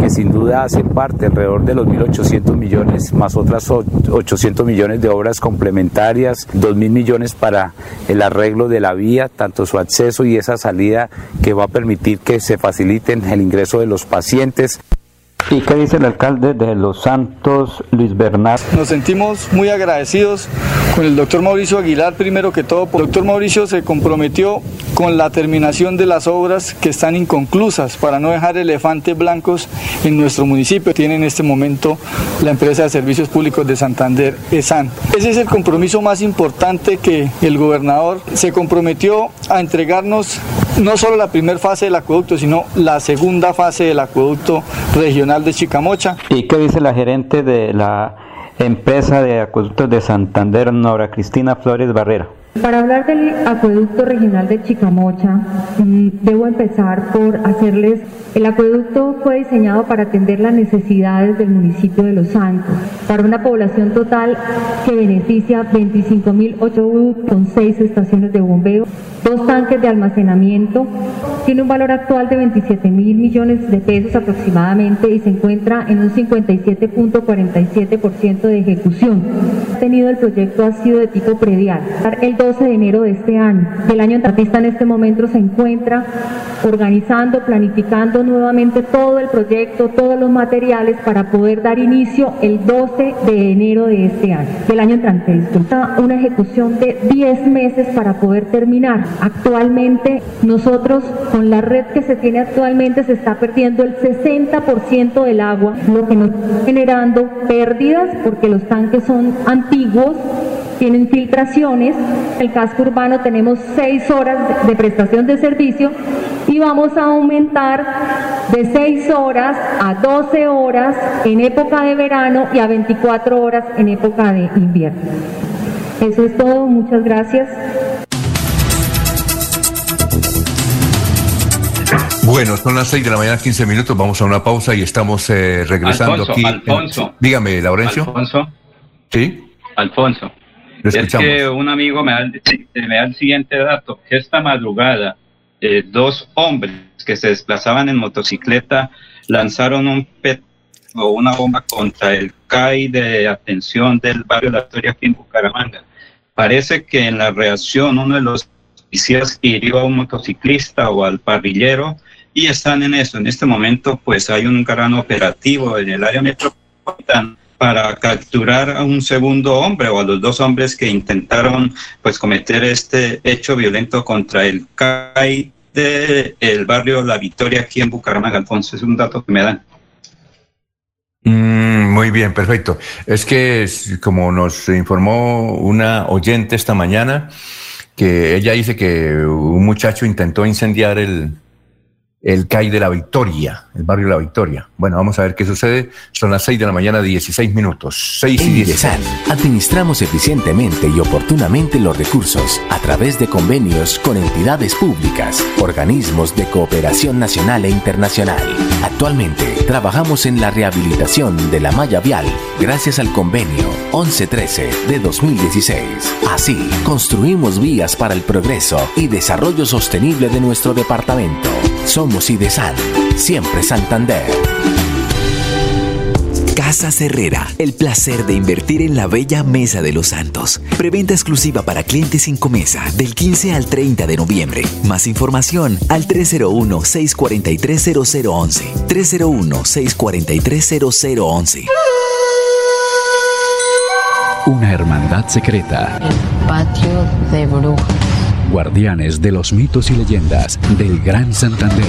que sin duda hace parte alrededor de los 1.800 millones, más otras o- 800 millones de obras complementarias, 2.000 millones para el arreglo de la vía, tanto su acceso y esa salida que va a permitir que se faciliten el ingreso de los pacientes. ¿Y qué dice el alcalde de Los Santos, Luis Bernardo? Nos sentimos muy agradecidos con el doctor Mauricio Aguilar, primero que todo. El doctor Mauricio se comprometió con la terminación de las obras que están inconclusas para no dejar elefantes blancos en nuestro municipio. Tiene en este momento la empresa de servicios públicos de Santander, ESAN. Ese es el compromiso más importante que el gobernador se comprometió a entregarnos no solo la primera fase del acueducto, sino la segunda fase del acueducto regional de Chicamocha. ¿Y qué dice la gerente de la empresa de acueductos de Santander, Nora Cristina Flores Barrera? Para hablar del acueducto regional de Chicamocha, debo empezar por hacerles, el acueducto fue diseñado para atender las necesidades del municipio de Los Santos, para una población total que beneficia 25.008 con seis estaciones de bombeo, dos tanques de almacenamiento, tiene un valor actual de 27 mil millones de pesos aproximadamente y se encuentra en un 57.47% de ejecución. Ha tenido el proyecto ha sido de tipo predial. El 12 de enero de este año, el año artista en este momento se encuentra organizando, planificando nuevamente todo el proyecto, todos los materiales para poder dar inicio el 12 de enero de este año, del año entrante. disculpa. Una ejecución de 10 meses para poder terminar. Actualmente nosotros con la red que se tiene actualmente se está perdiendo el 60% del agua, lo que nos está generando pérdidas porque los tanques son antiguos tienen filtraciones. El casco urbano tenemos seis horas de prestación de servicio y vamos a aumentar de 6 horas a 12 horas en época de verano y a 24 horas en época de invierno. Eso es todo, muchas gracias. Bueno, son las 6 de la mañana, 15 minutos. Vamos a una pausa y estamos eh, regresando Alfonso, aquí. Alfonso. Dígame, Laurencio. Alfonso. Sí. Alfonso. Es que un amigo me da, me da el siguiente dato, que esta madrugada eh, dos hombres que se desplazaban en motocicleta lanzaron un pet o una bomba contra el CAI de atención del barrio La Victoria aquí en Bucaramanga. Parece que en la reacción uno de los policías hirió a un motociclista o al parrillero y están en eso. En este momento pues hay un gran operativo en el área metropolitana para capturar a un segundo hombre o a los dos hombres que intentaron pues cometer este hecho violento contra el CAI del barrio La Victoria aquí en Bucaramanga. Alfonso, es un dato que me dan. Mm, muy bien, perfecto. Es que, como nos informó una oyente esta mañana, que ella dice que un muchacho intentó incendiar el, el CAI de la Victoria, el barrio de la Victoria. Bueno, vamos a ver qué sucede. Son las 6 de la mañana, 16 minutos. 6 y En 16. Idesan administramos eficientemente y oportunamente los recursos a través de convenios con entidades públicas, organismos de cooperación nacional e internacional. Actualmente trabajamos en la rehabilitación de la malla vial gracias al convenio 1113 de 2016. Así, construimos vías para el progreso y desarrollo sostenible de nuestro departamento. Somos Idesan, siempre Santander. Casa Herrera, el placer de invertir en la bella Mesa de los Santos. Preventa exclusiva para clientes sin comesa del 15 al 30 de noviembre. Más información al 301-643-0011. 301-643-0011. Una hermandad secreta. Patio de brujas. Guardianes de los mitos y leyendas del Gran Santander.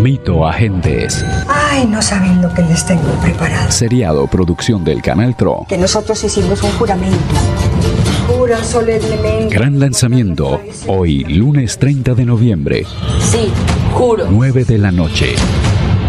Mito Agentes. Ay, no saben lo que les tengo preparado. Seriado producción del Canal Tro. Que nosotros hicimos un juramento. Juro juran solemnemente. Gran lanzamiento, hoy lunes 30 de noviembre, Sí, juro. 9 de la noche.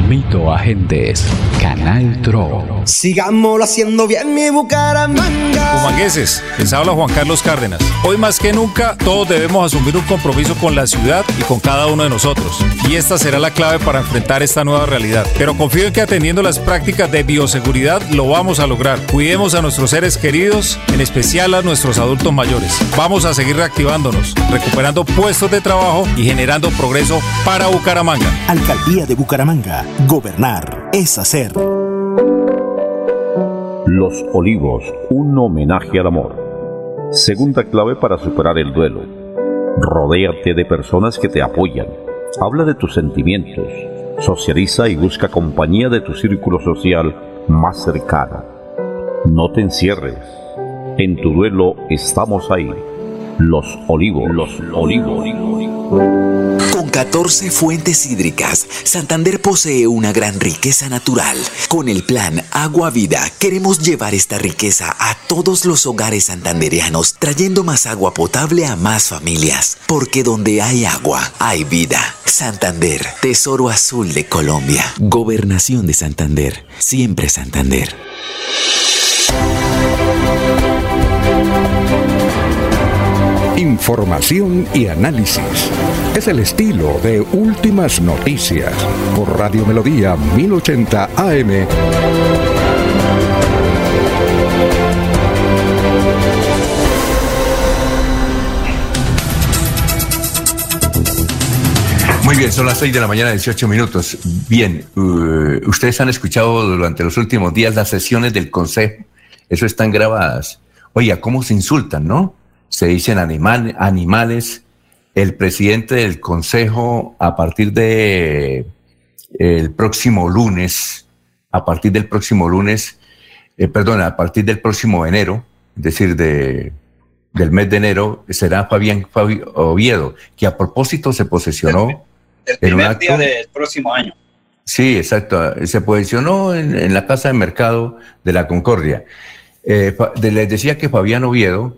Mito Agentes, Canal Tro. Sigámoslo haciendo bien mi Bucaramanga. Humangueses, les habla Juan Carlos Cárdenas. Hoy más que nunca, todos debemos asumir un compromiso con la ciudad y con cada uno de nosotros. Y esta será la clave para enfrentar esta nueva realidad. Pero confío en que atendiendo las prácticas de bioseguridad lo vamos a lograr. Cuidemos a nuestros seres queridos, en especial a nuestros adultos mayores. Vamos a seguir reactivándonos, recuperando puestos de trabajo y generando progreso para Bucaramanga. Alcaldía de Bucaramanga. Gobernar es hacer. Los Olivos, un homenaje al amor. Segunda clave para superar el duelo. Rodéate de personas que te apoyan. Habla de tus sentimientos. Socializa y busca compañía de tu círculo social más cercana. No te encierres. En tu duelo estamos ahí. Los Olivos. Los Olivos. Con 14 fuentes hídricas, Santander posee una gran riqueza natural. Con el plan Agua Vida queremos llevar esta riqueza a todos los hogares santandereanos, trayendo más agua potable a más familias. Porque donde hay agua, hay vida. Santander, Tesoro Azul de Colombia. Gobernación de Santander. Siempre Santander. Información y análisis. Es el estilo de Últimas Noticias por Radio Melodía 1080 AM. Muy bien, son las 6 de la mañana, 18 minutos. Bien, uh, ustedes han escuchado durante los últimos días las sesiones del Consejo. Eso están grabadas. Oiga, ¿cómo se insultan, no? Se dicen animal, animales. El presidente del Consejo, a partir de el próximo lunes, a partir del próximo lunes, eh, perdón, a partir del próximo enero, es decir, de, del mes de enero, será Fabián Fabi- Oviedo, que a propósito se posesionó El en un primer acto. día del próximo año. Sí, exacto. Se posicionó en, en la Casa de Mercado de la Concordia. Eh, les decía que Fabián Oviedo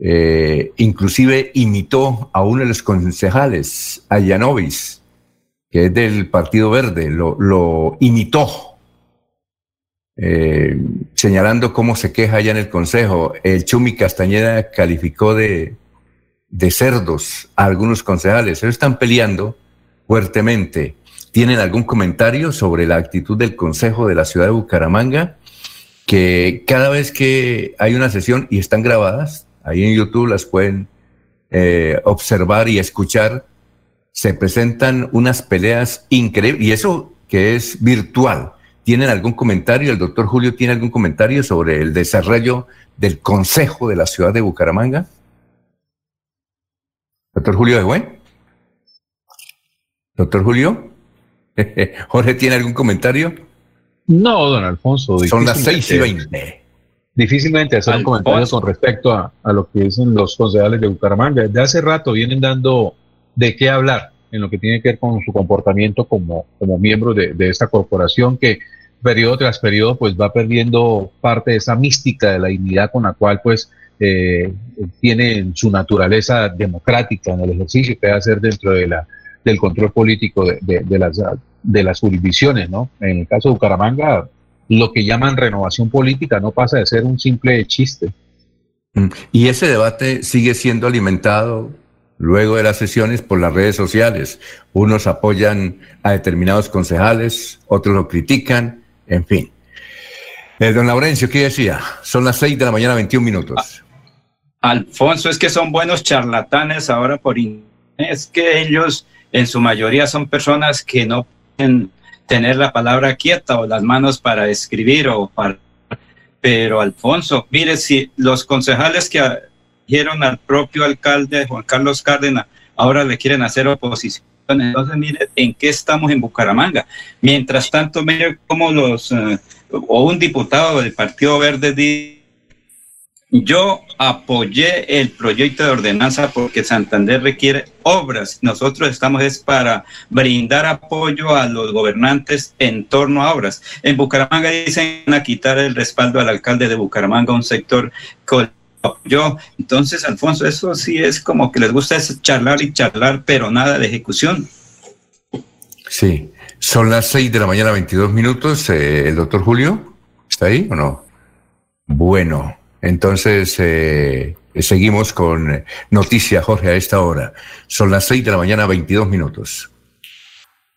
eh, inclusive imitó a uno de los concejales, a Yanovis, que es del Partido Verde, lo, imitó, eh, señalando cómo se queja allá en el Consejo. El Chumi Castañeda calificó de, de cerdos a algunos concejales. Ellos están peleando fuertemente. ¿Tienen algún comentario sobre la actitud del Consejo de la ciudad de Bucaramanga? Que cada vez que hay una sesión y están grabadas, ahí en YouTube las pueden eh, observar y escuchar, se presentan unas peleas increíbles. Y eso que es virtual. ¿Tienen algún comentario? ¿El doctor Julio tiene algún comentario sobre el desarrollo del Consejo de la ciudad de Bucaramanga? Doctor Julio de Buen. Doctor Julio. Jorge, ¿tiene algún comentario? No, don Alfonso. Son las 6 y 20. Difícilmente hacer un comentario con respecto a, a lo que dicen los concejales de Bucaramanga. Desde hace rato vienen dando de qué hablar en lo que tiene que ver con su comportamiento como, como miembro de, de esta corporación que periodo tras periodo pues va perdiendo parte de esa mística de la dignidad con la cual pues eh, tiene en su naturaleza democrática en el ejercicio que debe hacer dentro de la, del control político de, de- de las, de las jurisdicciones, ¿no? En el caso de Bucaramanga, lo que llaman renovación política no pasa de ser un simple chiste. Mm. Y ese debate sigue siendo alimentado luego de las sesiones por las redes sociales. Unos apoyan a determinados concejales, otros lo critican, en fin. Eh, don Laurencio, ¿qué decía? Son las 6 de la mañana, 21 minutos. Alfonso, es que son buenos charlatanes ahora por internet. Es que ellos, en su mayoría, son personas que no pueden tener la palabra quieta o las manos para escribir o para. Pero Alfonso, mire, si los concejales que dieron al propio alcalde Juan Carlos Cárdenas ahora le quieren hacer oposición. Entonces, mire, ¿en qué estamos en Bucaramanga? Mientras tanto, mire cómo los, eh, o un diputado del Partido Verde dice yo apoyé el proyecto de ordenanza porque Santander requiere obras. Nosotros estamos es para brindar apoyo a los gobernantes en torno a obras. En Bucaramanga dicen a quitar el respaldo al alcalde de Bucaramanga, un sector con. Entonces, Alfonso, eso sí es como que les gusta charlar y charlar, pero nada de ejecución. Sí, son las 6 de la mañana, 22 minutos. Eh, ¿El doctor Julio está ahí o no? Bueno, entonces eh, seguimos con noticias, Jorge, a esta hora. Son las 6 de la mañana, 22 minutos.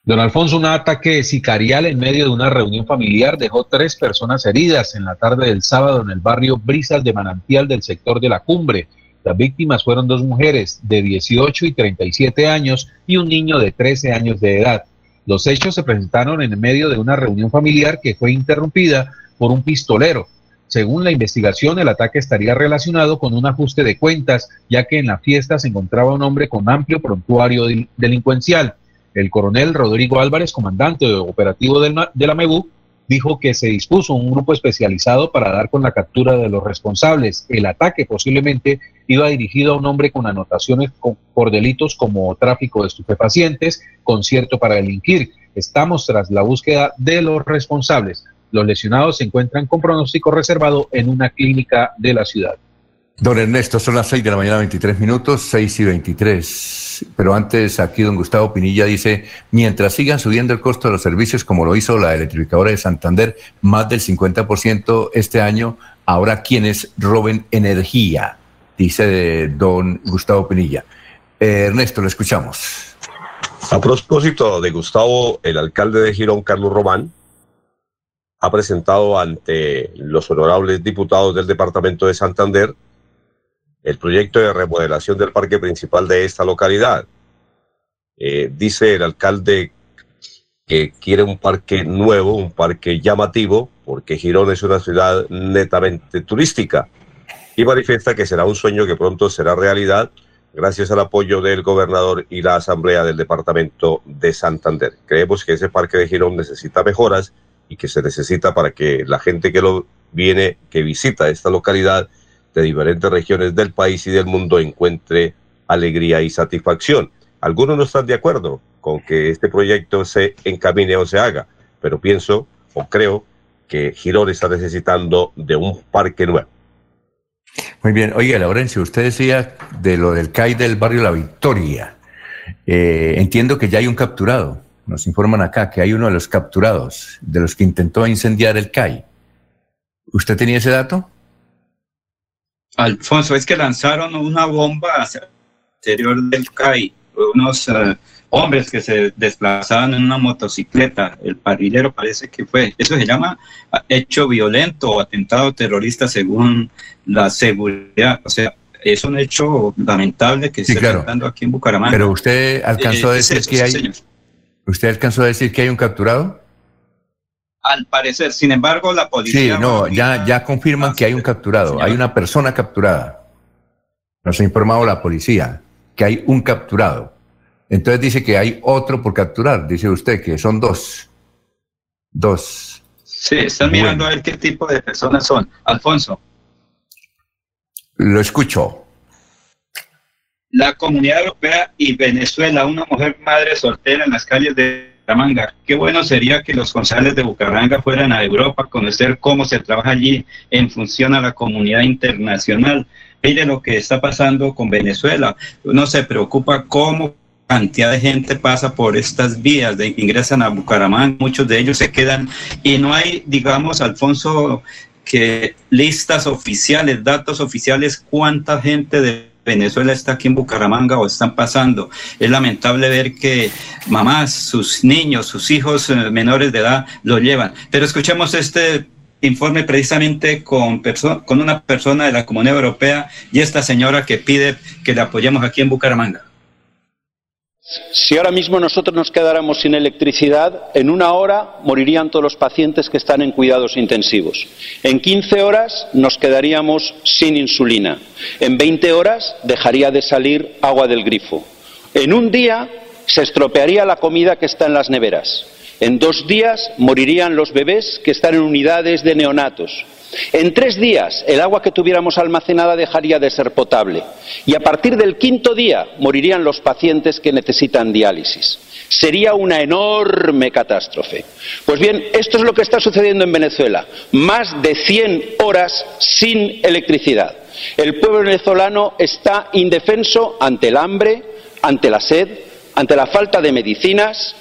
Don Alfonso, un ataque sicarial en medio de una reunión familiar dejó tres personas heridas en la tarde del sábado en el barrio Brisas de Manantial del sector de la Cumbre. Las víctimas fueron dos mujeres de 18 y 37 años y un niño de 13 años de edad. Los hechos se presentaron en medio de una reunión familiar que fue interrumpida por un pistolero. Según la investigación, el ataque estaría relacionado con un ajuste de cuentas, ya que en la fiesta se encontraba un hombre con amplio prontuario delincuencial. El coronel Rodrigo Álvarez, comandante operativo de la MEBU, dijo que se dispuso un grupo especializado para dar con la captura de los responsables. El ataque posiblemente iba dirigido a un hombre con anotaciones por delitos como tráfico de estupefacientes, concierto para delinquir. Estamos tras la búsqueda de los responsables. Los lesionados se encuentran con pronóstico reservado en una clínica de la ciudad. Don Ernesto, son las 6 de la mañana, 23 minutos, 6 y 23. Pero antes, aquí don Gustavo Pinilla dice, mientras sigan subiendo el costo de los servicios, como lo hizo la electrificadora de Santander, más del 50% este año, habrá quienes roben energía, dice don Gustavo Pinilla. Eh, Ernesto, lo escuchamos. A propósito de Gustavo, el alcalde de Girón, Carlos Román, ha presentado ante los honorables diputados del departamento de Santander el proyecto de remodelación del parque principal de esta localidad. Eh, dice el alcalde que quiere un parque nuevo, un parque llamativo, porque Girón es una ciudad netamente turística y manifiesta que será un sueño que pronto será realidad gracias al apoyo del gobernador y la asamblea del departamento de Santander. Creemos que ese parque de Girón necesita mejoras y que se necesita para que la gente que lo viene, que visita esta localidad, de diferentes regiones del país y del mundo encuentre alegría y satisfacción. Algunos no están de acuerdo con que este proyecto se encamine o se haga, pero pienso o creo que Girón está necesitando de un parque nuevo. Muy bien. Oiga, Laurencio, usted decía de lo del CAI del barrio La Victoria. Eh, entiendo que ya hay un capturado. Nos informan acá que hay uno de los capturados, de los que intentó incendiar el CAI. ¿Usted tenía ese dato? Alfonso, es que lanzaron una bomba hacia el exterior del CAI, unos eh, hombres que se desplazaban en una motocicleta, el parrillero parece que fue, eso se llama hecho violento o atentado terrorista según la seguridad, o sea, es un hecho lamentable que se está dando aquí en Bucaramanga. Pero usted alcanzó a eh, decir que hay, usted alcanzó a decir que hay un capturado. Al parecer, sin embargo, la policía. Sí, no, ya, ya confirman que hay un capturado, hay una persona capturada. Nos ha informado la policía que hay un capturado. Entonces dice que hay otro por capturar, dice usted que son dos. Dos. Sí, están mirando a ver qué tipo de personas son. Alfonso. Lo escucho. La comunidad europea y Venezuela, una mujer madre soltera en las calles de Bucaramanga. Qué bueno sería que los concejales de Bucaramanga fueran a Europa a conocer cómo se trabaja allí en función a la comunidad internacional. Mire lo que está pasando con Venezuela. Uno se preocupa cómo cantidad de gente pasa por estas vías, de, ingresan a Bucaramanga, muchos de ellos se quedan y no hay, digamos, Alfonso, que listas oficiales, datos oficiales, cuánta gente de Venezuela está aquí en Bucaramanga o están pasando. Es lamentable ver que mamás, sus niños, sus hijos eh, menores de edad lo llevan. Pero escuchemos este informe precisamente con, una persona de la Comunidad Europea y esta señora que pide que le apoyemos aquí en Bucaramanga. Si ahora mismo nosotros nos quedáramos sin electricidad, en una hora morirían todos los pacientes que están en cuidados intensivos. En 15 horas nos quedaríamos sin insulina. En 20 horas dejaría de salir agua del grifo. En un día se estropearía la comida que está en las neveras. En dos días morirían los bebés que están en unidades de neonatos. En tres días el agua que tuviéramos almacenada dejaría de ser potable y a partir del quinto día morirían los pacientes que necesitan diálisis. Sería una enorme catástrofe. Pues bien, esto es lo que está sucediendo en Venezuela. Más de 100 horas sin electricidad. El pueblo venezolano está indefenso ante el hambre, ante la sed, ante la falta de medicinas,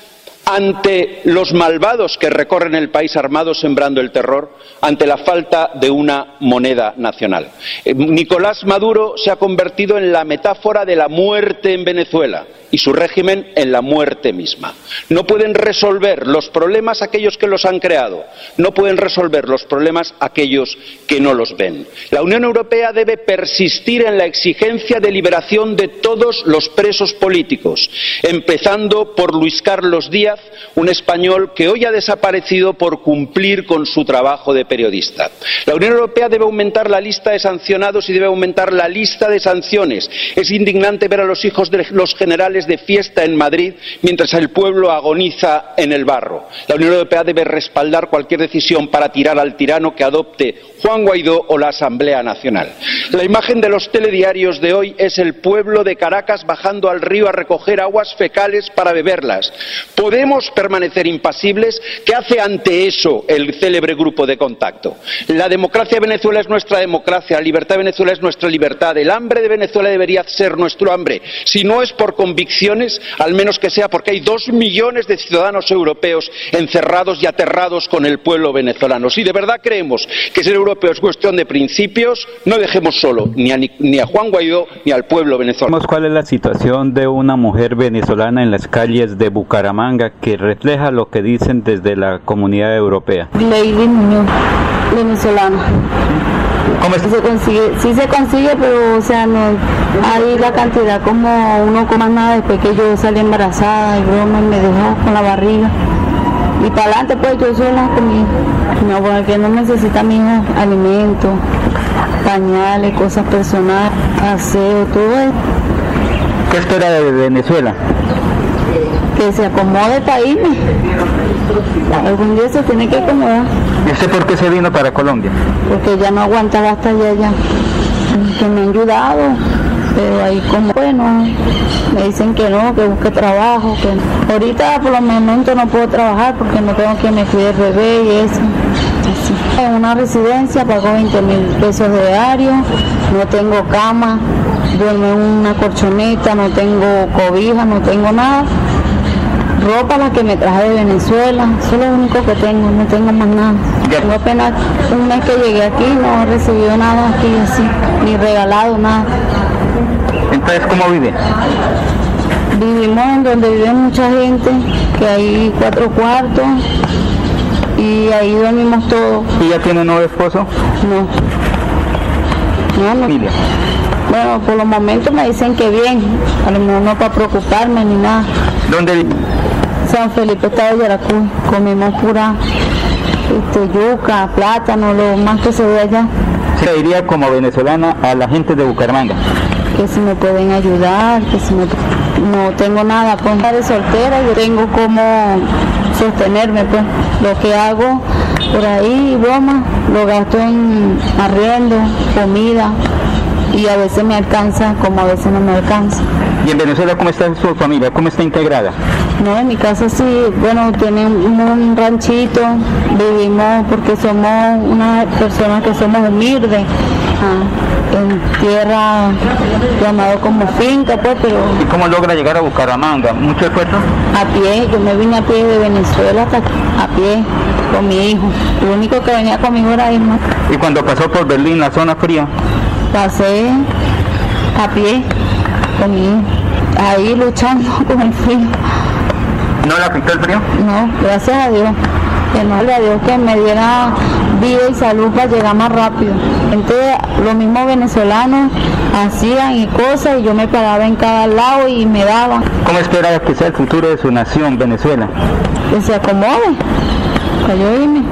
ante los malvados que recorren el país armados sembrando el terror, ante la falta de una moneda nacional. Eh, Nicolás Maduro se ha convertido en la metáfora de la muerte en Venezuela y su régimen en la muerte misma. No pueden resolver los problemas aquellos que los han creado, no pueden resolver los problemas aquellos que no los ven. La Unión Europea debe persistir en la exigencia de liberación de todos los presos políticos, empezando por Luis Carlos Díaz, un español que hoy ha desaparecido por cumplir con su trabajo de periodista. La Unión Europea debe aumentar la lista de sancionados y debe aumentar la lista de sanciones. Es indignante ver a los hijos de los generales de fiesta en Madrid mientras el pueblo agoniza en el barro. La Unión Europea debe respaldar cualquier decisión para tirar al tirano que adopte Juan Guaidó o la Asamblea Nacional. La imagen de los telediarios de hoy es el pueblo de Caracas bajando al río a recoger aguas fecales para beberlas. ¿Podemos permanecer impasibles? ¿Qué hace ante eso el célebre grupo de contacto? La democracia de Venezuela es nuestra democracia, la libertad de Venezuela es nuestra libertad, el hambre de Venezuela debería ser nuestro hambre. Si no es por al menos que sea porque hay dos millones de ciudadanos europeos encerrados y aterrados con el pueblo venezolano. Si de verdad creemos que ser europeo es cuestión de principios, no dejemos solo ni a, ni a Juan Guaidó ni al pueblo venezolano. ¿Cuál es la situación de una mujer venezolana en las calles de Bucaramanga que refleja lo que dicen desde la comunidad europea? Lady Muñoz, venezolana. ¿Cómo se consigue? Sí se consigue, pero o sea, no hay la cantidad como uno coma nada después que yo salí embarazada y broma me dejó con la barriga. Y para adelante pues yo sola comí. No, porque no necesita mi hijo alimentos, pañales, cosas personales, aseo, todo eso. ¿Qué espera de Venezuela? Que se acomode para irme. Algún día se tiene que acomodar. ¿Y usted por qué se vino para Colombia? Porque ya no aguantaba hasta allá, ya. Que me han ayudado, pero ahí como bueno, me dicen que no, que busque trabajo, que ahorita por los momentos no puedo trabajar porque no tengo que me cuide el bebé y eso. Así. En una residencia pago 20 mil pesos diarios, no tengo cama, duermo en una colchoneta, no tengo cobija, no tengo nada. Ropa la que me traje de Venezuela, eso es lo único que tengo, no tengo más nada. Tengo apenas un mes que llegué aquí, no he recibido nada aquí así, ni regalado nada. Entonces, ¿cómo vive? Vivimos en donde vive mucha gente, que hay cuatro cuartos y ahí dormimos todos. ¿Y ya tiene un nuevo esposo? No. No, no. Familia. Bueno, por los momentos me dicen que bien, a lo mejor no para preocuparme ni nada. ¿Dónde vive? San Felipe, Estado de Yaracuy. Comemos pura este, yuca, plátano, lo más que se ve allá. Se diría como venezolana a la gente de Bucaramanga. Que si me pueden ayudar, que si me... No tengo nada, pues de soltera, yo tengo como sostenerme, pues. Lo que hago por ahí, broma, lo gasto en arriendo, comida, y a veces me alcanza como a veces no me alcanza. ¿Y en Venezuela cómo está su familia? ¿Cómo está integrada? No, en mi casa sí, bueno, tiene un ranchito, vivimos porque somos una persona que somos humildes, ah, en tierra llamado como finca, pues, pero... ¿Y cómo logra llegar a Bucaramanga? ¿Mucho esfuerzo? A pie, yo me vine a pie de Venezuela hasta aquí, a pie con mi hijo. Lo único que venía conmigo era irme. ¿Y cuando pasó por Berlín, la zona fría? Pasé a pie con mi hijo, ahí luchando con el frío. ¿No le afectó el frío? No, gracias a Dios. Que no le a Dios que me diera vida y salud para llegar más rápido. Entonces, los mismos venezolanos hacían y cosas y yo me paraba en cada lado y me daba. ¿Cómo espera que sea el futuro de su nación, Venezuela? Que se acomode, para yo irme.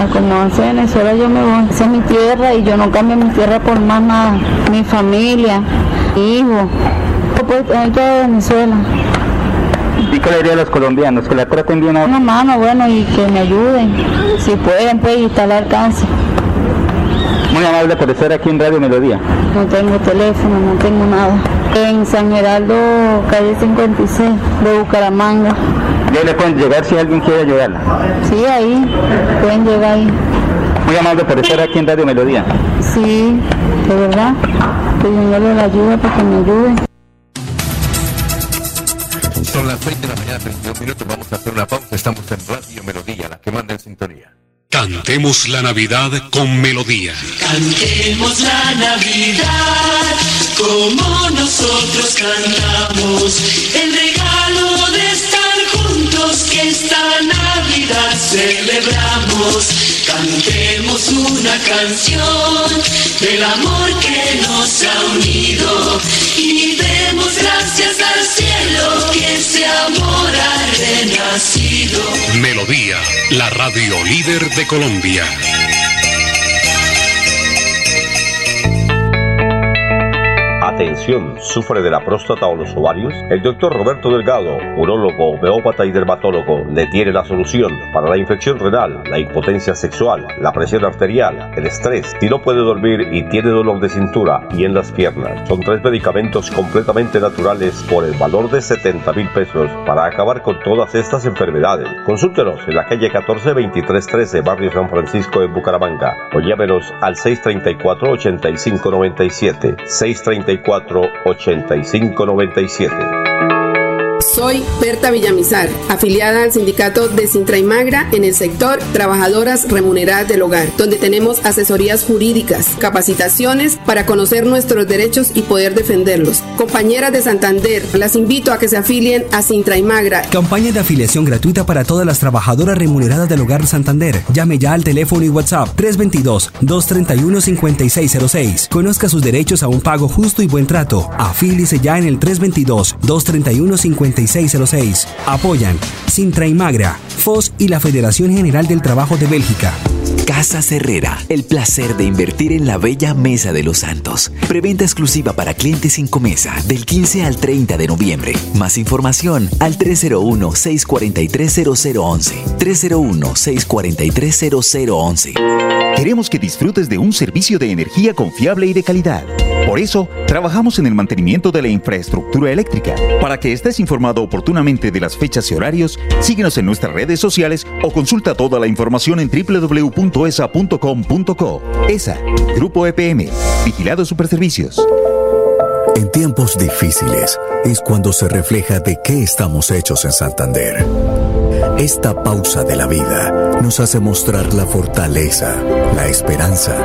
Acomodarse Venezuela yo me voy. Esa es mi tierra y yo no cambio mi tierra por más nada. Mi familia, mi hijo. Pues, de Venezuela. ¿Y qué le diría a los colombianos? Que la traten bien a Una mano, bueno, y que me ayuden. Si pueden, pues, instalar cáncer. Muy amable por estar aquí en Radio Melodía. No tengo teléfono, no tengo nada. En San Geraldo, calle 56, de Bucaramanga. Ya le pueden llegar si alguien quiere ayudarla. Sí, ahí, pueden llegar ahí. Muy amable por estar aquí en Radio Melodía. Sí, de verdad. Que Dios le ayude para que me ayude. Las 6 de la mañana, 32 minutos. Vamos a hacer una pausa. Estamos en Radio Melodía, la que manda en sintonía. Cantemos la Navidad con melodía. Cantemos la Navidad como nosotros cantamos. El regalo de que esta Navidad celebramos. Cantemos una canción del amor que nos ha unido y demos gracias al cielo que ese amor ha renacido. Melodía, la radio líder de Colombia. ¿Sufre de la próstata o los ovarios? El doctor Roberto Delgado, urólogo, homeópata y dermatólogo, le tiene la solución para la infección renal, la impotencia sexual, la presión arterial, el estrés, si no puede dormir y tiene dolor de cintura y en las piernas. Son tres medicamentos completamente naturales por el valor de 70 mil pesos para acabar con todas estas enfermedades. Consúltenos en la calle 14 2313, barrio San Francisco en Bucaramanga o llámenos al 634 8597 634 8597. Soy Berta Villamizar, afiliada al sindicato de Sintra y Magra en el sector Trabajadoras Remuneradas del Hogar, donde tenemos asesorías jurídicas, capacitaciones para conocer nuestros derechos y poder defenderlos. Compañeras de Santander, las invito a que se afilien a Sintra y Magra. Campaña de afiliación gratuita para todas las trabajadoras remuneradas del Hogar Santander. Llame ya al teléfono y WhatsApp 322-231-5606. Conozca sus derechos a un pago justo y buen trato. Afíliese ya en el 322-231-5606. Apoyan Sintra y Magra, FOS y la Federación General del Trabajo de Bélgica. Casa Herrera, el placer de invertir en la bella Mesa de los Santos. Preventa exclusiva para clientes sin comesa del 15 al 30 de noviembre. Más información al 301-643-0011. 301-643-0011. Queremos que disfrutes de un servicio de energía confiable y de calidad. Por eso, trabajamos en el mantenimiento de la infraestructura eléctrica. Para que estés informado oportunamente de las fechas y horarios, síguenos en nuestras redes sociales o consulta toda la información en www.esa.com.co. ESA, Grupo EPM, Vigilado Superservicios. En tiempos difíciles es cuando se refleja de qué estamos hechos en Santander. Esta pausa de la vida nos hace mostrar la fortaleza, la esperanza,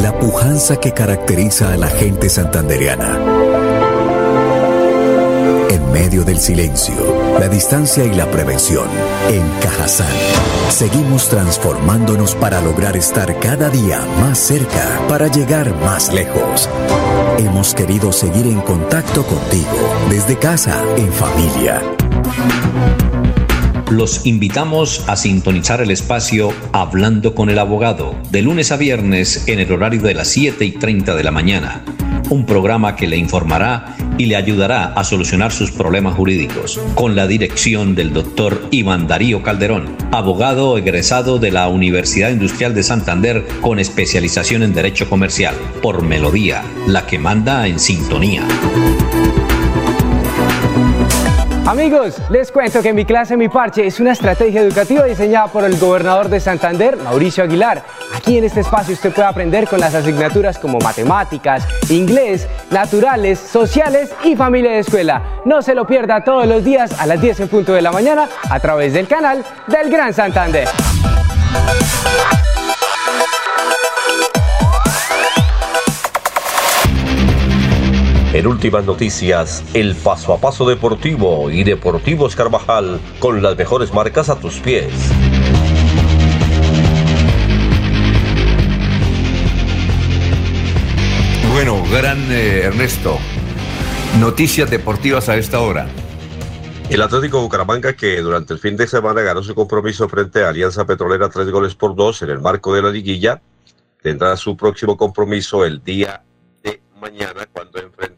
la pujanza que caracteriza a la gente santandereana. En medio del silencio, la distancia y la prevención, en Cajazán, seguimos transformándonos para lograr estar cada día más cerca, para llegar más lejos. Hemos querido seguir en contacto contigo, desde casa, en familia. Los invitamos a sintonizar el espacio Hablando con el Abogado, de lunes a viernes en el horario de las 7 y 30 de la mañana. Un programa que le informará y le ayudará a solucionar sus problemas jurídicos, con la dirección del doctor Iván Darío Calderón, abogado egresado de la Universidad Industrial de Santander con especialización en Derecho Comercial, por Melodía, la que manda en sintonía. Amigos, les cuento que mi clase Mi Parche es una estrategia educativa diseñada por el gobernador de Santander, Mauricio Aguilar. Aquí en este espacio usted puede aprender con las asignaturas como matemáticas, inglés, naturales, sociales y familia de escuela. No se lo pierda todos los días a las 10 en punto de la mañana a través del canal del Gran Santander. En últimas noticias, el paso a paso deportivo y Deportivos Carvajal con las mejores marcas a tus pies. Bueno, gran eh, Ernesto. Noticias deportivas a esta hora. El Atlético Bucaramanga, que durante el fin de semana ganó su compromiso frente a Alianza Petrolera tres goles por dos en el marco de la liguilla, tendrá su próximo compromiso el día de mañana cuando enfrente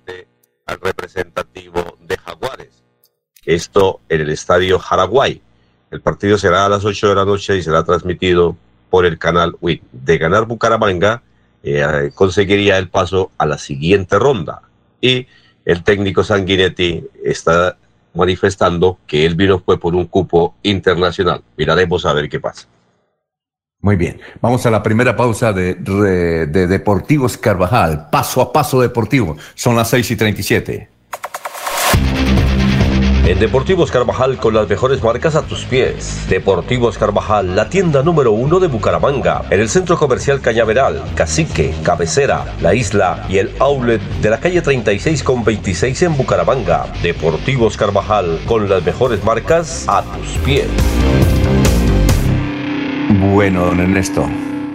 al representativo de Jaguares. Esto en el estadio Jaraguay. El partido será a las 8 de la noche y será transmitido por el canal WIN. De ganar Bucaramanga, eh, conseguiría el paso a la siguiente ronda. Y el técnico Sanguinetti está manifestando que él vino fue por un cupo internacional. Miraremos a ver qué pasa. Muy bien, vamos a la primera pausa de, de, Deportivos Carvajal, paso a paso deportivo, son las 6 y 37. En Deportivos Carvajal con las mejores marcas a tus pies. Deportivos Carvajal, la tienda número uno de Bucaramanga, en el centro comercial Cañaveral, Cacique, Cabecera, La Isla y el outlet de la calle 36 con 26 en Bucaramanga. Deportivos Carvajal con las mejores marcas a tus pies. Bueno, don Ernesto.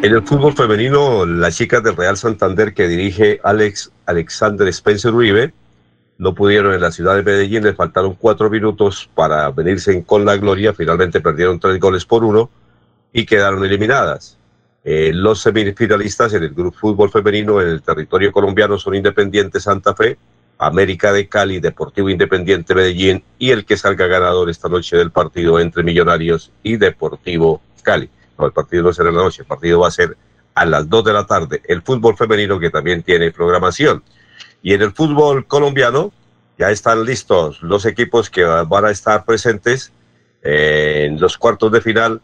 En el fútbol femenino, las chicas del Real Santander que dirige Alex Alexander Spencer Uribe no pudieron en la ciudad de Medellín, les faltaron cuatro minutos para venirse con la gloria, finalmente perdieron tres goles por uno y quedaron eliminadas. Eh, los semifinalistas en el grupo fútbol femenino en el territorio colombiano son Independiente Santa Fe, América de Cali, Deportivo Independiente Medellín y el que salga ganador esta noche del partido entre Millonarios y Deportivo Cali. El partido no será en la noche, el partido va a ser a las 2 de la tarde. El fútbol femenino que también tiene programación. Y en el fútbol colombiano ya están listos los equipos que van a estar presentes eh, en los cuartos de final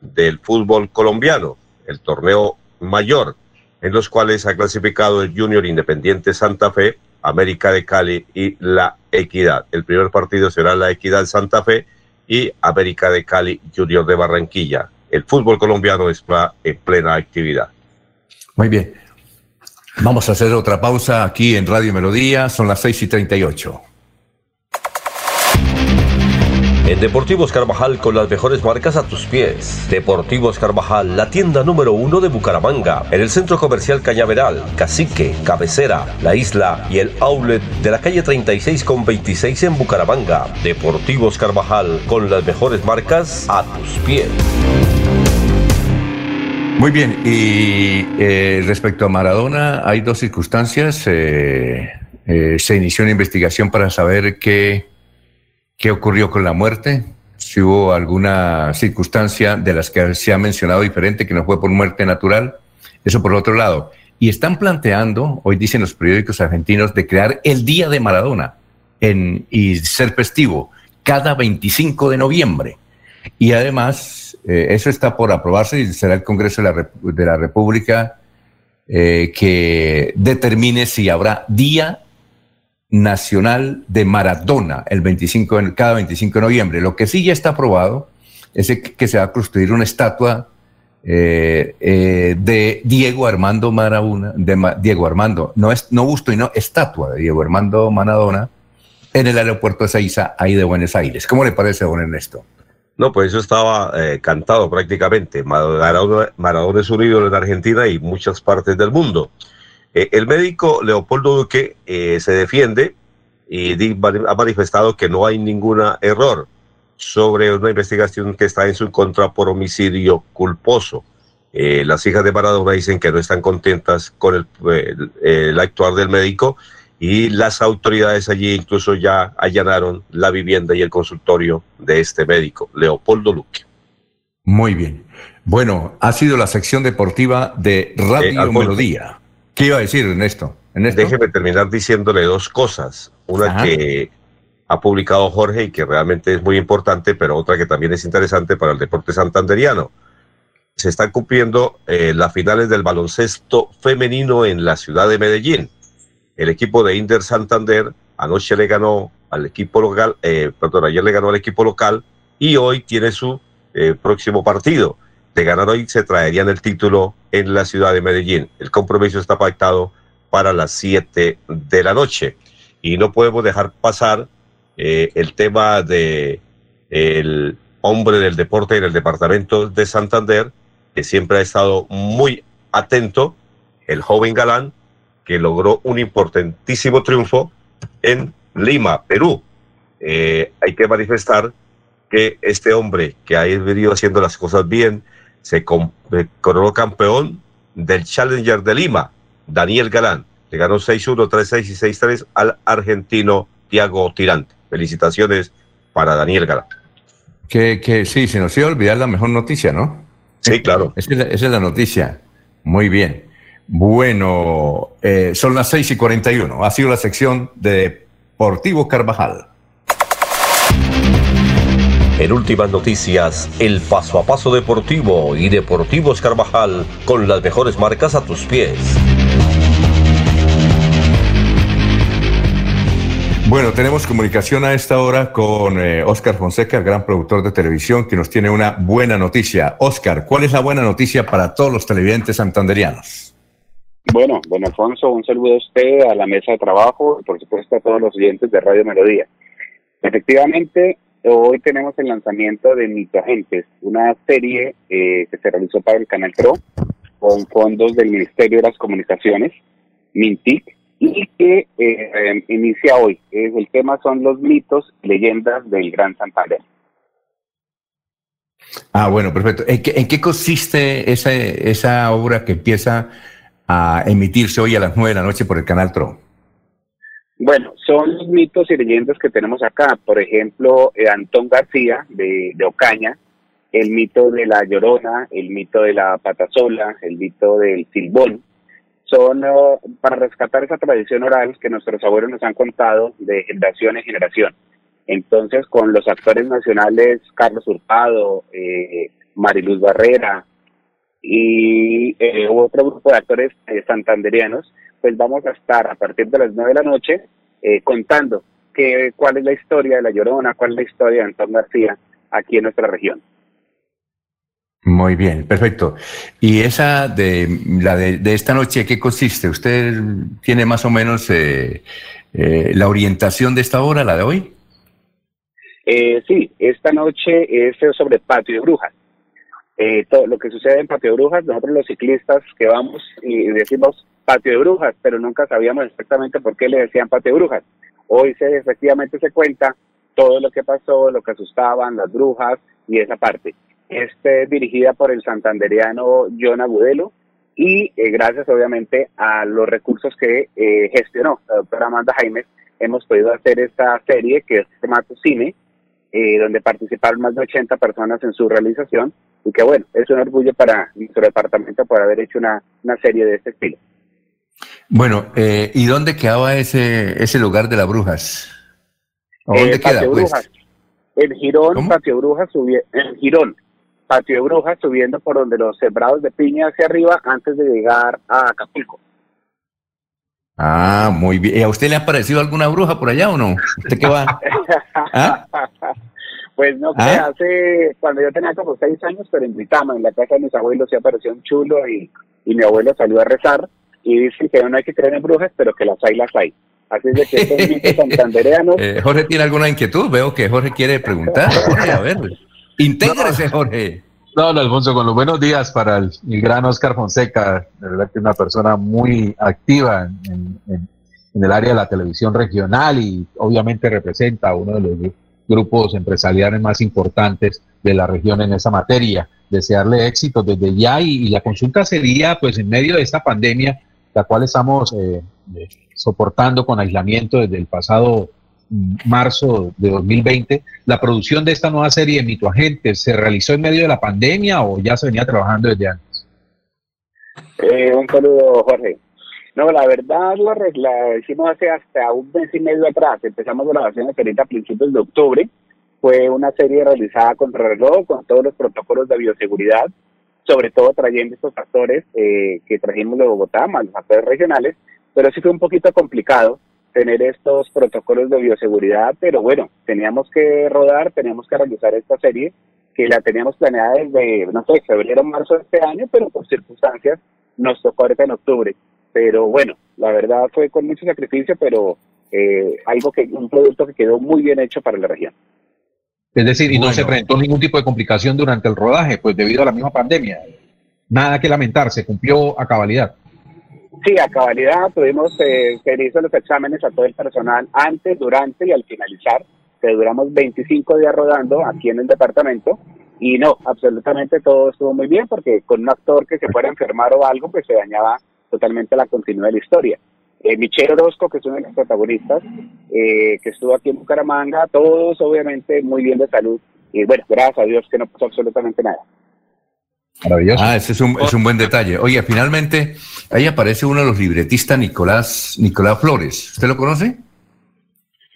del fútbol colombiano, el torneo mayor, en los cuales ha clasificado el Junior Independiente Santa Fe, América de Cali y La Equidad. El primer partido será La Equidad Santa Fe y América de Cali Junior de Barranquilla el fútbol colombiano está en plena actividad. Muy bien. Vamos a hacer otra pausa aquí en Radio Melodía, son las 6 y 38. En Deportivos Carvajal con las mejores marcas a tus pies. Deportivos Carvajal, la tienda número uno de Bucaramanga, en el centro comercial Cañaveral, Cacique, Cabecera, La Isla y el outlet de la calle 36 con 26 en Bucaramanga. Deportivos Carvajal con las mejores marcas a tus pies. Muy bien, y eh, respecto a Maradona, hay dos circunstancias. Eh, eh, se inició una investigación para saber qué, qué ocurrió con la muerte, si hubo alguna circunstancia de las que se ha mencionado diferente, que no fue por muerte natural. Eso por otro lado. Y están planteando, hoy dicen los periódicos argentinos, de crear el Día de Maradona en, y ser festivo cada 25 de noviembre. Y además eh, eso está por aprobarse y será el Congreso de la, República eh, que determine si habrá Día Nacional de Maradona el 25, cada 25 de noviembre. Lo que sí ya está aprobado es que se va a construir una estatua eh, de Diego Armando Maradona, de Diego Armando, no es no busto y no estatua de Diego Armando Maradona en el aeropuerto de Seiza, ahí de Buenos Aires. ¿Cómo le parece, don Ernesto? No, pues eso estaba eh, cantado prácticamente. Maradona, es un ídolo en Argentina y muchas partes del mundo. Eh, el médico Leopoldo Duque eh, se defiende y ha manifestado que no hay ningún error sobre una investigación que está en su contra por homicidio culposo. las hijas de Maradona dicen que no están contentas con el, el actuar del médico y las autoridades allí incluso ya allanaron la vivienda y el consultorio de este médico, Leopoldo Luque. Muy bien. Bueno, ha sido la sección deportiva de Radio eh, Melodía. ¿Qué iba a decir, Ernesto? Ernesto? Déjeme terminar diciéndole dos cosas. Una que ha publicado Jorge y que realmente es muy importante, pero otra que también es interesante para el deporte santanderiano. Se están cumpliendo eh, las finales del baloncesto femenino en la ciudad de Medellín el equipo de Inder Santander anoche le ganó al equipo local, eh, perdón, ayer le ganó al equipo local y hoy tiene su eh, próximo partido. De ganar hoy se traerían el título en la ciudad de Medellín. El compromiso está pactado para las 7 de la noche. Y no podemos dejar pasar eh, el tema de el hombre del deporte en el departamento de Santander, que siempre ha estado muy atento, el joven galán, que logró un importantísimo triunfo en Lima, Perú. Eh, hay que manifestar que este hombre que ha venido haciendo las cosas bien se coronó campeón del Challenger de Lima, Daniel Galán. Le ganó 6-1, 3-6 y 6-3 al argentino Tiago Tirante. Felicitaciones para Daniel Gala. Que, que sí, se nos iba a olvidar la mejor noticia, ¿no? Sí, claro. Esa es la, esa es la noticia. Muy bien. Bueno, eh, son las 6 y 41. Ha sido la sección de Deportivo Carvajal. En últimas noticias, el paso a paso deportivo y Deportivos Carvajal con las mejores marcas a tus pies. Bueno, tenemos comunicación a esta hora con eh, Oscar Fonseca, el gran productor de televisión, que nos tiene una buena noticia. Oscar, ¿cuál es la buena noticia para todos los televidentes santanderianos? Bueno, don Alfonso, un saludo a usted, a la mesa de trabajo y por supuesto a todos los oyentes de Radio Melodía. Efectivamente, hoy tenemos el lanzamiento de Mito Agentes, una serie eh, que se realizó para el Canal Pro con fondos del Ministerio de las Comunicaciones, MINTIC, y que eh, inicia hoy. El tema son los mitos, leyendas del Gran Santander. Ah, bueno, perfecto. ¿En qué, en qué consiste esa, esa obra que empieza a emitirse hoy a las nueve de la noche por el canal Tro? Bueno, son los mitos y leyendas que tenemos acá. Por ejemplo, eh, Antón García de, de Ocaña, el mito de la Llorona, el mito de la Patasola, el mito del Silbón. Son uh, para rescatar esa tradición oral que nuestros abuelos nos han contado de generación en generación. Entonces, con los actores nacionales Carlos Hurtado, eh, Mariluz Barrera y eh, otro grupo de actores eh, santanderianos, pues vamos a estar a partir de las nueve de la noche eh, contando que, cuál es la historia de La Llorona, cuál es la historia de Antón García aquí en nuestra región. Muy bien, perfecto. ¿Y esa de la de, de esta noche qué consiste? ¿Usted tiene más o menos eh, eh, la orientación de esta hora, la de hoy? Eh, sí, esta noche es sobre Patio de Brujas. Eh, todo lo que sucede en Patio de Brujas, nosotros los ciclistas que vamos y decimos Patio de Brujas, pero nunca sabíamos exactamente por qué le decían Patio de Brujas. Hoy se efectivamente se cuenta todo lo que pasó, lo que asustaban, las brujas y esa parte. Este, dirigida por el santanderiano John Agudelo y eh, gracias obviamente a los recursos que eh, gestionó la doctora Amanda Jaimes, hemos podido hacer esta serie que es formato cine, eh, donde participaron más de 80 personas en su realización y que bueno, es un orgullo para nuestro departamento por haber hecho una, una serie de este estilo. Bueno, eh, ¿y dónde quedaba ese, ese lugar de las brujas? ¿O ¿Dónde Eh, queda? Patio Pues? Brujas. En Girón, ¿Cómo? Patio Brujas, en Girón, Patio de Brujas, subiendo por donde los sembrados de piña hacia arriba antes de llegar a Acapulco. Ah, muy bien. ¿Y ¿A usted le ha parecido alguna bruja por allá o no? ¿Usted qué va? ¿Ah? Pues no sé, ¿Ah? hace cuando yo tenía como seis años, pero en Duitama, en la casa de mis abuelos, se apareció un chulo y, y mi abuelo salió a rezar y dicen que no hay que creer en brujas, pero que las hay, las hay. Así es de que estos mitos santandereanos Eh, Jorge tiene alguna inquietud. Veo que Jorge quiere preguntar. Jorge, a ver, intégrese, Jorge. No, don Alfonso, con los buenos días para el, el gran Oscar Fonseca, de verdad que es una persona muy activa en, en- en el área de la televisión regional y obviamente representa a uno de los grupos empresariales más importantes de la región en esa materia. Desearle éxito desde ya y, la consulta sería, pues, en medio de esta pandemia, la cual estamos eh, eh, soportando con aislamiento desde el pasado marzo de 2020, la producción de esta nueva serie de Mito Agentes se realizó en medio de la pandemia o ya se venía trabajando desde antes? Eh, un saludo, Jorge. No, la verdad la, la hicimos hace hasta un mes y medio atrás. Empezamos grabaciones ahorita a principios de octubre. Fue una serie realizada con reloj, con todos los protocolos de bioseguridad, sobre todo trayendo estos actores eh, que trajimos de Bogotá, más los actores regionales, pero sí fue un poquito complicado tener estos protocolos de bioseguridad, pero bueno, teníamos que rodar, teníamos que realizar esta serie que la teníamos planeada desde, no sé, febrero, marzo de este año, pero por circunstancias nos tocó ahorita en octubre. Pero bueno, la verdad fue con mucho sacrificio, pero eh, algo que, un producto que quedó muy bien hecho para la región. Es decir, y no Bueno. se presentó ningún tipo de complicación durante el rodaje, pues debido a la misma pandemia. Nada que lamentar, se cumplió a cabalidad. Sí, a cabalidad tuvimos, eh, se hizo los exámenes a todo el personal antes, durante y al finalizar, que duramos 25 días rodando aquí en el departamento y no, absolutamente todo estuvo muy bien porque con un actor que se fuera a enfermar o algo, pues se dañaba totalmente la continuidad de la historia. eh, Michelle Orozco, que es uno de los protagonistas, eh, que estuvo aquí en Bucaramanga, todos obviamente muy bien de salud. Y bueno, gracias a Dios que no pasó absolutamente nada. Maravilloso. Ah, ese es un, es un buen detalle. Oye, finalmente, ahí aparece uno de los libretistas, Nicolás, Nicolás Flores. ¿Usted lo conoce?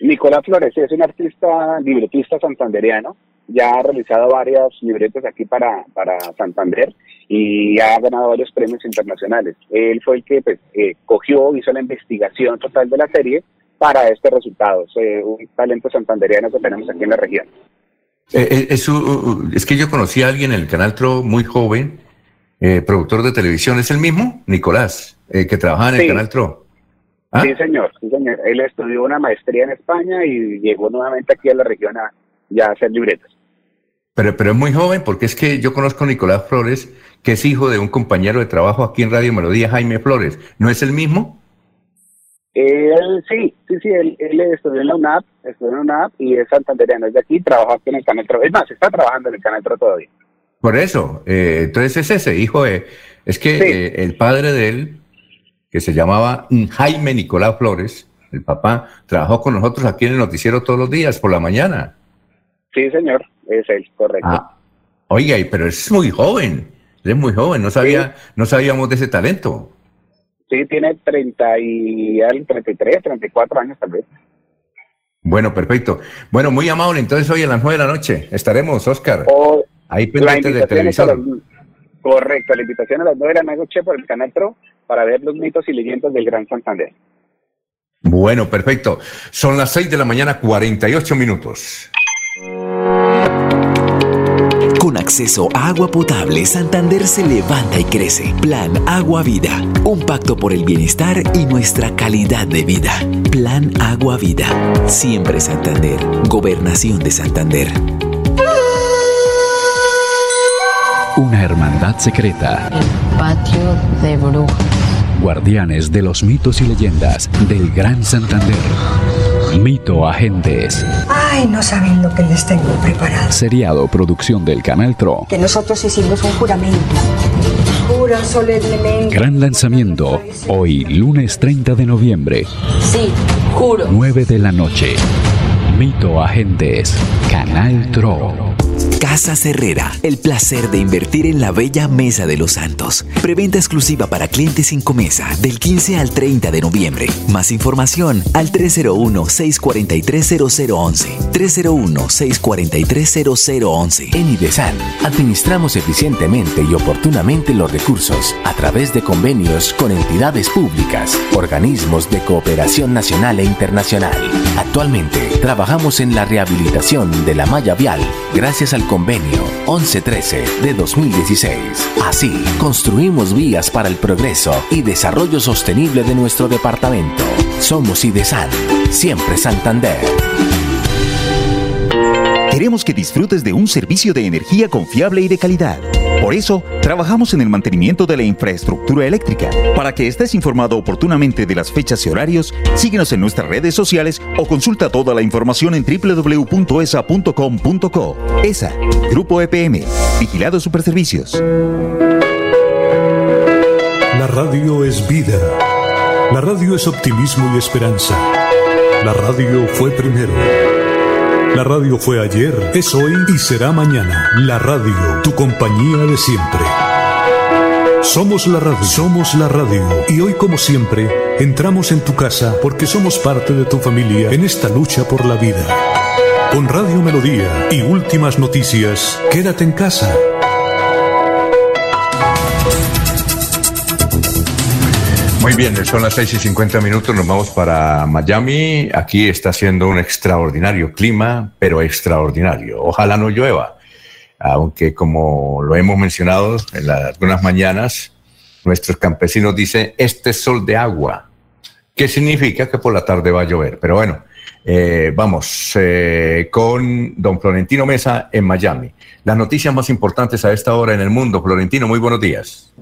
Nicolás Flores es un artista libretista santandereano. Ya ha realizado varias libretas aquí para, para Santander y ha ganado varios premios internacionales. Él fue el que pues, eh, cogió, hizo la investigación total de la serie para este resultado. Es eh, un talento santandereano que tenemos aquí en la región. Eh, es, es, que yo conocí a alguien en el canal TRO muy joven, productor de televisión. ¿Es el mismo? Nicolás, que trabajaba en el canal TRO. ¿Ah? Sí, señor, sí, señor. Él estudió una maestría en España y llegó nuevamente aquí a la región a ya hacer libretos. Pero, pero es muy joven porque es que yo conozco a Nicolás Flores, que es hijo de un compañero de trabajo aquí en Radio Melodía, Jaime Flores. ¿No es el mismo? Él, sí, sí, sí, él, estudió en la UNAP, estudió en la UNAP y es santandereano, es de aquí, trabaja aquí en el Canal Es más, está trabajando en el Canal todavía. Por eso, eh, entonces es ese hijo de... Es que eh, el padre de él, que se llamaba Jaime Nicolás Flores, el papá, trabajó con nosotros aquí en el noticiero todos los días, por la mañana. Sí, señor, es él, correcto. Ah, oiga, pero es muy joven, es muy joven, no sabía, no sabíamos de ese talento. Sí, tiene 30 y 33, 34 años tal vez. Bueno, perfecto. Bueno, muy amable. Entonces hoy a las 9 de la noche estaremos, Oscar. ahí pendientes de televisor. correcto, la invitación a las 9 de la noche por el canal Pro para ver los mitos y leyendas del Gran Santander. Bueno, perfecto. Son las 6 de la mañana, 48 minutos. Con acceso a agua potable, Santander se levanta y crece. Plan Agua Vida. Un pacto por el bienestar y nuestra calidad de vida. Plan Agua Vida. Siempre Santander. Gobernación de Santander. Una hermandad secreta. El patio de brujas. Guardianes de los mitos y leyendas del Gran Santander. Mito Agentes. Ay, no saben lo que les tengo preparado. Seriado producción del Canal TRO. Que nosotros hicimos un juramento. Jura solemnemente. Gran lanzamiento. Hoy, lunes 30 de noviembre. Sí, juro. 9 de la noche. Mito Agentes. Canal TRO. Casa Herrera, el placer de invertir en la bella Mesa de los Santos. Preventa exclusiva para clientes sin comesa del 15 al 30 de noviembre. Más información al 301-643-0011. 301-643-0011. En IDESAN, administramos eficientemente y oportunamente los recursos a través de convenios con entidades públicas, organismos de cooperación nacional e internacional. Actualmente, trabajamos en la rehabilitación de la malla vial gracias al convenio 1113 de 2016. Así, construimos vías para el progreso y desarrollo sostenible de nuestro departamento. Somos IDESAN, siempre Santander. Queremos que disfrutes de un servicio de energía confiable y de calidad. Por eso, trabajamos en el mantenimiento de la infraestructura eléctrica. Para que estés informado oportunamente de las fechas y horarios, síguenos en nuestras redes sociales o consulta toda la información en www.esa.com.co. ESA, Grupo EPM, Vigilado Superservicios. La radio es vida. La radio es optimismo y esperanza. La radio fue primero. La radio fue ayer, es hoy y será mañana. La radio, tu compañía de siempre. Somos la radio, somos la radio. Y hoy como siempre, entramos en tu casa porque somos parte de tu familia en esta lucha por la vida. Con Radio Melodía y últimas noticias, quédate en casa. Muy bien, son las 6 y 50 minutos, nos vamos para Miami. Aquí está haciendo un extraordinario clima, pero extraordinario. Ojalá no llueva, aunque como lo hemos mencionado en algunas mañanas, nuestros campesinos dicen, este es sol de agua, ¿Qué significa que por la tarde va a llover. Pero bueno, eh, vamos eh, con don Florentino Mesa en Miami. Las noticias más importantes a esta hora en el mundo. Florentino, muy buenos días.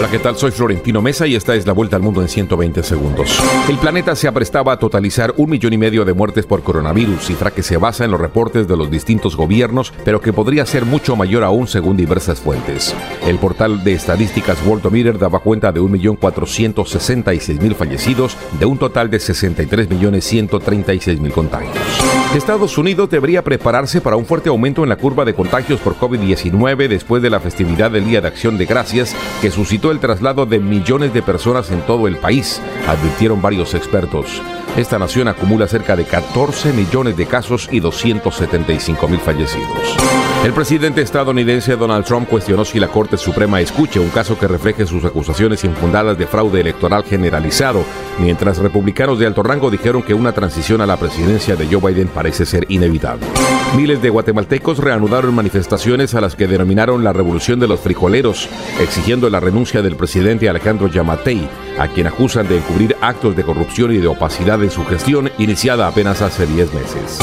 Hola, ¿qué tal? Soy Florentino Mesa y esta es la vuelta al mundo en 120 segundos. El planeta se aprestaba a totalizar un millón y medio de muertes por coronavirus, cifra que se basa en los reportes de los distintos gobiernos, pero que podría ser mucho mayor aún según diversas fuentes. El portal de estadísticas Worldometer daba cuenta de 1.466.000 fallecidos, de un total de 63.136.000 contagios. Estados Unidos debería prepararse para un fuerte aumento en la curva de contagios por COVID-19 después de la festividad del Día de Acción de Gracias que suscitó el traslado de millones de personas en todo el país, advirtieron varios expertos. Esta nación acumula cerca de 14 millones de casos y 275 mil fallecidos. El presidente estadounidense Donald Trump cuestionó si la Corte Suprema escuche un caso que refleje sus acusaciones infundadas de fraude electoral generalizado, mientras republicanos de alto rango dijeron que una transición a la presidencia de Joe Biden parece ser inevitable. Miles de guatemaltecos reanudaron manifestaciones a las que denominaron la revolución de los frijoleros, exigiendo la renuncia del presidente Alejandro Yamatei, a quien acusan de encubrir actos de corrupción y de opacidad en su gestión iniciada apenas hace 10 meses.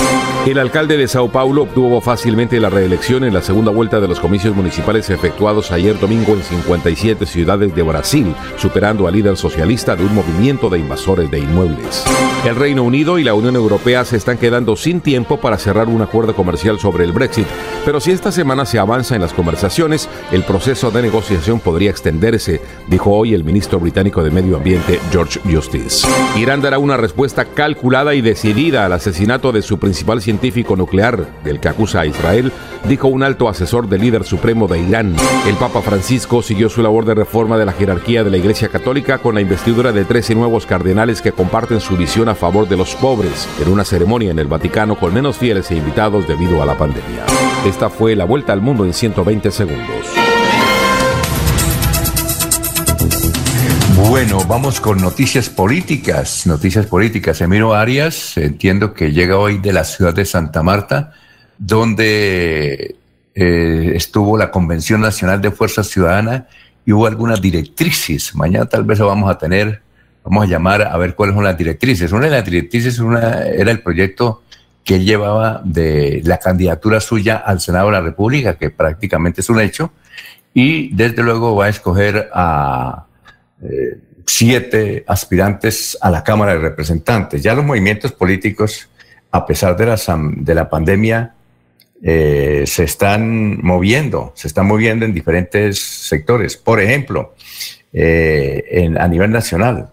El alcalde de Sao Paulo obtuvo fácilmente la reelección en la segunda vuelta de los comicios municipales efectuados ayer domingo en 57 ciudades de Brasil, superando al líder socialista de un movimiento de invasores de inmuebles. El Reino Unido y la Unión Europea se están quedando sin tiempo para cerrar un acuerdo comercial sobre el Brexit, pero si esta semana se avanza en las conversaciones, el proceso de negociación podría extenderse, dijo hoy el ministro británico de Medio Ambiente George Justice. Irán dará una respuesta calculada y decidida al asesinato de su principal científico nuclear, del que acusa a Israel, dijo un alto asesor del líder supremo de Irán. El Papa Francisco siguió su labor de reforma de la jerarquía de la Iglesia Católica con la investidura de 13 nuevos cardenales que comparten su visión a favor de los pobres, en una ceremonia en el Vaticano con menos fieles e invitados debido a la pandemia. Esta fue la vuelta al mundo en 120 segundos. Bueno, vamos con noticias políticas. Noticias políticas. Emiro Arias, entiendo que llega hoy de la ciudad de Santa Marta, donde eh, estuvo la Convención Nacional de Fuerza Ciudadana y hubo algunas directrices. Mañana tal vez lo vamos a tener, vamos a llamar a ver cuáles son las directrices. Una de las directrices era el proyecto que él llevaba de la candidatura suya al Senado de la República, que prácticamente es un hecho, y desde luego va a escoger a eh, siete aspirantes a la Cámara de Representantes. Ya los movimientos políticos, a pesar de la, de la pandemia, eh, se están moviendo, se están moviendo en diferentes sectores. Por ejemplo, eh, en, a nivel nacional,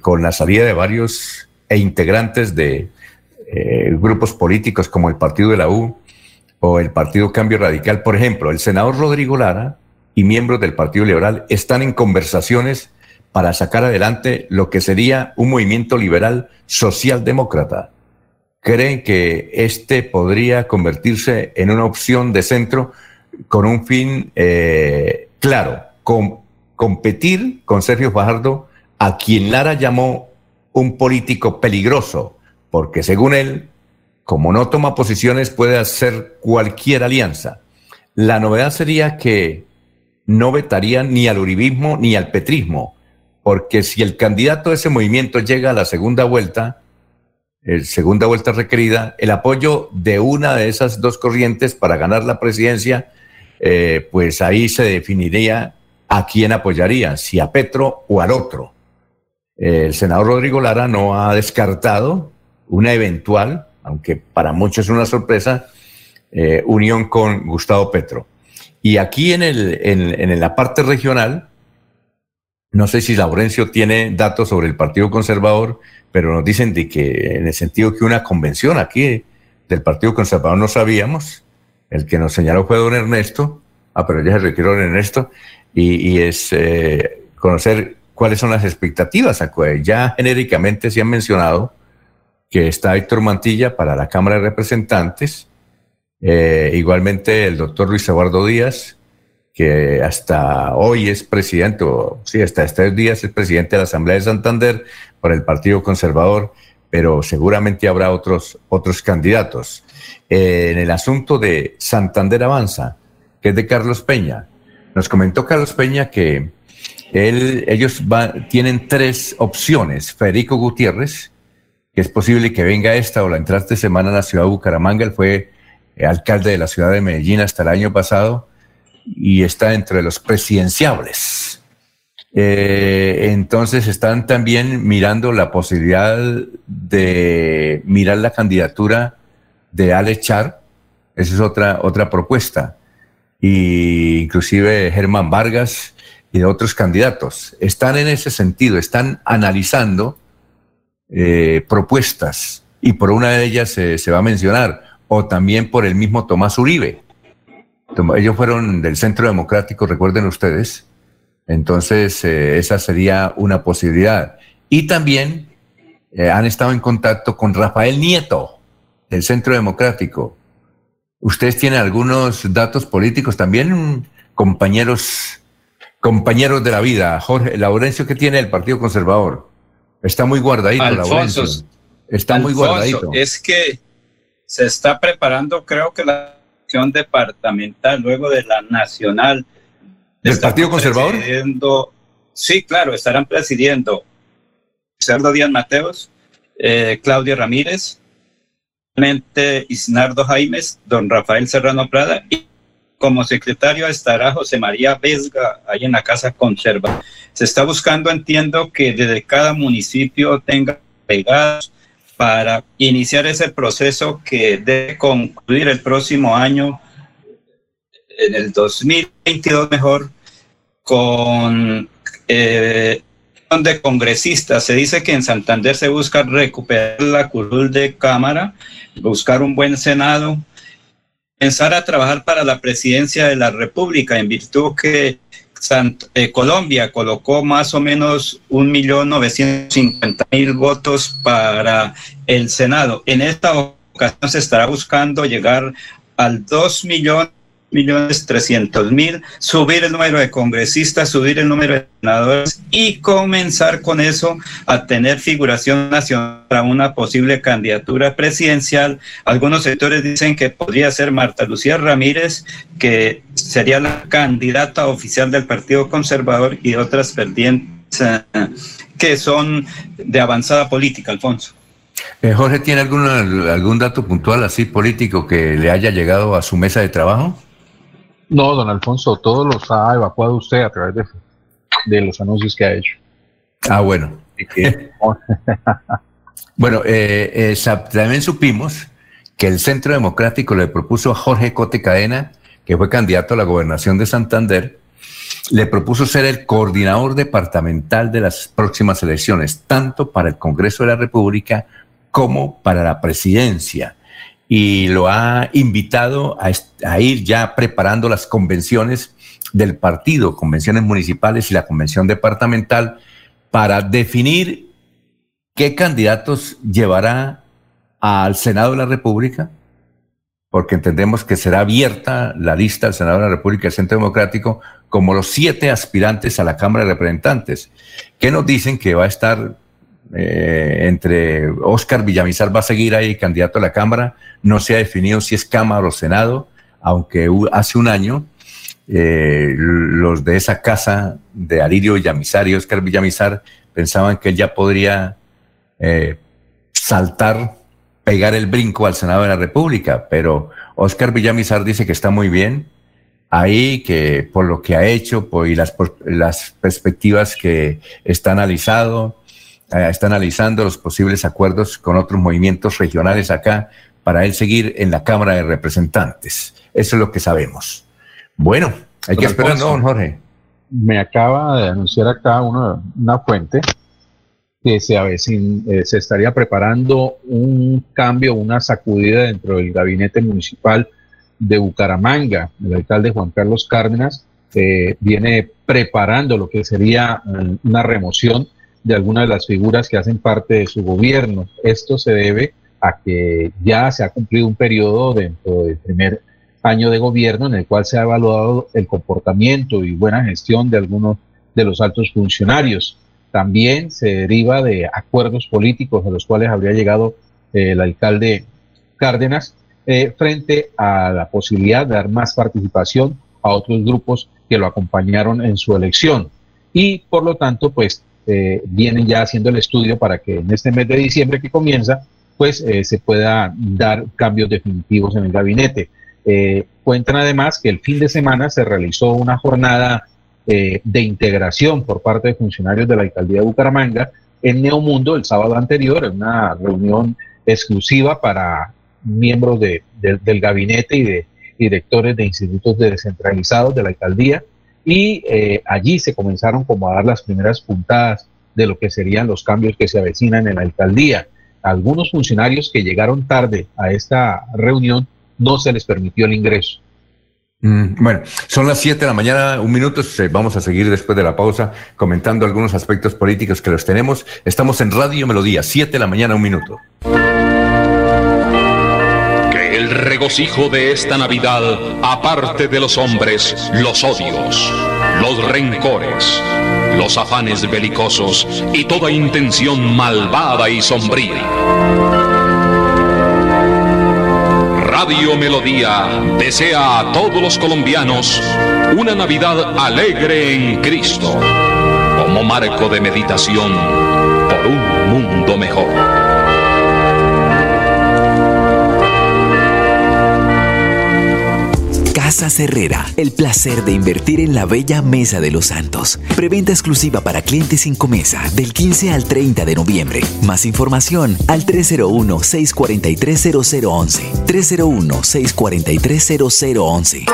con la salida de varios e integrantes de grupos políticos como el Partido de la U o el Partido Cambio Radical, por ejemplo, el senador Rodrigo Lara y miembros del Partido Liberal están en conversaciones para sacar adelante lo que sería un movimiento liberal socialdemócrata. Creen que este podría convertirse en una opción de centro con un fin eh, claro, competir con Sergio Fajardo, a quien Lara llamó un político peligroso, porque según él, como no toma posiciones, puede hacer cualquier alianza. La novedad sería que no vetarían ni al uribismo ni al petrismo, porque si el candidato de ese movimiento llega a la segunda vuelta, el segunda vuelta requerida, el apoyo de una de esas dos corrientes para ganar la presidencia, eh, pues ahí se definiría a quién apoyaría, si a Petro o al otro. El senador Rodrigo Lara no ha descartado una eventual, aunque para muchos es una sorpresa, eh, unión con Gustavo Petro. Y aquí en, el, en, la parte regional, no sé si Laurencio tiene datos sobre el Partido Conservador, pero nos dicen de que en el sentido que una convención aquí del Partido Conservador no sabíamos, el que nos señaló fue don Ernesto, ah, pero ya se retiró don Ernesto, y, es eh, conocer cuáles son las expectativas. Ya genéricamente se han mencionado que está Héctor Mantilla para la Cámara de Representantes, eh, igualmente el doctor Luis Eduardo Díaz, que hasta hoy es presidente, o sí, hasta estos días es presidente de la Asamblea de Santander por el Partido Conservador, pero seguramente habrá otros, otros candidatos. Eh, en el asunto de Santander Avanza, que es de Carlos Peña, nos comentó Carlos Peña que él, ellos tienen tres opciones. Federico Gutiérrez, es posible que venga esta o la entrada de semana a la ciudad de Bucaramanga, él fue eh, alcalde de la ciudad de Medellín hasta el año pasado, y está entre los presidenciables. Eh, entonces están también mirando la posibilidad de mirar la candidatura de Alex Char. Esa es otra, otra propuesta. Y inclusive Germán Vargas y otros candidatos. Están en ese sentido, están analizando eh, propuestas y por una de ellas se va a mencionar, o también por el mismo Tomás Uribe. Ellos fueron del Centro Democrático, recuerden ustedes. Entonces, eh, esa sería una posibilidad. Y también eh, han estado en contacto con Rafael Nieto, del Centro Democrático. ¿Ustedes tienen algunos datos políticos también, compañeros, compañeros de la vida? Jorge, Laurencio, ¿qué tiene el Partido Conservador? Está muy guardadito, Laurencio. Está muy guardadito. Es que se está preparando, creo que la elección departamental, luego de la nacional. ¿Del Partido Conservador? Sí, claro, estarán presidiendo Cerdo Díaz Mateos, eh, Claudia Ramírez, Isnardo Jaimes, don Rafael Serrano Prada y como secretario estará José María Vesga ahí en la Casa Conserva. Se está buscando, entiendo, que desde cada municipio tenga pegados para iniciar ese proceso que debe concluir el próximo año, en el 2022 mejor, con eh, de congresistas. Se dice que en Santander se busca recuperar la curul de Cámara, buscar un buen Senado, pensar a trabajar para la presidencia de la República, en virtud que eh, Colombia colocó más o menos un millón novecientos mil votos para el Senado. En esta ocasión se estará buscando llegar al dos millones millones trescientos mil, subir el número de congresistas, subir el número de senadores y comenzar con eso a tener figuración nacional para una posible candidatura presidencial. Algunos sectores dicen que podría ser Marta Lucía Ramírez, que sería la candidata oficial del Partido Conservador y otras pendientes eh, que son de avanzada política, Alfonso. Eh, Jorge, ¿tiene algún, algún dato puntual así político que le haya llegado a su mesa de trabajo? No, don Alfonso, todos los ha evacuado usted a través de, los anuncios que ha hecho. Ah, bueno. bueno, eh, eh, también supimos que el Centro Democrático le propuso a Jorge Cote Cadena, que fue candidato a la gobernación de Santander, le propuso ser el coordinador departamental de las próximas elecciones, tanto para el Congreso de la República como para la presidencia y lo ha invitado a, ir ya preparando las convenciones del partido, convenciones municipales y la convención departamental, para definir qué candidatos llevará al Senado de la República, porque entendemos que será abierta la lista del Senado de la República del Centro Democrático como los siete aspirantes a la Cámara de Representantes, que nos dicen que va a estar eh, entre Oscar Villamizar va a seguir ahí candidato a la Cámara, no se ha definido si es Cámara o Senado, aunque hace un año eh, los de esa casa de Aririo Villamizar y Oscar Villamizar pensaban que él ya podría eh, saltar, pegar el brinco al Senado de la República, pero Oscar Villamizar dice que está muy bien ahí, que por lo que ha hecho y las, las perspectivas que está analizado, eh, está analizando los posibles acuerdos con otros movimientos regionales acá para él seguir en la Cámara de Representantes. Eso es lo que sabemos. Bueno, hay que esperar, ¿no, don Jorge? Me acaba de anunciar acá una, una fuente que se, eh, se estaría preparando un cambio, una sacudida dentro del gabinete municipal de Bucaramanga. El alcalde Juan Carlos Cárdenas eh, viene preparando lo que sería una remoción de algunas de las figuras que hacen parte de su gobierno. Esto se debe a que ya se ha cumplido un periodo dentro del primer año de gobierno en el cual se ha evaluado el comportamiento y buena gestión de algunos de los altos funcionarios. También se deriva de acuerdos políticos a los cuales habría llegado eh, el alcalde Cárdenas eh, frente a la posibilidad de dar más participación a otros grupos que lo acompañaron en su elección. Y por lo tanto, pues eh, vienen ya haciendo el estudio para que en este mes de diciembre que comienza, pues eh, se pueda dar cambios definitivos en el gabinete. Eh, cuentan además que el fin de semana se realizó una jornada eh, de integración por parte de funcionarios de la alcaldía de Bucaramanga en Neomundo el sábado anterior, en una reunión exclusiva para miembros de, del gabinete y de directores de institutos descentralizados de la alcaldía y eh, allí se comenzaron como a dar las primeras puntadas de lo que serían los cambios que se avecinan en la alcaldía. Algunos funcionarios que llegaron tarde a esta reunión no se les permitió el ingreso. Mm, bueno, son las 7 de la mañana, un minuto. Vamos a seguir después de la pausa comentando algunos aspectos políticos que los tenemos. Estamos en Radio Melodía, 7 de la mañana, un minuto. Regocijo de esta Navidad aparte de los hombres los odios, los rencores, los afanes belicosos y toda intención malvada y sombría. Radio Melodía desea a todos los colombianos una Navidad alegre en Cristo, como marco de meditación por un mundo mejor. Casa Herrera, el placer de invertir en la bella Mesa de los Santos. Preventa exclusiva para clientes sin comesa del 15 al 30 de noviembre. Más información al 301-643-0011. 301-643-0011.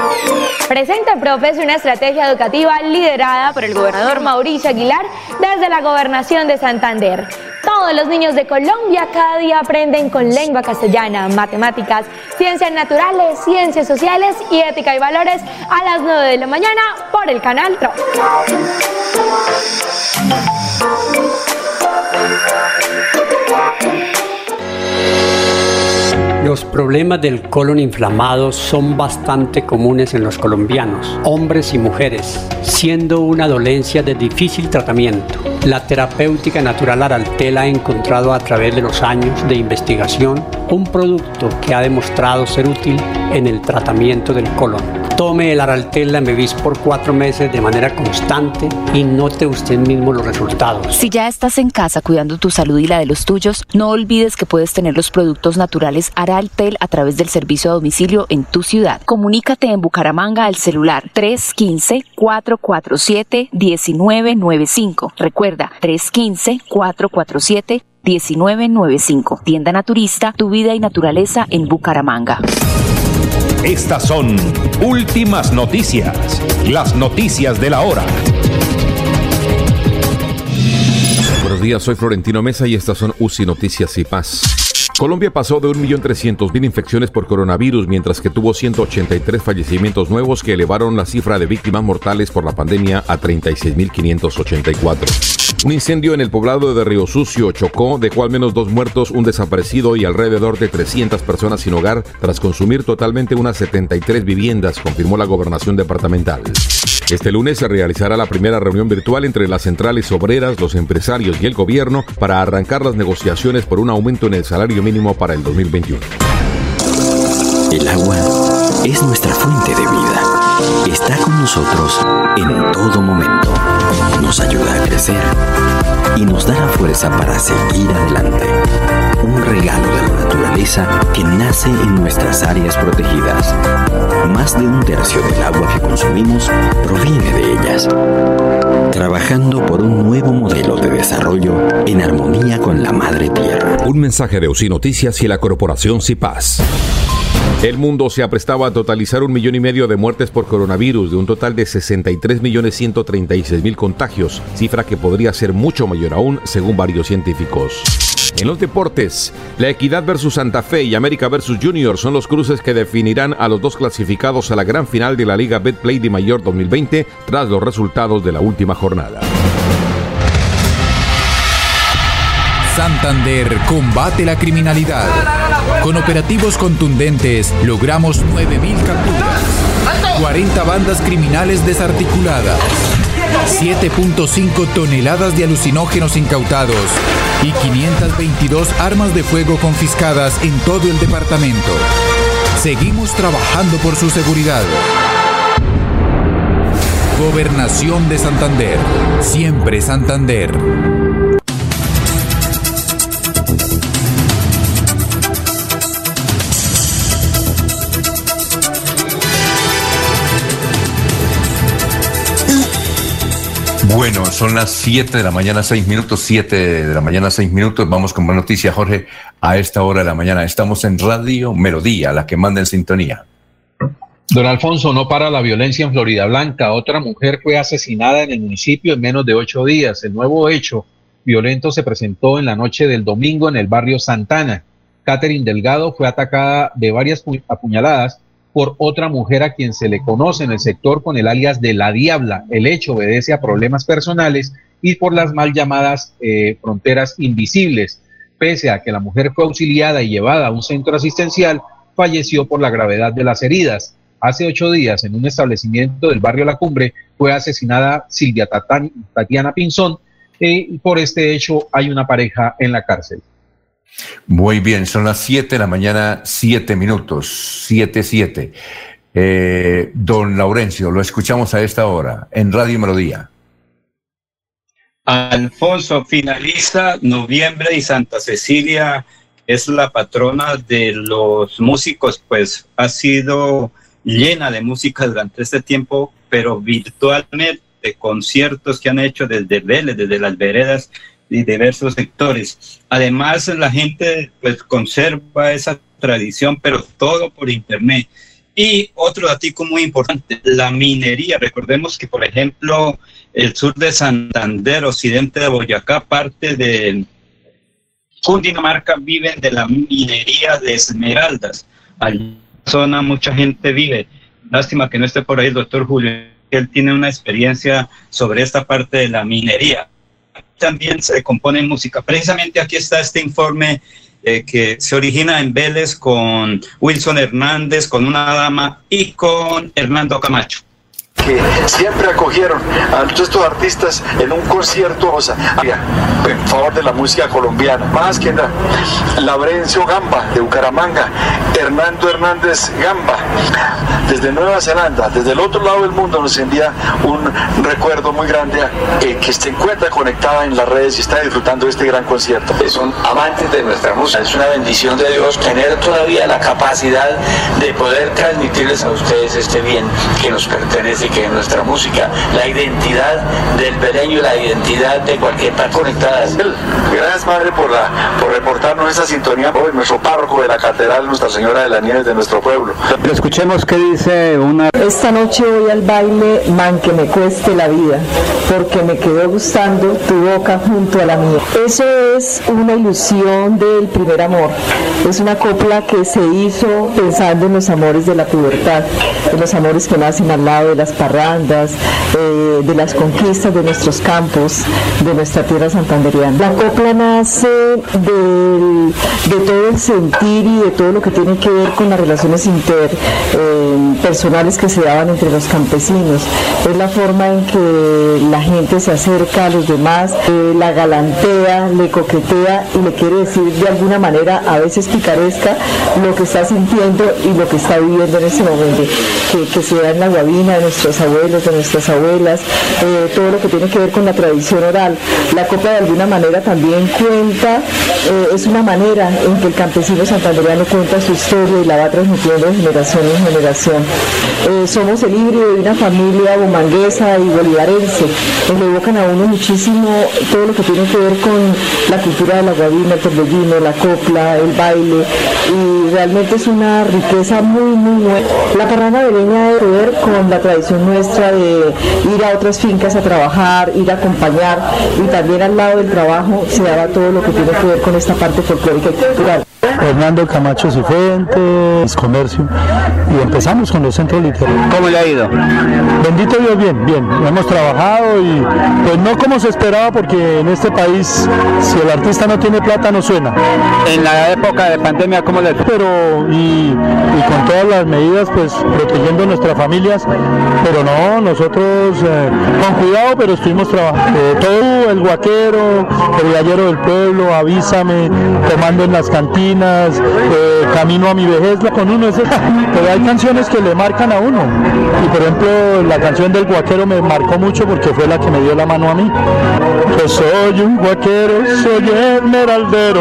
Presenta Profes una estrategia educativa liderada por el gobernador Mauricio Aguilar desde la gobernación de Santander. Todos los niños de Colombia cada día aprenden con lengua castellana, matemáticas, ciencias naturales, ciencias sociales y ética y valores a las 9 de la mañana por el canal TRO. Los problemas del colon inflamado son bastante comunes en los colombianos, hombres y mujeres, siendo una dolencia de difícil tratamiento. La terapéutica natural Araltela ha encontrado a través de los años de investigación un producto que ha demostrado ser útil en el tratamiento del colon. Tome el Araltela Mevis por cuatro meses de manera constante y note usted mismo los resultados. Si ya estás en casa cuidando tu salud y la de los tuyos, no olvides que puedes tener los productos naturales Araltel a través del servicio a domicilio en tu ciudad. Comunícate en Bucaramanga al celular 315-447-1995. Recuerda, 315-447-1995. Tienda Naturista, tu vida y naturaleza en Bucaramanga. Estas son últimas noticias, las noticias de la hora. Buenos días, soy Florentino Mesa y estas son UCI Noticias y Paz. Colombia pasó de 1.300.000 infecciones por coronavirus, mientras que tuvo 183 fallecimientos nuevos que elevaron la cifra de víctimas mortales por la pandemia a 36.584. Un incendio en el poblado de Río Sucio, Chocó, dejó al menos dos muertos, un desaparecido y alrededor de 300 personas sin hogar tras consumir totalmente unas 73 viviendas, confirmó la gobernación departamental. Este lunes se realizará la primera reunión virtual entre las centrales obreras, los empresarios y el gobierno para arrancar las negociaciones por un aumento en el salario mínimo para el 2021. El agua es nuestra fuente de vida. Está con nosotros en todo momento nos ayuda a crecer y nos da la fuerza para seguir adelante. Un regalo de la naturaleza que nace en nuestras áreas protegidas. Más de un tercio del agua que consumimos proviene de ellas. Trabajando por un nuevo modelo de desarrollo en armonía con la madre tierra. Un mensaje de UCI Noticias y la corporación CIPAS. El mundo se aprestaba a totalizar un millón y medio de muertes por coronavirus, de un total de 63 millones 136 mil contagios, cifra que podría ser mucho mayor aún, según varios científicos. En los deportes, la Equidad versus Santa Fe y América versus Junior son los cruces que definirán a los dos clasificados a la gran final de la Liga Betplay de Mayor 2020 tras los resultados de la última jornada. Santander combate la criminalidad. Con operativos contundentes logramos 9.000 capturas, 40 bandas criminales desarticuladas, 7.5 toneladas de alucinógenos incautados y 522 armas de fuego confiscadas en todo el departamento. Seguimos trabajando por su seguridad. Gobernación de Santander. Siempre Santander. Bueno, son las 7 de la mañana, 6 minutos, 7 de la mañana, 6 minutos. Vamos con buena noticia, Jorge. A esta hora de la mañana estamos en Radio Melodía, la que manda en sintonía. Don Alfonso, no para la violencia en Florida Blanca. Otra mujer fue asesinada en el municipio en menos de ocho días. El nuevo hecho violento se presentó en la noche del domingo en el barrio Santana. Catherine Delgado fue atacada de varias apuñaladas por otra mujer a quien se le conoce en el sector con el alias de la Diabla. El hecho obedece a problemas personales y por las mal llamadas eh, fronteras invisibles. Pese a que la mujer fue auxiliada y llevada a un centro asistencial, falleció por la gravedad de las heridas. Hace ocho días, en un establecimiento del barrio La Cumbre, fue asesinada Silvia Tatiana Pinzón eh, y por este hecho hay una pareja en la cárcel. Muy bien, son las 7 de la mañana, 7 minutos, 7, 7. Eh, don Laurencio, lo escuchamos a esta hora en Radio Melodía. Alfonso, finaliza noviembre y Santa Cecilia es la patrona de los músicos, pues ha sido llena de música durante este tiempo, pero virtualmente, conciertos que han hecho desde Vélez, desde las veredas, y diversos sectores. Además, la gente pues conserva esa tradición, pero todo por internet. Y otro dato muy importante, la minería. Recordemos que, por ejemplo, el sur de Santander, occidente de Boyacá, parte de Cundinamarca viven de la minería de esmeraldas. Allí zona mucha gente vive. Lástima que no esté por ahí el doctor Julio, él tiene una experiencia sobre esta parte de la minería también se compone música. Precisamente aquí está este informe eh, que se origina en Vélez con Wilson Hernández, con una dama y con Hernando Camacho que siempre acogieron a estos artistas en un concierto o sea, en favor de la música colombiana. Más que nada, Laurencio Gamba de Bucaramanga, Hernando Hernández Gamba desde Nueva Zelanda, desde el otro lado del mundo nos envía un recuerdo muy grande eh, que se encuentra conectada en las redes y está disfrutando de este gran concierto. Son amantes de nuestra música, es una bendición de Dios tener todavía la capacidad de poder transmitirles a ustedes este bien que nos pertenece que nuestra música, la identidad del pereño, la identidad de cualquier parte conectada. Gracias Madre por, la, por reportarnos esa sintonía, hoy nuestro párroco de la catedral, Nuestra Señora de la Nieves de nuestro pueblo. escuchemos qué dice una... Esta noche voy al baile, man que me cueste la vida, porque me quedó gustando tu boca junto a la mía. Eso es una ilusión del primer amor. Es una copla que se hizo pensando en los amores de la pubertad, en los amores que nacen al lado de las parrandas, eh, de las conquistas de nuestros campos, de nuestra tierra santanderiana. La copla nace de todo el sentir y de todo lo que tiene que ver con las relaciones interpersonales eh, que se daban entre los campesinos. Es la forma en que la gente se acerca a los demás, eh, la galantea, le coquetea y le quiere decir de alguna manera, a veces picaresca, lo que está sintiendo y lo que está viviendo en ese momento, que, que se da en la guabina de nuestros abuelos, de nuestras abuelas, eh, todo lo que tiene que ver con la tradición oral. La copa de alguna manera también cuenta, eh, es una manera en que el campesino santandereano cuenta su historia y la va transmitiendo de generación en generación. Eh, somos el híbrido de una familia bumanguesa y bolivarense. Nos evocan a uno muchísimo todo lo que tiene que ver con la cultura de la guabina, el torbellino, la copla, el baile y realmente es una riqueza muy muy buena. La parranda de leña de ver con la tradición nuestra de ir a otras fincas a trabajar, ir a acompañar y también al lado del trabajo se daba todo lo que tiene que ver con esta parte folclórica y cultural. Hernando Camacho Cifuentes, comercio, y empezamos con los centros literarios. ¿Cómo le ha ido? Bendito Dios, bien, bien. Hemos trabajado y pues no como se esperaba porque en este país si el artista no tiene plata no suena. En la época de pandemia, ¿cómo le Pero y, con todas las medidas pues protegiendo nuestras familias, pero no, nosotros eh, con cuidado pero estuvimos trabajando. Eh, todo el guaquero, el gallero del pueblo, avísame, tomando en las cantinas eh, camino a mi vejez, con uno pero hay canciones que le marcan a uno. Y por ejemplo, la canción del guaquero me marcó mucho porque fue la que me dio la mano a mí. Yo soy un guaquero soy esmeraldero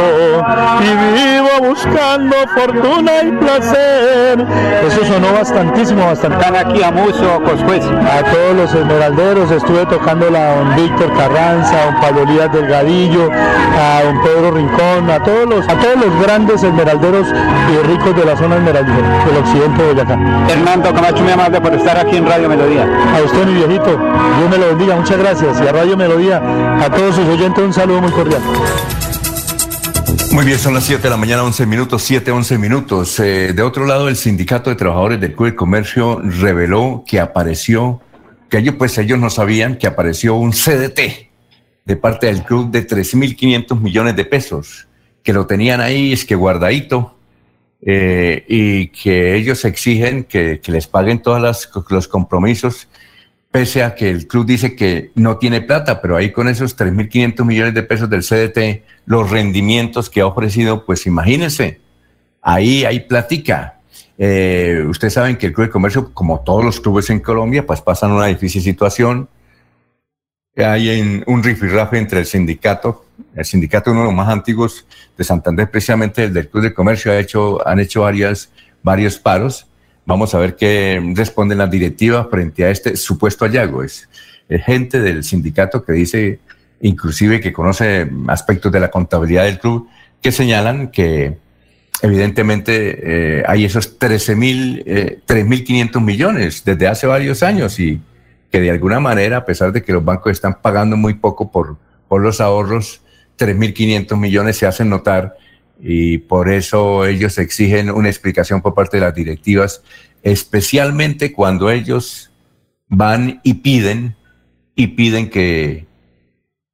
y vivo buscando fortuna y placer. Eso sonó bastantísimo, bastante. Aquí a A todos los esmeralderos, estuve tocando a don Víctor Carranza, a don Pablo Elías Delgadillo, a don Pedro Rincón, a todos los, a todos los grandes esmeralderos y ricos de la zona esmeraldera, del occidente de Boyacá. Hernando Camacho, muy amable por estar aquí en Radio Melodía. A usted, mi viejito, Dios me lo bendiga, muchas gracias. Y a Radio Melodía, a todos sus oyentes, un saludo muy cordial. Muy bien, son las 7 de la mañana, 11 minutos, 7, 11 minutos. Eh, de otro lado, el Sindicato de Trabajadores del Club de Comercio reveló que apareció, que ellos pues ellos no sabían que apareció un CDT de parte del club de 3.500 millones de pesos, que lo tenían ahí, es que guardadito, eh, y que ellos exigen que, que les paguen todos los compromisos pese a que el club dice que no tiene plata, pero ahí con esos 3.500 millones de pesos del CDT, los rendimientos que ha ofrecido, pues imagínense, ahí hay platica. Eh, ustedes saben que el Club de Comercio, como todos los clubes en Colombia, pues pasan una difícil situación. Hay un rifirrafe entre el sindicato, el sindicato uno de los más antiguos de Santander, precisamente el del Club de Comercio, ha hecho, han hecho varias, varios paros Vamos a ver qué responden las directivas frente a este supuesto hallazgo. Es, gente del sindicato que dice, inclusive que conoce aspectos de la contabilidad del club, que señalan que evidentemente eh, hay esos 13 mil, eh, 3.500 millones desde hace varios años y que de alguna manera, a pesar de que los bancos están pagando muy poco por, por los ahorros, 3.500 millones se hacen notar y por eso ellos exigen una explicación por parte de las directivas, especialmente cuando ellos van y piden y piden que,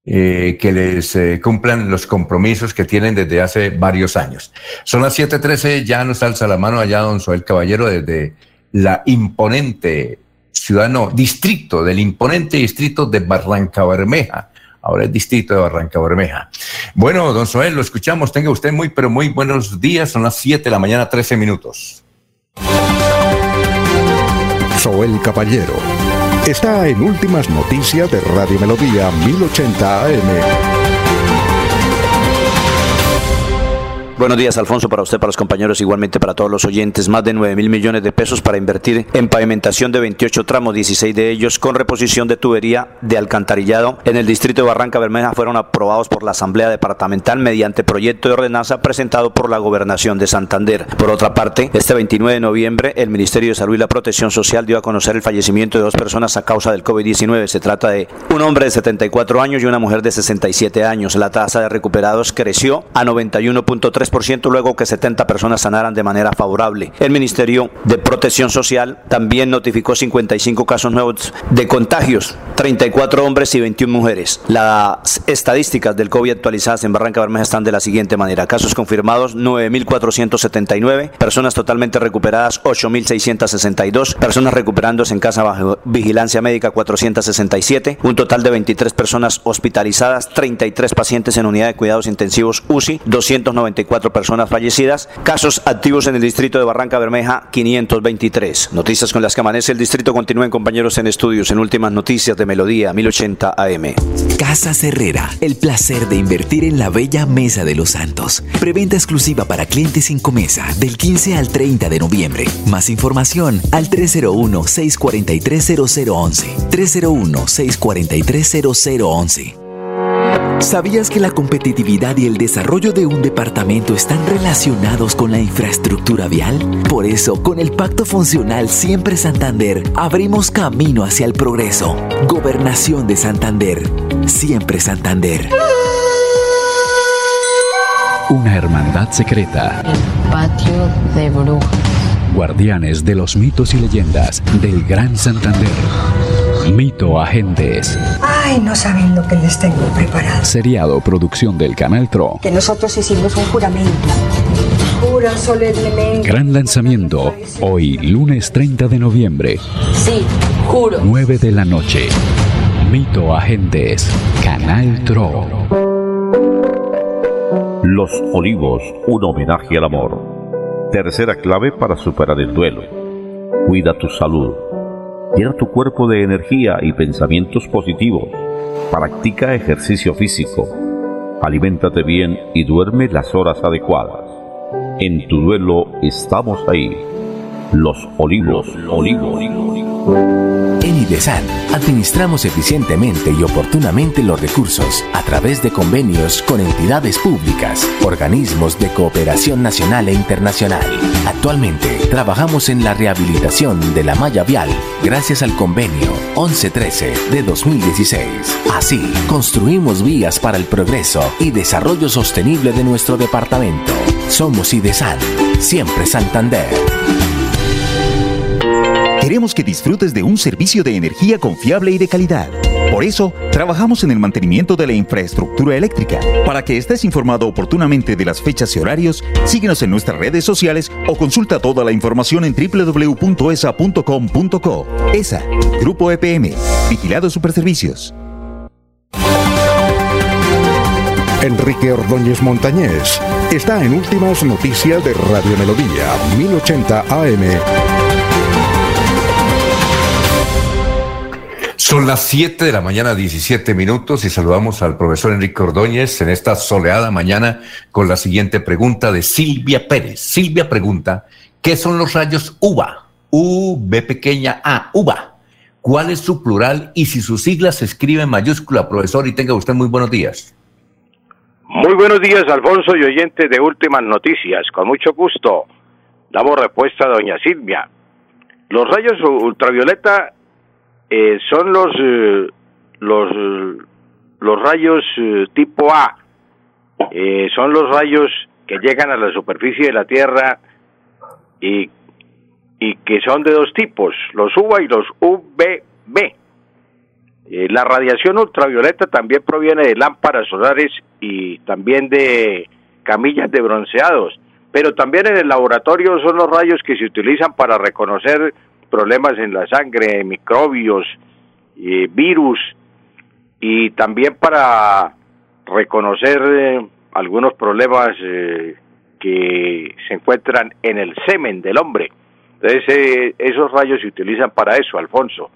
eh, que les eh, cumplan los compromisos que tienen desde hace varios años. Son las 7:13, ya nos alza la mano allá don Soel Caballero desde la imponente ciudad, no, distrito, del imponente distrito de Barranca Bermeja ahora es distrito de Barranca Bermeja. Bueno, don Soel, lo escuchamos. Tenga usted muy, pero muy buenos días. Son las 7 de la mañana, 13 minutos. Soel Caballero está en Últimas Noticias de Radio Melodía 1080 AM. Buenos días, Alfonso, para usted, para los compañeros, igualmente para todos los oyentes. Más de 9 mil millones de pesos para invertir en pavimentación de 28 tramos, 16 de ellos con reposición de tubería de alcantarillado en el distrito de Barranca Bermeja fueron aprobados por la Asamblea Departamental mediante proyecto de ordenanza presentado por la Gobernación de Santander. Por otra parte, este 29 de noviembre, el Ministerio de Salud y la Protección Social dio a conocer el fallecimiento de dos personas a causa del COVID-19. Se trata de un hombre de 74 años y una mujer de 67 años. La tasa de recuperados creció a 91.3 luego que 70 personas sanaran de manera favorable. El Ministerio de Protección Social también notificó 55 casos nuevos de contagios, 34 hombres y 21 mujeres. Las estadísticas del COVID actualizadas en Barranca Bermeja están de la siguiente manera. Casos confirmados 9.479, personas totalmente recuperadas 8.662, personas recuperándose en casa bajo vigilancia médica 467, un total de 23 personas hospitalizadas, 33 pacientes en unidad de cuidados intensivos UCI, 294 personas fallecidas. Casos activos en el distrito de Barranca Bermeja, 523. Noticias con las que amanece el distrito. Continúen compañeros en estudios en últimas noticias de Melodía 1080 AM. Casa Herrera, el placer de invertir en la bella Mesa de los Santos. Preventa exclusiva para clientes sin comesa del 15 al 30 de noviembre. Más información al 301-643-0011. 301-643-0011. ¿Sabías que la competitividad y el desarrollo de un departamento están relacionados con la infraestructura vial? Por eso, con el Pacto Funcional Siempre Santander, abrimos camino hacia el progreso. Gobernación de Santander. Siempre Santander. Una hermandad secreta. El patio de brujas. Guardianes de los mitos y leyendas del Gran Santander. Mito Agentes. Ay, no saben lo que les tengo preparado. Seriado producción del Canal Tro. Que nosotros hicimos un juramento. Jura solemnemente. Gran lanzamiento. Hoy, lunes 30 de noviembre. Sí, juro. 9 de la noche. Mito Agentes. Canal Tro. Los Olivos, un homenaje al amor. Tercera clave para superar el duelo. Cuida tu salud Llena tu cuerpo de energía y pensamientos positivos. Practica ejercicio físico. aliméntate bien y duerme las horas adecuadas. En tu duelo estamos ahí. Los olivos, olivos. En IDESAN administramos eficientemente y oportunamente los recursos a través de convenios con entidades públicas, organismos de cooperación nacional e internacional. Actualmente trabajamos en la rehabilitación de la malla vial gracias al convenio 1113 de 2016. Así, construimos vías para el progreso y desarrollo sostenible de nuestro departamento. Somos IDESAN, siempre Santander. Queremos que disfrutes de un servicio de energía confiable y de calidad. Por eso, trabajamos en el mantenimiento de la infraestructura eléctrica. Para que estés informado oportunamente de las fechas y horarios, síguenos en nuestras redes sociales o consulta toda la información en www.esa.com.co. ESA, Grupo EPM, Vigilado Superservicios. Enrique Ordóñez Montañés está en Últimas Noticias de Radio Melodía, 1080 AM. Son las 7 de la mañana, 17 minutos, y saludamos al profesor Enrique Ordóñez en esta soleada mañana con la siguiente pregunta de Silvia Pérez. Silvia pregunta, ¿qué son los rayos UVA? U, B pequeña A, UVA. ¿Cuál es su plural y si sus siglas se escriben en mayúscula, profesor? Y tenga usted muy buenos días. Muy buenos días, Alfonso y oyentes de Últimas Noticias. Con mucho gusto damos respuesta a doña Silvia. Los rayos ultravioleta eh, son los, eh, los, los rayos eh, tipo A. Eh, son los rayos que llegan a la superficie de la Tierra y, y que son de dos tipos, los UVA y los UVB. La radiación ultravioleta también proviene de lámparas solares y también de camillas de bronceados, pero también en el laboratorio son los rayos que se utilizan para reconocer problemas en la sangre, microbios, eh, virus y también para reconocer eh, algunos problemas eh, que se encuentran en el semen del hombre. Entonces, esos rayos se utilizan para eso, Alfonso.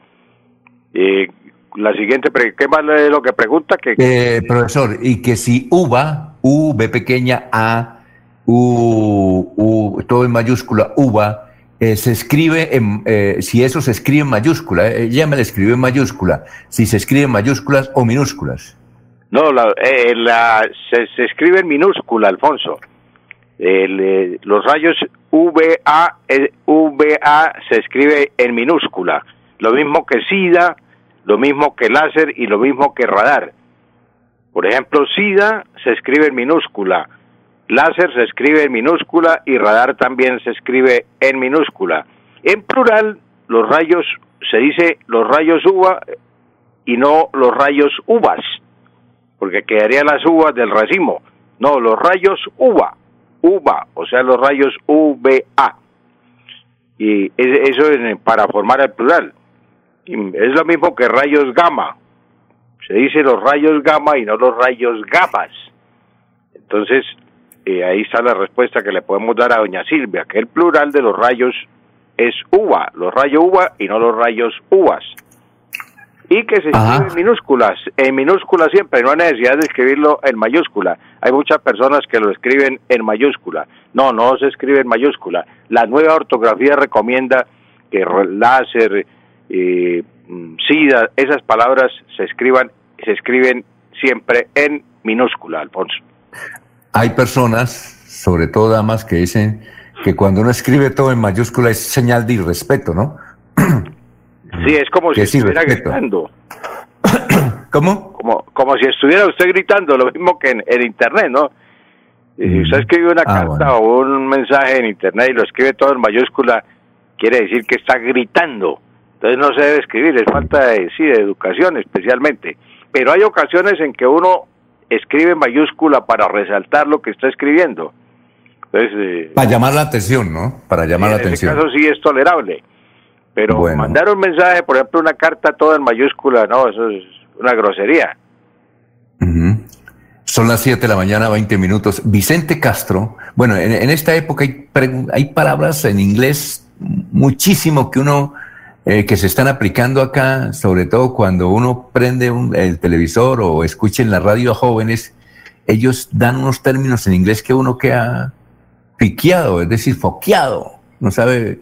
La siguiente, ¿qué más es lo que pregunta? Que, profesor, y que si UVA, U, B pequeña, A, U, U, todo en mayúscula, UVA, eh, se escribe, en, eh, si eso se escribe en mayúscula, eh, ella me la escribió en mayúscula, si se escribe en mayúsculas o minúsculas. No, la, eh, la- se, escribe en minúscula, Alfonso. El, los rayos VA, VA se escribe en minúscula. Lo mismo que SIDA, lo mismo que láser y lo mismo que radar. Por ejemplo, SIDA se escribe en minúscula, láser se escribe en minúscula y radar también se escribe en minúscula. En plural, los rayos, se dice los rayos UVA y no los rayos UVAS porque quedarían las uvas del racimo. No, los rayos uva, uva, o sea, los rayos UVA. Y es- eso es para formar el plural. Es lo mismo que rayos gamma. Se dice los rayos gamma y no los rayos gamas. Entonces, eh, ahí está la respuesta que le podemos dar a doña Silvia, que el plural de los rayos es uva, los rayos uva y no los rayos uvas y que se escribe en minúsculas, en minúsculas siempre, no hay necesidad de escribirlo en mayúscula. Hay muchas personas que lo escriben en mayúscula. No, no se escribe en mayúscula. La nueva ortografía recomienda que láser, eh, mm, sida, esas palabras se escriban, se escriben siempre en minúscula, Alfonso. Hay personas, sobre todo damas, que dicen que cuando uno escribe todo en mayúscula es señal de irrespeto, ¿no? Sí, es como si sí, estuviera gritando. ¿Cómo? Como, como si estuviera usted gritando, lo mismo que en, en Internet, ¿no? Y Si usted escribe una Ah, carta o un mensaje en Internet y lo escribe todo en mayúscula, quiere decir que está gritando. Entonces no se debe escribir, es falta de, sí, de educación especialmente. Pero hay ocasiones en que uno escribe en mayúscula para resaltar lo que está escribiendo. Entonces, eh, Para llamar la atención, ¿no? Para llamar la en ese atención. caso sí es tolerable. Pero Bueno. mandar un mensaje, por ejemplo, una carta toda en mayúscula, no, eso es una grosería. Son las 7 de la mañana, 20 minutos. Vicente Castro, bueno, en, en esta época hay, hay palabras en inglés muchísimo que uno, eh, que se están aplicando acá, sobre todo cuando uno prende un- el televisor o escucha en la radio a jóvenes ellos dan unos términos en inglés que uno queda piqueado, es decir, foqueado, no sabe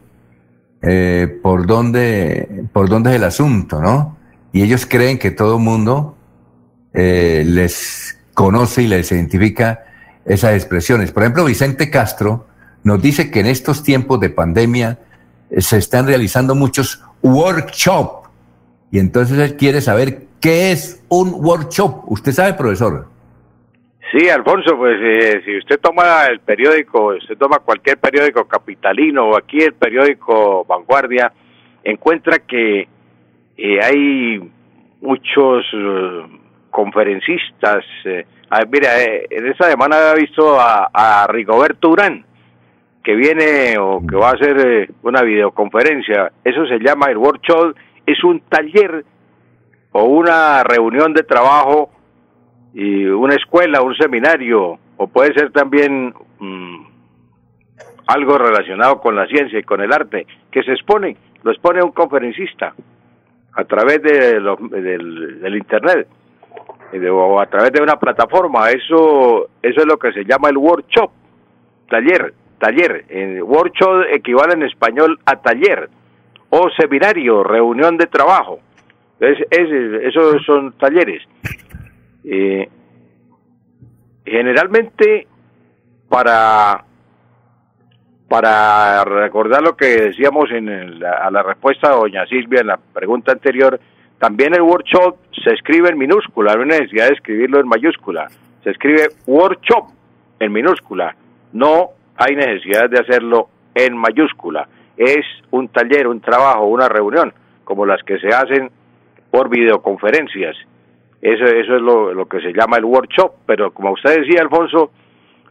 eh, por, dónde, por dónde es el asunto, ¿no? Y ellos creen que todo el mundo eh, les conoce y les identifica esas expresiones. Por ejemplo, Vicente Castro nos dice que en estos tiempos de pandemia se están realizando muchos workshops. Y entonces él quiere saber qué es un workshop. ¿Usted sabe, profesor? Sí, Alfonso, pues eh, si usted toma el periódico, usted toma cualquier periódico capitalino o aquí el periódico Vanguardia, encuentra que eh, hay muchos eh, conferencistas. mira, en esta semana he visto a, a, Rigoberto Urán, que viene o que va a hacer una videoconferencia. Eso se llama el workshop, es un taller o una reunión de trabajo y una escuela, un seminario, o puede ser también mm, algo relacionado con la ciencia y con el arte, que se expone, lo expone un conferencista a través de del, internet o a través de una plataforma. Eso, eso es lo que se llama el workshop, taller, taller. Workshop equivale en español a taller o seminario, reunión de trabajo. Entonces, esos son talleres. Eh, generalmente, para, para recordar lo que decíamos en a la respuesta de doña Silvia en la pregunta anterior, también el workshop se escribe en minúscula, no hay necesidad de escribirlo en mayúscula. Se escribe workshop en minúscula, no hay necesidad de hacerlo en mayúscula. Es un taller, un trabajo, una reunión, como las que se hacen por videoconferencias. Eso, eso es lo, que se llama el workshop, pero como usted decía, Alfonso,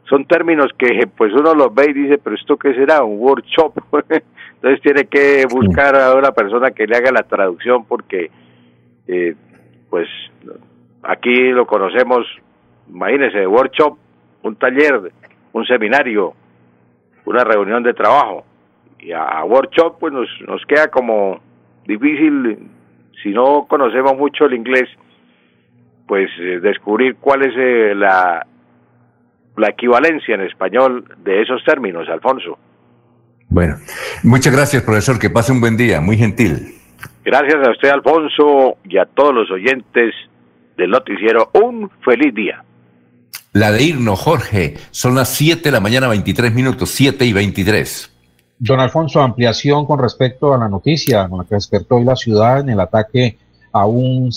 son términos que pues uno los ve y dice, pero esto qué será, un workshop. Entonces tiene que buscar a una persona que le haga la traducción porque eh, pues aquí lo conocemos, imagínese, workshop, un taller, un seminario, una reunión de trabajo. Y a workshop pues nos, nos queda como difícil, si no conocemos mucho el inglés, pues eh, descubrir cuál es eh, la, la equivalencia en español de esos términos, Alfonso. Bueno, muchas gracias, profesor. Que pase un buen día, muy gentil. Gracias a usted, Alfonso, y a todos los oyentes del noticiero. Un feliz día. La de irnos, Jorge, son las 7 de la mañana, 23 minutos, 7 y 23. Don Alfonso, ampliación con respecto a la noticia con la que despertó hoy la ciudad en el ataque a un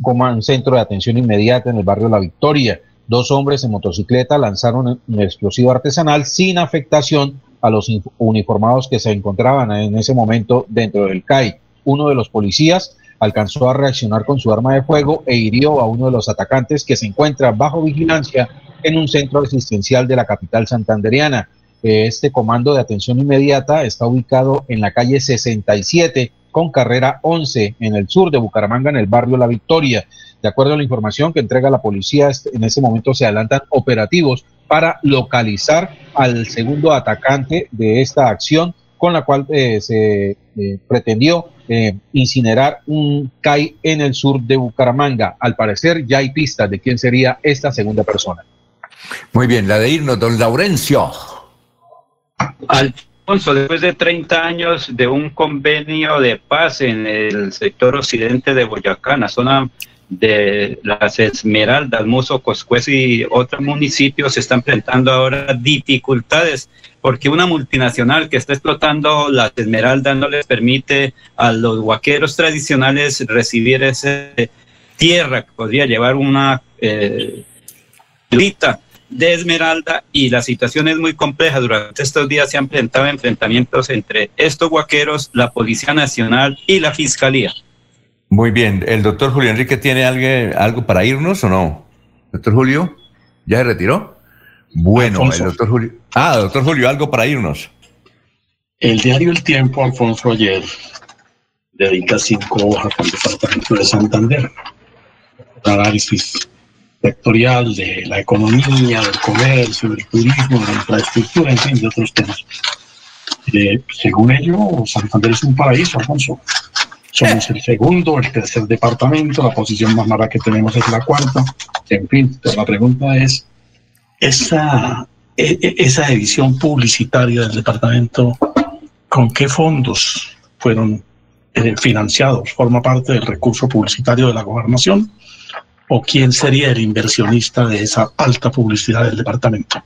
un centro de atención inmediata en el barrio La Victoria. Dos hombres en motocicleta lanzaron un explosivo artesanal sin afectación a los uniformados que se encontraban en ese momento dentro del CAI. Uno de los policías alcanzó a reaccionar con su arma de fuego e hirió a uno de los atacantes que se encuentra bajo vigilancia en un centro asistencial de la capital santanderiana. Este comando de atención inmediata está ubicado en la calle 67 con carrera 11 en el sur de Bucaramanga, en el barrio La Victoria. De acuerdo a la información que entrega la policía, en ese momento se adelantan operativos para localizar al segundo atacante de esta acción, con la cual eh, se eh, pretendió eh, incinerar un CAI en el sur de Bucaramanga. Al parecer ya hay pistas de quién sería esta segunda persona. Muy bien, la de irnos, don Laurencio. Al después de 30 años de un convenio de paz en el sector occidente de Boyacá, en la zona de las Esmeraldas, Muso, Coscuez y otros municipios se están enfrentando ahora dificultades porque una multinacional que está explotando las Esmeraldas no les permite a los huaqueros tradicionales recibir esa tierra que podría llevar una eh, de Esmeralda y la situación es muy compleja. Durante estos días se han presentado enfrentamientos entre estos guaqueros, la Policía Nacional y la Fiscalía. Muy bien. ¿El doctor Julio Enrique tiene algo, algo para irnos o no? Doctor Julio, ¿ya se retiró? Bueno, el doctor Julio. Ah, doctor Julio, algo para irnos. El diario El Tiempo, Alfonso, ayer dedica cinco hojas al departamento de Santander. Análisis sectorial de la economía, del comercio, del turismo, de la infraestructura, en fin, de otros temas. Eh, según ello, Santander es un paraíso, Alfonso. Somos el segundo, el tercer departamento, la posición más mala que tenemos es la cuarta. En fin, la pregunta es, esa, e, e, esa edición publicitaria del departamento, ¿con qué fondos fueron eh, financiados? ¿Forma parte del recurso publicitario de la gobernación? ¿O quién sería el inversionista de esa alta publicidad del departamento?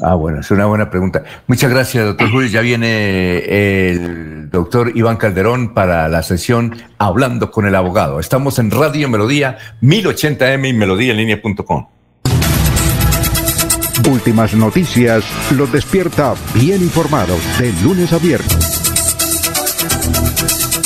Ah, bueno, es una buena pregunta. Muchas gracias, doctor Julio. Ya viene el doctor Iván Calderón para la sesión Hablando con el Abogado. Estamos en Radio Melodía 1080m y melodíaenlínea.com. Últimas noticias los despierta bien informados de lunes a viernes.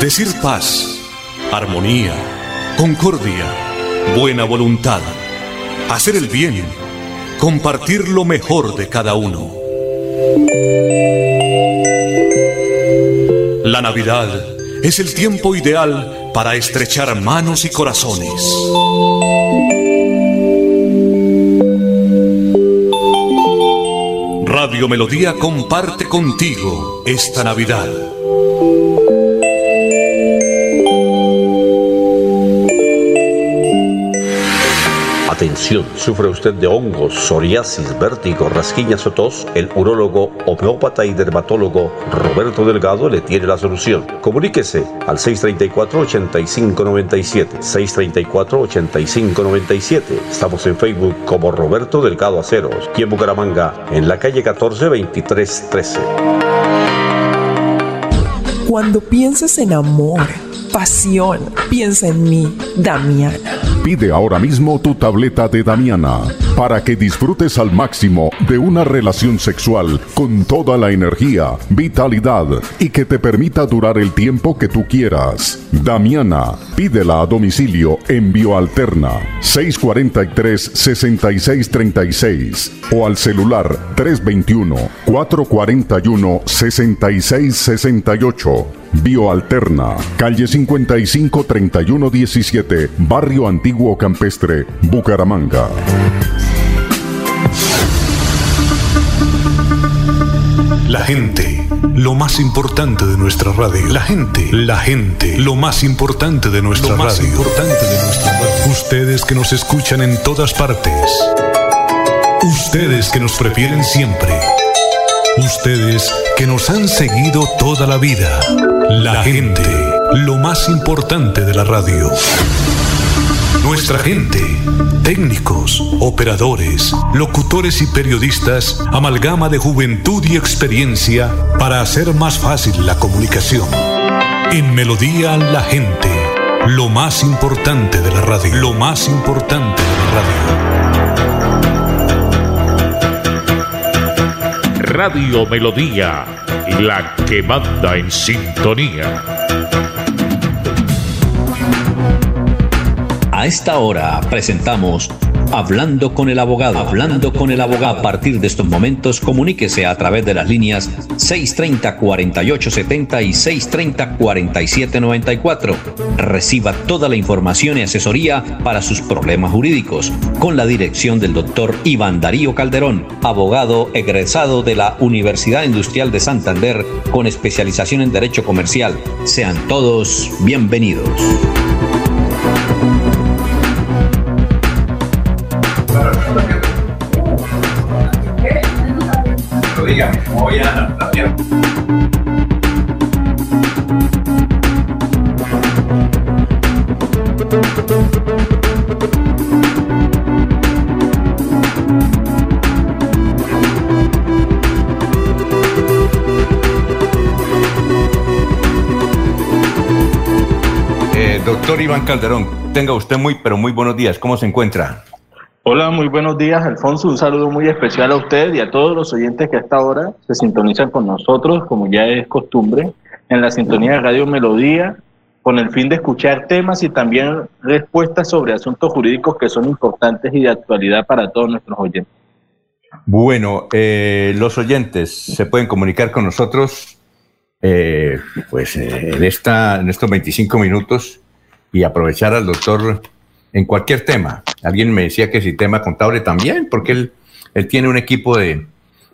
Decir paz, armonía, concordia, buena voluntad, hacer el bien, compartir lo mejor de cada uno. La Navidad es el tiempo ideal para estrechar manos y corazones. Radio Melodía comparte contigo esta Navidad. Atención, sufre usted de hongos, psoriasis, vértigo, rasquiñas o tos, el urólogo, homeópata y dermatólogo Roberto Delgado le tiene la solución. Comuníquese al 634-8597, 634-8597. Estamos en Facebook como Roberto Delgado Aceros y en Bucaramanga, en la calle 14 2313. Cuando pienses en amor, pasión, piensa en mí, Damiana. Pide ahora mismo tu tableta de Damiana para que disfrutes al máximo de una relación sexual con toda la energía, vitalidad y que te permita durar el tiempo que tú quieras. Damiana, pídela a domicilio en Bioalterna 643-6636 o al celular 321-441-6668. Bioalterna, calle 55 3117, Barrio Antiguo Campestre, Bucaramanga. La gente, lo más importante de nuestra radio. La gente, la gente, lo más importante de nuestra lo más importante de nuestra radio. Ustedes que nos escuchan en todas partes. Ustedes que nos prefieren siempre. Ustedes que nos han seguido toda la vida. La gente, lo más importante de la radio. Nuestra gente, técnicos, operadores, locutores y periodistas, amalgama de juventud y experiencia para hacer más fácil la comunicación. En Melodía la gente, lo más importante de la radio, lo más importante de la radio. Radio Melodía, la que manda en sintonía. A esta hora presentamos Hablando con el abogado. Hablando con el abogado. A partir de estos momentos, comuníquese a través de las líneas 630-4870 y 630-4794. Reciba toda la información y asesoría para sus problemas jurídicos con la dirección del doctor Iván Darío Calderón, abogado egresado de la Universidad Industrial de Santander con especialización en Derecho Comercial. Sean todos bienvenidos. Doctor Iván Calderón, tenga usted muy, pero muy buenos días. ¿Cómo se encuentra? Hola, muy buenos días, Alfonso. Un saludo muy especial a usted y a todos los oyentes que hasta ahora se sintonizan con nosotros, como ya es costumbre, en la sintonía de Radio Melodía con el fin de escuchar temas y también respuestas sobre asuntos jurídicos que son importantes y de actualidad para todos nuestros oyentes. Bueno, eh, los oyentes se pueden comunicar con nosotros eh, pues eh, en, esta, en estos 25 minutos y aprovechar al doctor en cualquier tema. Alguien me decía que si tema contable también, porque él, él tiene un equipo de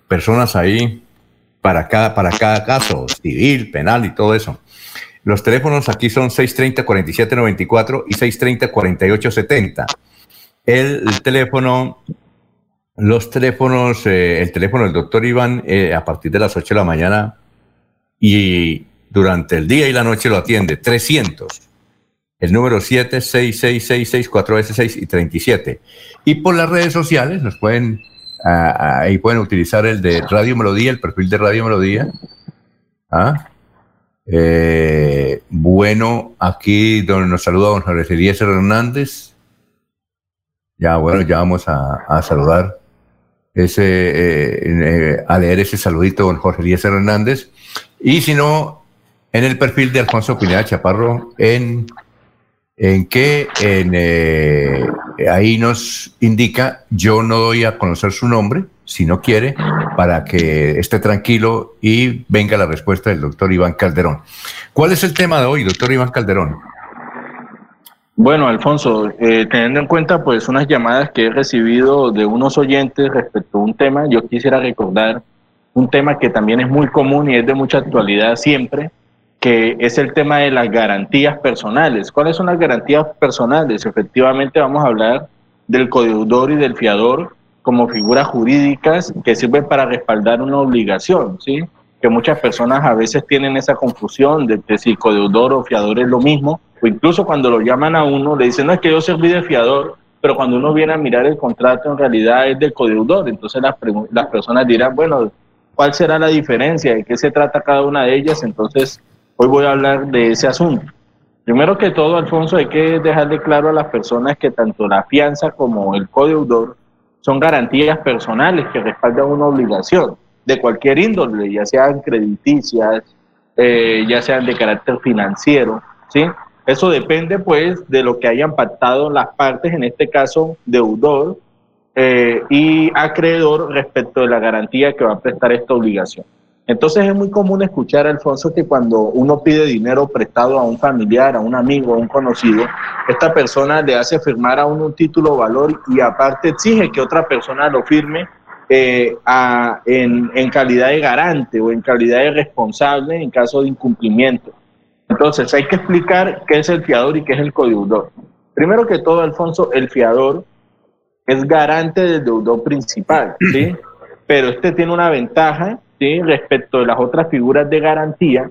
personas ahí para cada, para cada caso, civil, penal y todo eso. Los teléfonos aquí son 630-4794 y 630-4870. El, el teléfono los teléfonos, eh, el teléfono del doctor Iván eh, a partir de las 8 de la mañana y durante el día y la noche lo atiende 300. El número 76666 y 37. Y por las redes sociales nos pueden, ahí pueden utilizar el de Radio Melodía, el perfil de Radio Melodía. ¿Ah? Eh, bueno, aquí donde nos saluda don Jorge Eliezer Hernández. Ya, bueno, ya vamos a, a saludar ese, eh, eh, a leer ese saludito con Jorge Díaz Hernández. Y si no, en el perfil de Alfonso Pineda Chaparro, en, en que en, eh, ahí nos indica, yo no doy a conocer su nombre, si no quiere, para que esté tranquilo y venga la respuesta del doctor Iván Calderón. ¿Cuál es el tema de hoy, doctor Iván Calderón? Bueno, Alfonso, eh, teniendo en cuenta pues unas llamadas que he recibido de unos oyentes respecto a un tema, yo quisiera recordar un tema que también es muy común y es de mucha actualidad siempre, que es el tema de las garantías personales. ¿Cuáles son las garantías personales? Efectivamente vamos a hablar del codeudor y del fiador como figuras jurídicas que sirven para respaldar una obligación, ¿sí? Que muchas personas a veces tienen esa confusión de que si codeudor o fiador es lo mismo, o incluso cuando lo llaman a uno, le dicen, no es que yo serví de fiador, pero cuando uno viene a mirar el contrato, en realidad es del codeudor. Entonces las, las personas dirán, bueno, ¿cuál será la diferencia? ¿De qué se trata cada una de ellas? Entonces, hoy voy a hablar de ese asunto. Primero que todo, Alfonso, hay que dejarle claro a las personas que tanto la fianza como el codeudor son garantías personales que respaldan una obligación de cualquier índole, ya sean crediticias, eh, ya sean de carácter financiero, ¿sí? Eso depende pues de lo que hayan pactado las partes, en este caso deudor eh, y acreedor respecto de la garantía que va a prestar esta obligación. Entonces es muy común escuchar, Alfonso, que cuando uno pide dinero prestado a un familiar, a un amigo, a un conocido, esta persona le hace firmar a uno un título valor y aparte exige que otra persona lo firme eh, en, en calidad de garante o en calidad de responsable en caso de incumplimiento. Entonces hay que explicar qué es el fiador y qué es el codeudor. Primero que todo, Alfonso, el fiador es garante del deudor principal, ¿sí? Pero este tiene una ventaja, Respecto de las otras figuras de garantía,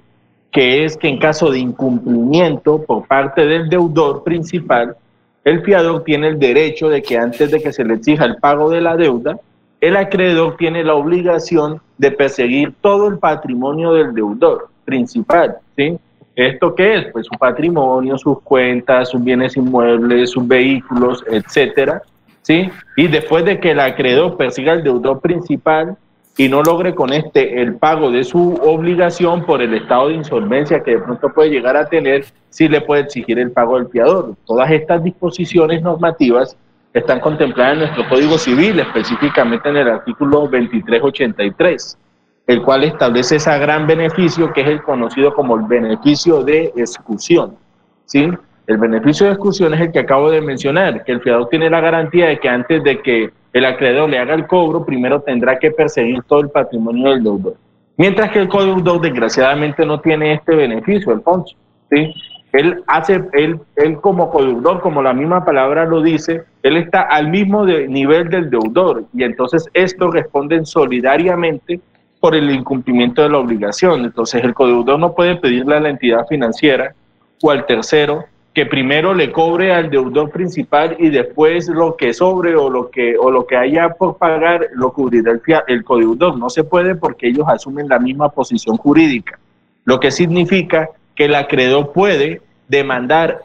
que es que en caso de incumplimiento por parte del deudor principal, el fiador tiene el derecho de que antes de que se le exija el pago de la deuda, el acreedor tiene la obligación de perseguir todo el patrimonio del deudor principal, ¿sí? ¿Esto qué es? Pues su patrimonio, sus cuentas, sus bienes inmuebles, sus vehículos, etcétera, ¿sí? Y después de que el acreedor persiga el deudor principal y no logre con este el pago de su obligación por el estado de insolvencia que de pronto puede llegar a tener, sí le puede exigir el pago del fiador. Todas estas disposiciones normativas están contempladas en nuestro Código Civil, específicamente en el artículo 2383 el cual establece ese gran beneficio que es el conocido como el beneficio de exclusión. ¿sí? El beneficio de exclusión es el que acabo de mencionar, que el fiador tiene la garantía de que antes de que el acreedor le haga el cobro, primero tendrá que perseguir todo el patrimonio del deudor. Mientras que el codeudor desgraciadamente no tiene este beneficio, Alfonso. ¿sí? Él hace, él, él como codeudor, como la misma palabra lo dice, él está al mismo nivel del deudor y entonces esto responden solidariamente por el incumplimiento de la obligación. Entonces el codeudor no puede pedirle a la entidad financiera o al tercero que primero le cobre al deudor principal y después lo que sobre o lo que o lo que haya por pagar lo cubrirá el, el codeudor. No se puede porque ellos asumen la misma posición jurídica, lo que significa que el acreedor puede demandar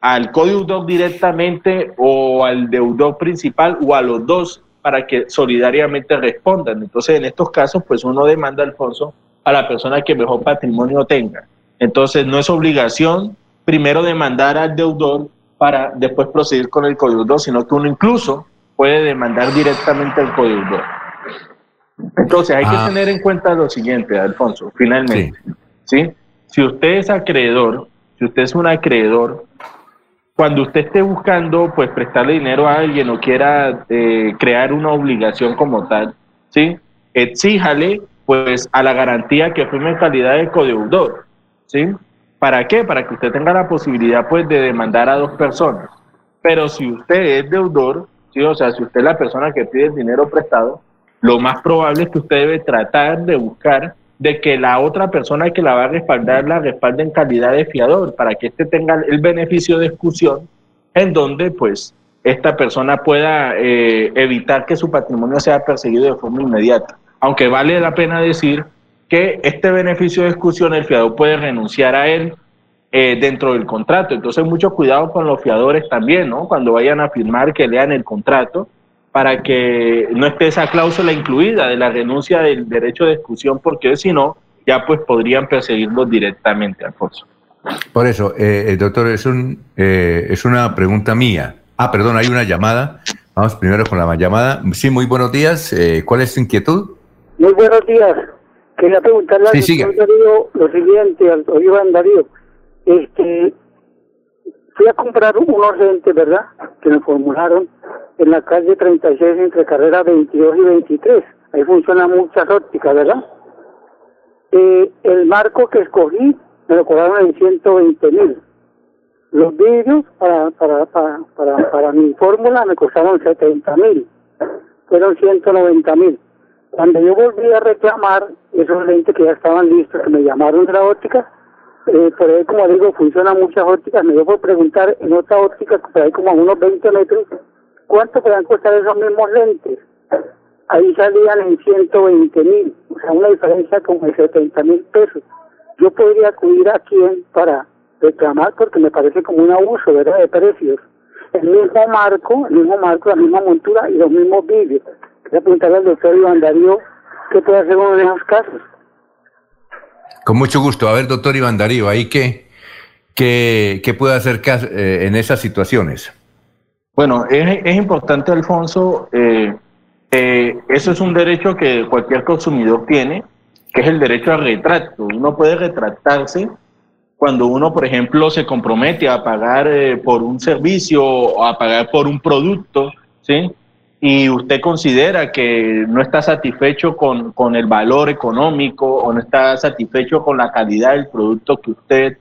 al codeudor directamente o al deudor principal o a los dos para que solidariamente respondan. Entonces, en estos casos, pues uno demanda, Alfonso, a la persona que mejor patrimonio tenga. Entonces, no es obligación primero demandar al deudor para después proseguir con el codeudor, sino que uno incluso puede demandar directamente al codeudor. Entonces hay que Ah. tener en cuenta lo siguiente, Alfonso, finalmente. ¿sí? Si usted es acreedor, si usted es un acreedor, cuando usted esté buscando pues prestarle dinero a alguien o quiera eh, crear una obligación como tal, ¿sí? exíjale pues a la garantía que firme en calidad de codeudor. ¿sí? ¿Para qué? Para que usted tenga la posibilidad pues de demandar a dos personas. Pero si usted es deudor, o sea, si usted es la persona que pide el dinero prestado, lo más probable es que usted debe tratar de buscar de que la otra persona que la va a respaldar la respalde en calidad de fiador para que éste tenga el beneficio de exclusión en donde pues esta persona pueda eh, evitar que su patrimonio sea perseguido de forma inmediata. Aunque vale la pena decir que este beneficio de exclusión el fiador puede renunciar a él eh, dentro del contrato. Entonces mucho cuidado con los fiadores también, ¿no? Cuando vayan a firmar que lean el contrato para que no esté esa cláusula incluida de la renuncia del derecho de exclusión, porque si no, ya pues podrían perseguirlos directamente, Alfonso. Por eso, eh, eh, doctor, es, un, eh, es una pregunta mía. Ah, perdón, hay una llamada. Vamos primero con la llamada. Sí, muy buenos días. Eh, ¿Cuál es su inquietud? Muy buenos días. Quería preguntarle Sí, al doctor Darío lo siguiente, al doctor Iván Darío. Este, fui a comprar unos lentes, ¿verdad? Que me formularon en la calle 36 entre carrera 22 y 23. Ahí funcionan muchas ópticas, ¿verdad? Eh, el marco que escogí me lo cobraron en 120 mil. Los vidrios para, para, para, para, para mi fórmula me costaron 70 mil. Fueron 190 mil. Cuando yo volví a reclamar esos lentes que ya estaban listos, que me llamaron de la óptica, eh, por ahí, como digo, funcionan muchas ópticas, me dio por preguntar en otra óptica, por ahí como a unos 20 metros, ¿cuánto podrían costar esos mismos lentes? Ahí salían en 120 mil, o sea, una diferencia como de 70 mil pesos. Yo podría acudir a quién para reclamar, porque me parece como un abuso, ¿verdad?, de precios. El mismo marco, el mismo marco, la misma montura y los mismos vídeos. Quería preguntarle al doctor Iván Darío qué puede hacer uno de esos casos. Con mucho gusto. A ver, doctor Iván Darío, ¿ahí qué, qué, qué puede hacer eh, en esas situaciones? Bueno, es, es importante, Alfonso, eh, eh, eso es un derecho que cualquier consumidor tiene, que es el derecho al retrato. Uno puede retractarse cuando uno, por ejemplo, se compromete a pagar eh, por un servicio o a pagar por un producto, ¿sí? Y usted considera que no está satisfecho con, con el valor económico o no está satisfecho con la calidad del producto que usted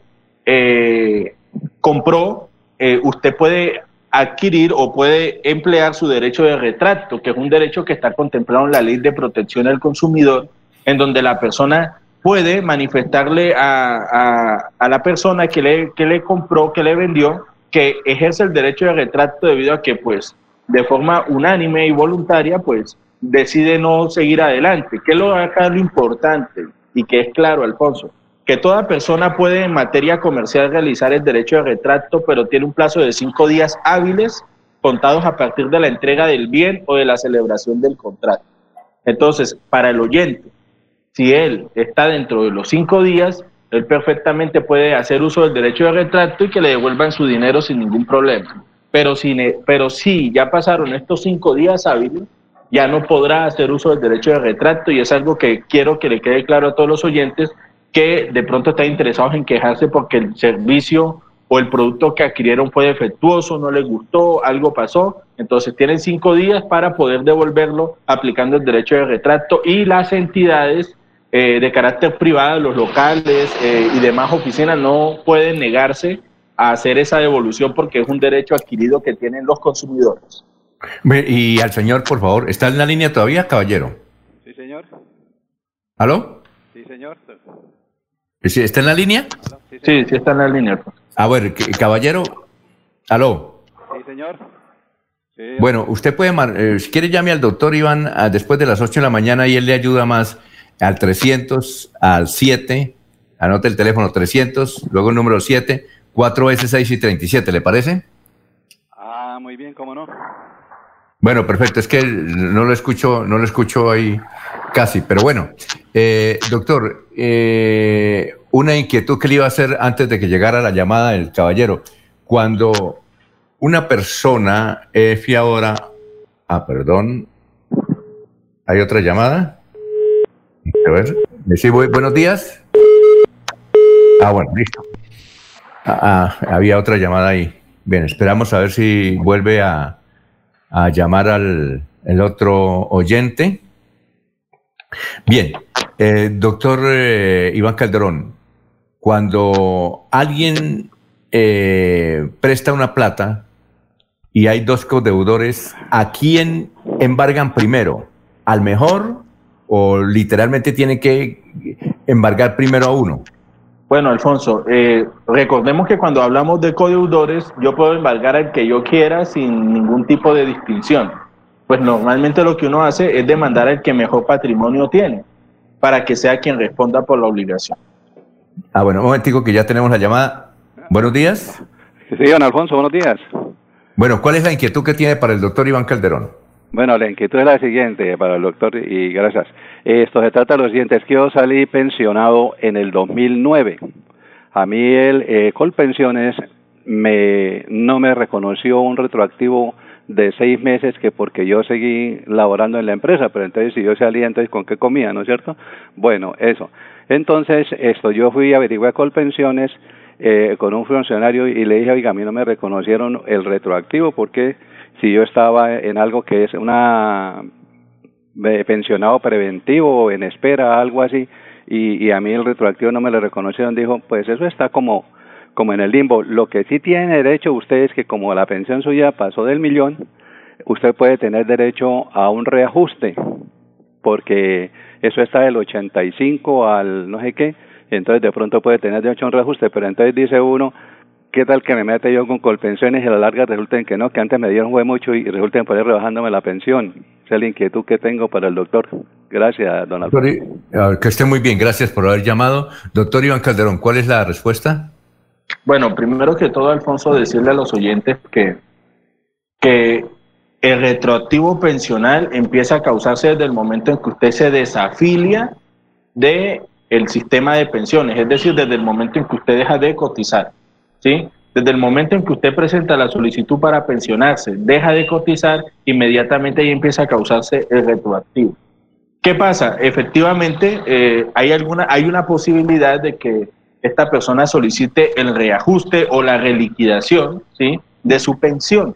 eh, compró, eh, usted puede adquirir o puede emplear su derecho de retracto, que es un derecho que está contemplado en la ley de protección al consumidor, en donde la persona puede manifestarle a, a- a la persona que le, que le compró, que le vendió, que ejerce el derecho de retracto debido a que, pues, de forma unánime y voluntaria, pues, decide no seguir adelante. ¿Qué es lo acá lo importante? Y que es claro, Alfonso, que toda persona puede en materia comercial realizar el derecho de retracto, pero tiene un plazo de cinco días hábiles contados a partir de la entrega del bien o de la celebración del contrato. Entonces, para el oyente, si él está dentro de los cinco días, él perfectamente puede hacer uso del derecho de retracto y que le devuelvan su dinero sin ningún problema. Pero si, pero ya pasaron estos cinco días hábiles, ya no podrá hacer uso del derecho de retracto y es algo que quiero que le quede claro a todos los oyentes que de pronto están interesados en quejarse porque el servicio o el producto que adquirieron fue defectuoso, no les gustó, algo pasó. Entonces tienen cinco días para poder devolverlo aplicando el derecho de retracto y las entidades eh, de carácter privado, los locales eh, y demás oficinas no pueden negarse a hacer esa devolución porque es un derecho adquirido que tienen los consumidores. Y al señor, por favor, ¿está en la línea todavía, caballero? Sí, señor. ¿Aló? Sí, señor. ¿Sí, ¿Está en la línea? Sí, sí está en la línea. A ver, caballero, ¿aló? Sí, señor. Sí, Bueno, usted puede, mar- eh, si quiere llame al doctor Iván ah, después de las 8 de la mañana y él le ayuda más al 300, al 7, anote el teléfono 300, luego el número 7, 4S6 y 37, ¿le parece? Ah, muy bien, cómo no. Bueno, perfecto, es que no lo escucho, no lo escucho ahí casi, pero bueno, eh, doctor, eh, una inquietud que le iba a hacer antes de que llegara la llamada del caballero. Cuando una persona es fiadora, ah, perdón, ¿hay otra llamada? A ver, sí, buenos días. Ah, bueno, listo. Ah, ah, había otra llamada ahí. Bien, esperamos a ver si vuelve a, a llamar al el otro oyente. Bien, eh, doctor eh, Iván Calderón, cuando alguien eh, presta una plata y hay dos codeudores, ¿a quién embargan primero? ¿Al mejor o literalmente tiene que embargar primero a uno? Bueno, Alfonso, recordemos que cuando hablamos de codeudores, yo puedo embargar al que yo quiera sin ningún tipo de distinción. Pues normalmente lo que uno hace es demandar al que mejor patrimonio tiene para que sea quien responda por la obligación. Ah, bueno, un momentico que ya tenemos la llamada. Buenos días. Sí, don Alfonso, buenos días. Bueno, ¿cuál es la inquietud que tiene para el doctor Iván Calderón? Bueno, la inquietud es la siguiente para el doctor y gracias. Esto se trata de lo siguiente, es que yo salí pensionado en el 2009. A mí el eh, Colpensiones me, no me reconoció un retroactivo de seis meses que porque yo seguí laborando en la empresa, pero entonces si yo salía, entonces con qué comía, ¿no es cierto? Bueno, eso. Entonces, esto, yo fui a averiguar con pensiones eh, con un funcionario y le dije, oiga, a mí no me reconocieron el retroactivo porque si yo estaba en algo que es una pensionado preventivo en espera, algo así, y, y a mí el retroactivo no me lo reconocieron, dijo, pues eso está como como en el limbo. Lo que sí tiene derecho usted es que como la pensión suya pasó del millón, usted puede tener derecho a un reajuste, porque eso está del 85 al no sé qué, entonces de pronto puede tener derecho a un reajuste, pero entonces dice uno, ¿qué tal que me mete yo con colpensiones y a la larga resulten que no, que antes me dieron fue mucho y resulten poder rebajándome la pensión? Esa es la inquietud que tengo para el doctor. Gracias, don Alfonso. Que esté muy bien, gracias por haber llamado. Doctor Iván Calderón, ¿cuál es la respuesta? Bueno, primero que todo, Alfonso, decirle a los oyentes que, que el retroactivo pensional empieza a causarse desde el momento en que usted se desafilia de el sistema de pensiones, es decir, desde el momento en que usted deja de cotizar, Desde el momento en que usted presenta la solicitud para pensionarse, deja de cotizar, inmediatamente ahí empieza a causarse el retroactivo. ¿Qué pasa? Efectivamente, eh, hay, alguna, hay una posibilidad de que esta persona solicite el reajuste o la reliquidación ¿sí? de su pensión.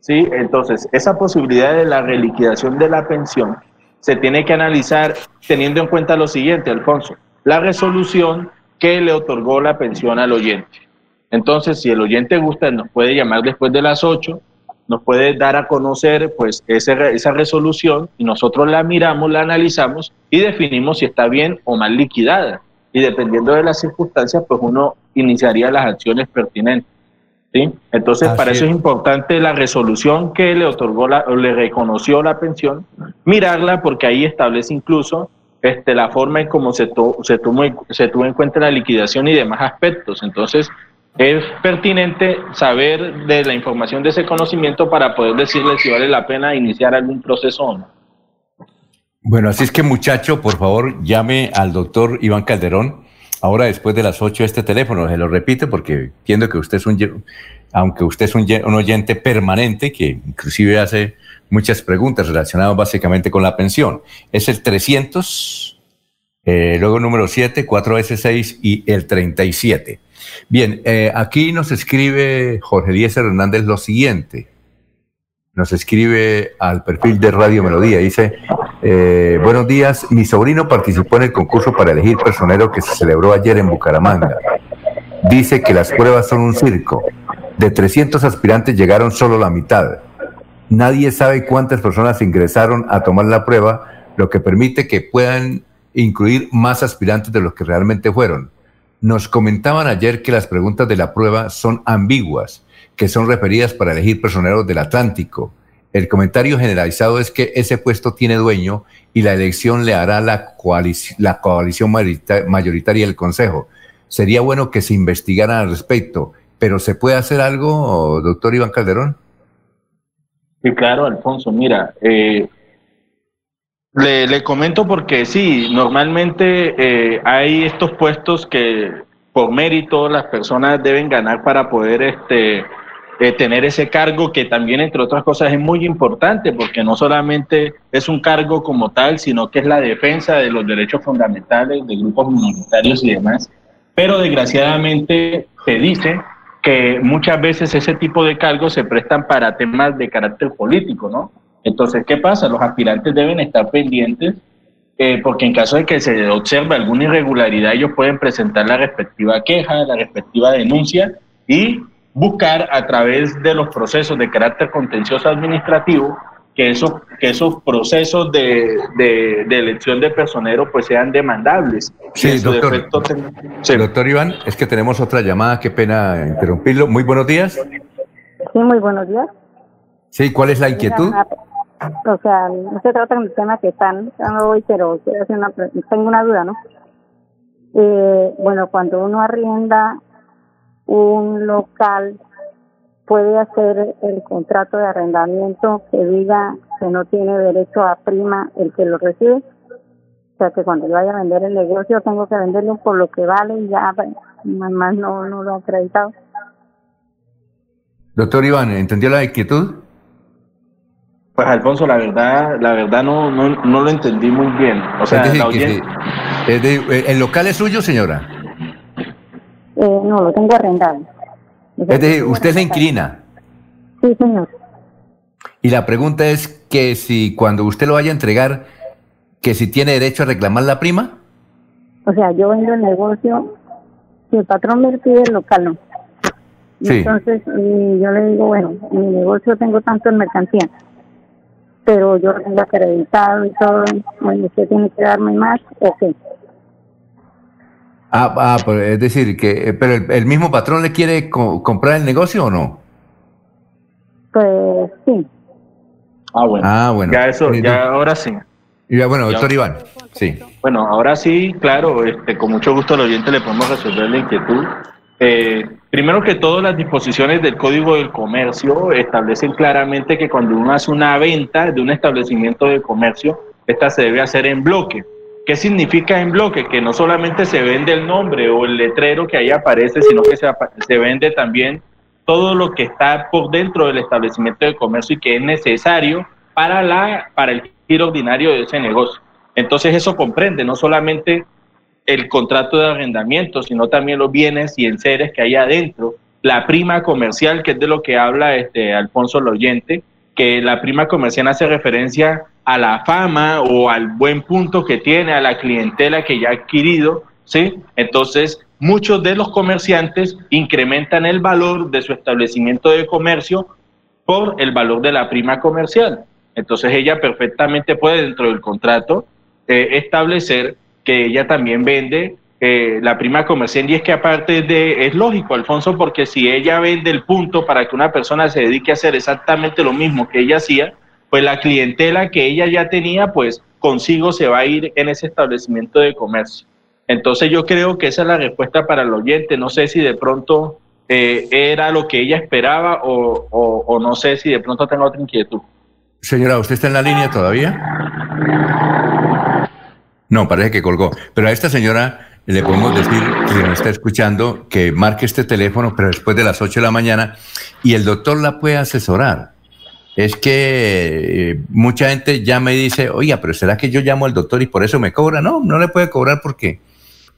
¿sí? Entonces, esa posibilidad de la reliquidación de la pensión se tiene que analizar teniendo en cuenta lo siguiente, Alfonso, la resolución que le otorgó la pensión al oyente. Entonces, si el oyente gusta, nos puede llamar después de las 8, nos puede dar a conocer pues esa resolución y nosotros la miramos, la analizamos y definimos si está bien o mal liquidada y dependiendo de las circunstancias, pues uno iniciaría las acciones pertinentes. ¿sí? Entonces, para eso es importante la resolución que le otorgó, la, o le reconoció la pensión, mirarla porque ahí establece incluso este, la forma en cómo se, se, se tuvo en cuenta la liquidación y demás aspectos. Entonces, es pertinente saber de la información de ese conocimiento para poder decirle si vale la pena iniciar algún proceso o no. Bueno, así es que muchacho, por favor, llame al doctor Iván Calderón ahora después de las 8 este teléfono. Se lo repito porque entiendo que usted es un, aunque usted es un, oyente permanente que inclusive hace muchas preguntas relacionadas básicamente con la pensión. Es el 300, eh, luego número 7, 4S6 y el 37. Bien, eh, aquí nos escribe Jorge Díaz Hernández lo siguiente nos escribe al perfil de Radio Melodía. Dice, eh, buenos días, mi sobrino participó en el concurso para elegir personero que se celebró ayer en Bucaramanga. Dice que las pruebas son un circo. De 300 aspirantes llegaron solo la mitad. Nadie sabe cuántas personas ingresaron a tomar la prueba, lo que permite que puedan incluir más aspirantes de los que realmente fueron. Nos comentaban ayer que las preguntas de la prueba son ambiguas que son referidas para elegir personeros del Atlántico. El comentario generalizado es que ese puesto tiene dueño y la elección le hará la, la coalición mayoritaria del Consejo. Sería bueno que se investigara al respecto, pero ¿se puede hacer algo, doctor Iván Calderón? Sí, claro, Alfonso. Mira, eh, Le, le comento porque sí, normalmente eh, hay estos puestos que por mérito las personas deben ganar para poder este, eh, tener ese cargo que también, entre otras cosas, es muy importante porque no solamente es un cargo como tal, sino que es la defensa de los derechos fundamentales de grupos minoritarios y demás. Pero desgraciadamente se dice que muchas veces ese tipo de cargos se prestan para temas de carácter político, ¿no? Entonces, ¿qué pasa? Los aspirantes deben estar pendientes eh, porque en caso de que se observe alguna irregularidad, ellos pueden presentar la respectiva queja, la respectiva denuncia y buscar a través de los procesos de carácter contencioso administrativo que esos, que esos procesos de, de, elección de personero pues sean demandables. Sí, doctor. Doctor Iván, es que tenemos otra llamada, qué pena interrumpirlo. Muy buenos días. Sí, muy buenos días. Sí, ¿cuál es la inquietud? O sea, no se trata del tema que están hoy, pero una, tengo una duda, ¿no? Eh, bueno, cuando uno arrienda un local puede hacer el contrato de arrendamiento que diga que no tiene derecho a prima el que lo recibe. O sea, que cuando yo vaya a vender el negocio tengo que venderlo por lo que vale y ya más no, no lo ha acreditado. Doctor Iván, ¿entendió la inquietud? Pues Alfonso, la verdad, la verdad no, no, no lo entendí muy bien. O sea, ¿el local es suyo, señora? Eh, no, lo tengo arrendado. Es decir, usted se inquilina. Sí, señor. Y la pregunta es que si cuando usted lo vaya a entregar, que si tiene derecho a reclamar la prima. O sea, yo vendo el negocio, si el patrón me pide el local, no. Sí. Entonces, yo le digo, bueno, en mi negocio tengo tanto en mercancía, pero yo lo tengo acreditado y todo, bueno, usted tiene que darme más, o qué. Ah, ah pues, es decir, que eh, pero el, mismo patrón le quiere comprar el negocio o no? Pues sí. Ah, bueno. Ah, bueno. Ya eso, ya ahora sí. Ya, bueno, doctor Iván, sí. Bueno, ahora sí, claro, este, con mucho gusto al oyente le podemos resolver la inquietud. Eh, primero que todo, las disposiciones del Código del Comercio establecen claramente que cuando uno hace una venta de un establecimiento de comercio, esta se debe hacer en bloque. ¿Qué significa en bloque? Que no solamente se vende el nombre o el letrero que ahí aparece, sino que se, vende también todo lo que está por dentro del establecimiento de comercio y que es necesario para, la, para el giro ordinario de ese negocio. Entonces eso comprende no solamente el contrato de arrendamiento, sino también los bienes y enseres que hay adentro, la prima comercial, que es de lo que habla este Alfonso Loyente, que la prima comercial hace referencia a la fama o al buen punto que tiene, a la clientela que ya ha adquirido, ¿sí? Entonces, muchos de los comerciantes incrementan el valor de su establecimiento de comercio por el valor de la prima comercial. Entonces, ella perfectamente puede, dentro del contrato, eh, establecer que ella también vende eh, la prima comercial y es que aparte de, es lógico, Alfonso, porque si ella vende el punto para que una persona se dedique a hacer exactamente lo mismo que ella hacía, pues la clientela que ella ya tenía, pues consigo se va a ir en ese establecimiento de comercio. Entonces yo creo que esa es la respuesta para el oyente. No sé si de pronto eh, era lo que ella esperaba o, o, no sé si de pronto tengo otra inquietud. Señora, ¿usted está en la línea todavía? No, parece que colgó. Pero a esta señora le podemos decir, si nos está escuchando, que marque este teléfono, pero después de las 8 de la mañana, y el doctor la puede asesorar es que eh, mucha gente ya me dice, oiga, pero ¿será que yo llamo al doctor y por eso me cobra? No, no le puede cobrar porque,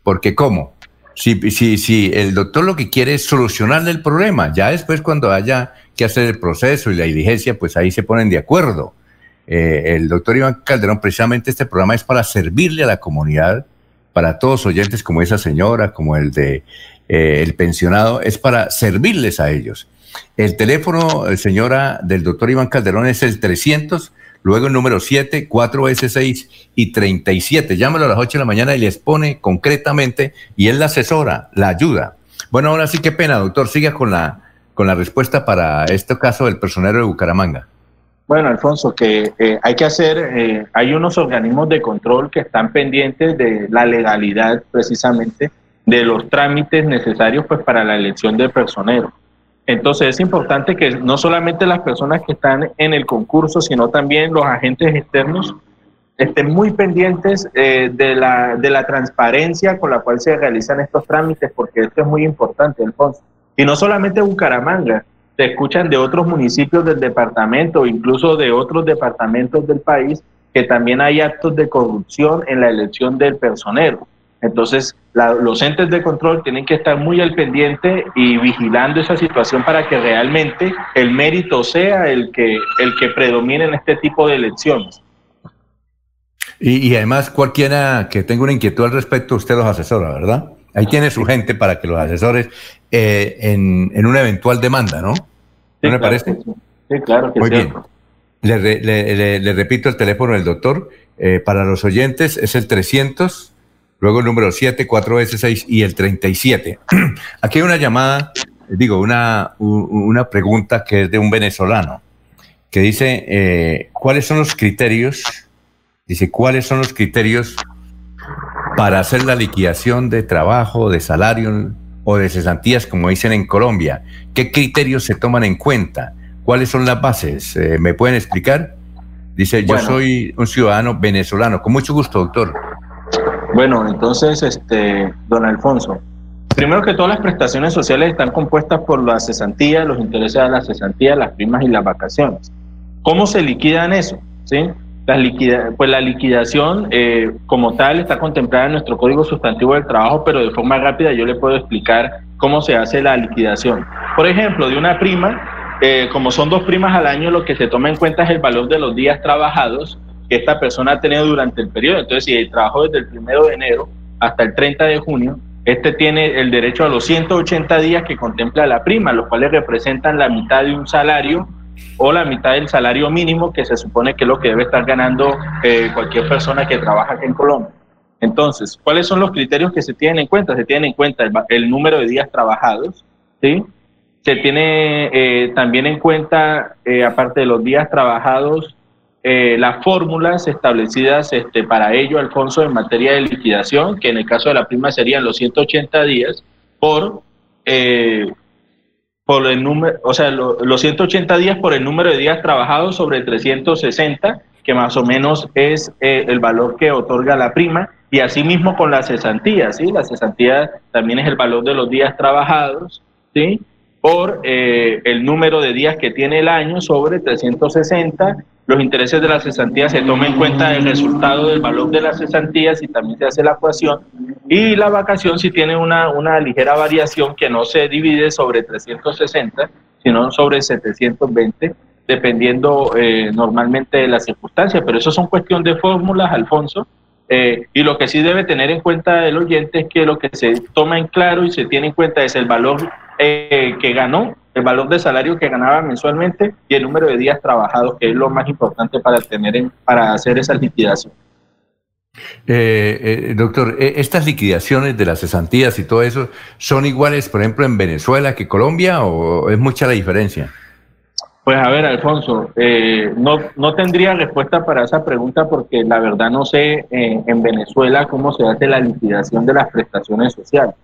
porque ¿cómo? Si, si, si el doctor lo que quiere es solucionarle el problema, ya después cuando haya que hacer el proceso y la diligencia, pues ahí se ponen de acuerdo. Eh, el doctor Iván Calderón, precisamente este programa es para servirle a la comunidad, para todos oyentes como esa señora, como el de eh, el pensionado, es para servirles a ellos. El teléfono, eh, señora, del doctor Iván Calderón es el 300, luego el número 7, 4S6 y 37. Llámelo a las 8 de la mañana y les pone concretamente y él la asesora, la ayuda. Bueno, ahora sí, qué pena, doctor, siga con la, con la respuesta para este caso del personero de Bucaramanga. Bueno, Alfonso, que eh, hay que hacer, eh, hay unos organismos de control que están pendientes de la legalidad precisamente de los trámites necesarios pues para la elección del personero. Entonces es importante que no solamente las personas que están en el concurso, sino también los agentes externos estén muy pendientes eh, de, la, de la transparencia con la cual se realizan estos trámites, porque esto es muy importante, Alfonso. Y no solamente Bucaramanga, se escuchan de otros municipios del departamento, incluso de otros departamentos del país, que también hay actos de corrupción en la elección del personero. Entonces, los entes de control tienen que estar muy al pendiente y vigilando esa situación para que realmente el mérito sea el que, el que predomine en este tipo de elecciones. Y, además, cualquiera que tenga una inquietud al respecto, usted los asesora, ¿verdad? Ahí tiene su gente para que los asesores eh, en, una eventual demanda, ¿no? ¿No me parece? Sí, claro que Muy bien. Le, repito el teléfono del doctor. Eh, para los oyentes es el 300, luego el número 7, 4S6 y el 37. Aquí hay una llamada, digo, una, una pregunta que es de un venezolano, que dice, eh, ¿cuáles son los criterios? Dice, ¿cuáles son los criterios para hacer la liquidación de trabajo, de salario o de cesantías, como dicen en Colombia? ¿Qué criterios se toman en cuenta? ¿Cuáles son las bases? Eh, ¿Me pueden explicar? Dice, yo soy un ciudadano venezolano. Con mucho gusto, doctor. Bueno, entonces, este, don Alfonso, primero que todas las prestaciones sociales están compuestas por la cesantía, los intereses de la cesantía, las primas y las vacaciones. ¿Cómo se liquidan eso? ¿Sí? La liquida, pues la liquidación eh, como tal está contemplada en nuestro Código Sustantivo del Trabajo, pero de forma rápida yo le puedo explicar cómo se hace la liquidación. Por ejemplo, de una prima, eh, como son dos primas al año, lo que se toma en cuenta es el valor de los días trabajados que esta persona ha tenido durante el periodo. Entonces, si trabajó desde el primero de enero hasta el 30 de junio, este tiene el derecho a los 180 días que contempla la prima, los cuales representan la mitad de un salario o la mitad del salario mínimo que se supone que es lo que debe estar ganando eh, cualquier persona que trabaja en Colombia. Entonces, ¿cuáles son los criterios que se tienen en cuenta? Se tienen en cuenta el, número de días trabajados, ¿sí? Se tiene eh, también en cuenta, eh, aparte de los días trabajados, las fórmulas establecidas este, para ello, Alfonso, en materia de liquidación, que en el caso de la prima serían los 180 días por, por el número, o sea, los 180 días por el número de días trabajados sobre 360, que más o menos es el valor que otorga la prima, y asimismo con la cesantía, ¿sí? La cesantía también es el valor de los días trabajados, ¿sí? por eh, el número de días que tiene el año sobre 360. Los intereses de la cesantía se toma en cuenta el resultado del valor de la cesantía si también se hace la ecuación. Y la vacación si tiene una, una ligera variación que no se divide sobre 360, sino sobre 720, dependiendo eh, normalmente de las circunstancias. Pero eso son cuestión de fórmulas, Alfonso. Eh, y lo que sí debe tener en cuenta el oyente es que lo que se toma en claro y se tiene en cuenta es el valor eh, que ganó, el valor de salario que ganaba mensualmente y el número de días trabajados, que es lo más importante para, tener para hacer esa liquidación. Eh, eh, doctor, ¿estas liquidaciones de las cesantías y todo eso son iguales, por ejemplo, en Venezuela que Colombia o es mucha la diferencia? Pues a ver, Alfonso, no, no tendría respuesta para esa pregunta porque la verdad no sé en Venezuela cómo se hace la liquidación de las prestaciones sociales.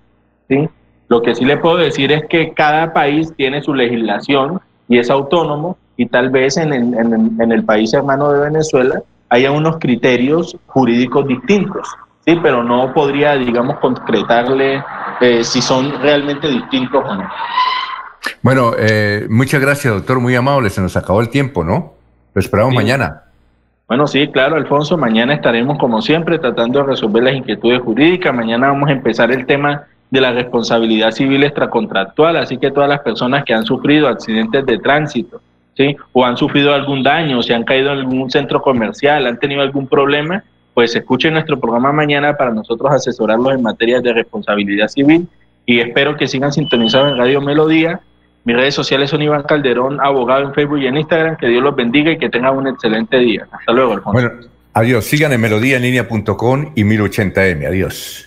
¿sí? Lo que sí le puedo decir es que cada país tiene su legislación y es autónomo y tal vez en el, en, el país hermano de Venezuela haya unos criterios jurídicos distintos, sí, pero no podría, digamos, concretarle eh, si son realmente distintos o no. Bueno, eh, muchas gracias, doctor, muy amable. Se nos acabó el tiempo, ¿no? Lo esperamos mañana. Bueno, sí, claro, Alfonso. Mañana estaremos, como siempre, tratando de resolver las inquietudes jurídicas. Mañana vamos a empezar el tema de la responsabilidad civil extracontractual, así que todas las personas que han sufrido accidentes de tránsito, ¿sí? o han sufrido algún daño, se han caído en algún centro comercial, han tenido algún problema, pues escuchen nuestro programa mañana para nosotros asesorarlos en materia de responsabilidad civil y espero que sigan sintonizados en Radio Melodía. Mis redes sociales son Iván Calderón, abogado en Facebook y en Instagram. Que Dios los bendiga y que tengan un excelente día. Hasta luego, Alfonso. Bueno, adiós. Sigan en melodíaenlínea.com y 1080m. Adiós.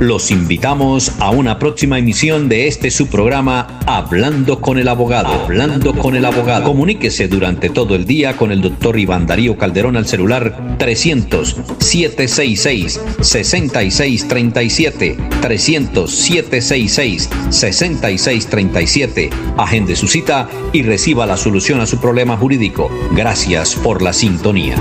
Los invitamos a una próxima emisión de este su programa Hablando con el abogado. Hablando con el abogado. Comuníquese durante todo el día con el doctor Iván Darío Calderón al celular 300 766 6637 300 766 6637. Agende su cita y reciba la solución a su problema jurídico. Gracias por la sintonía.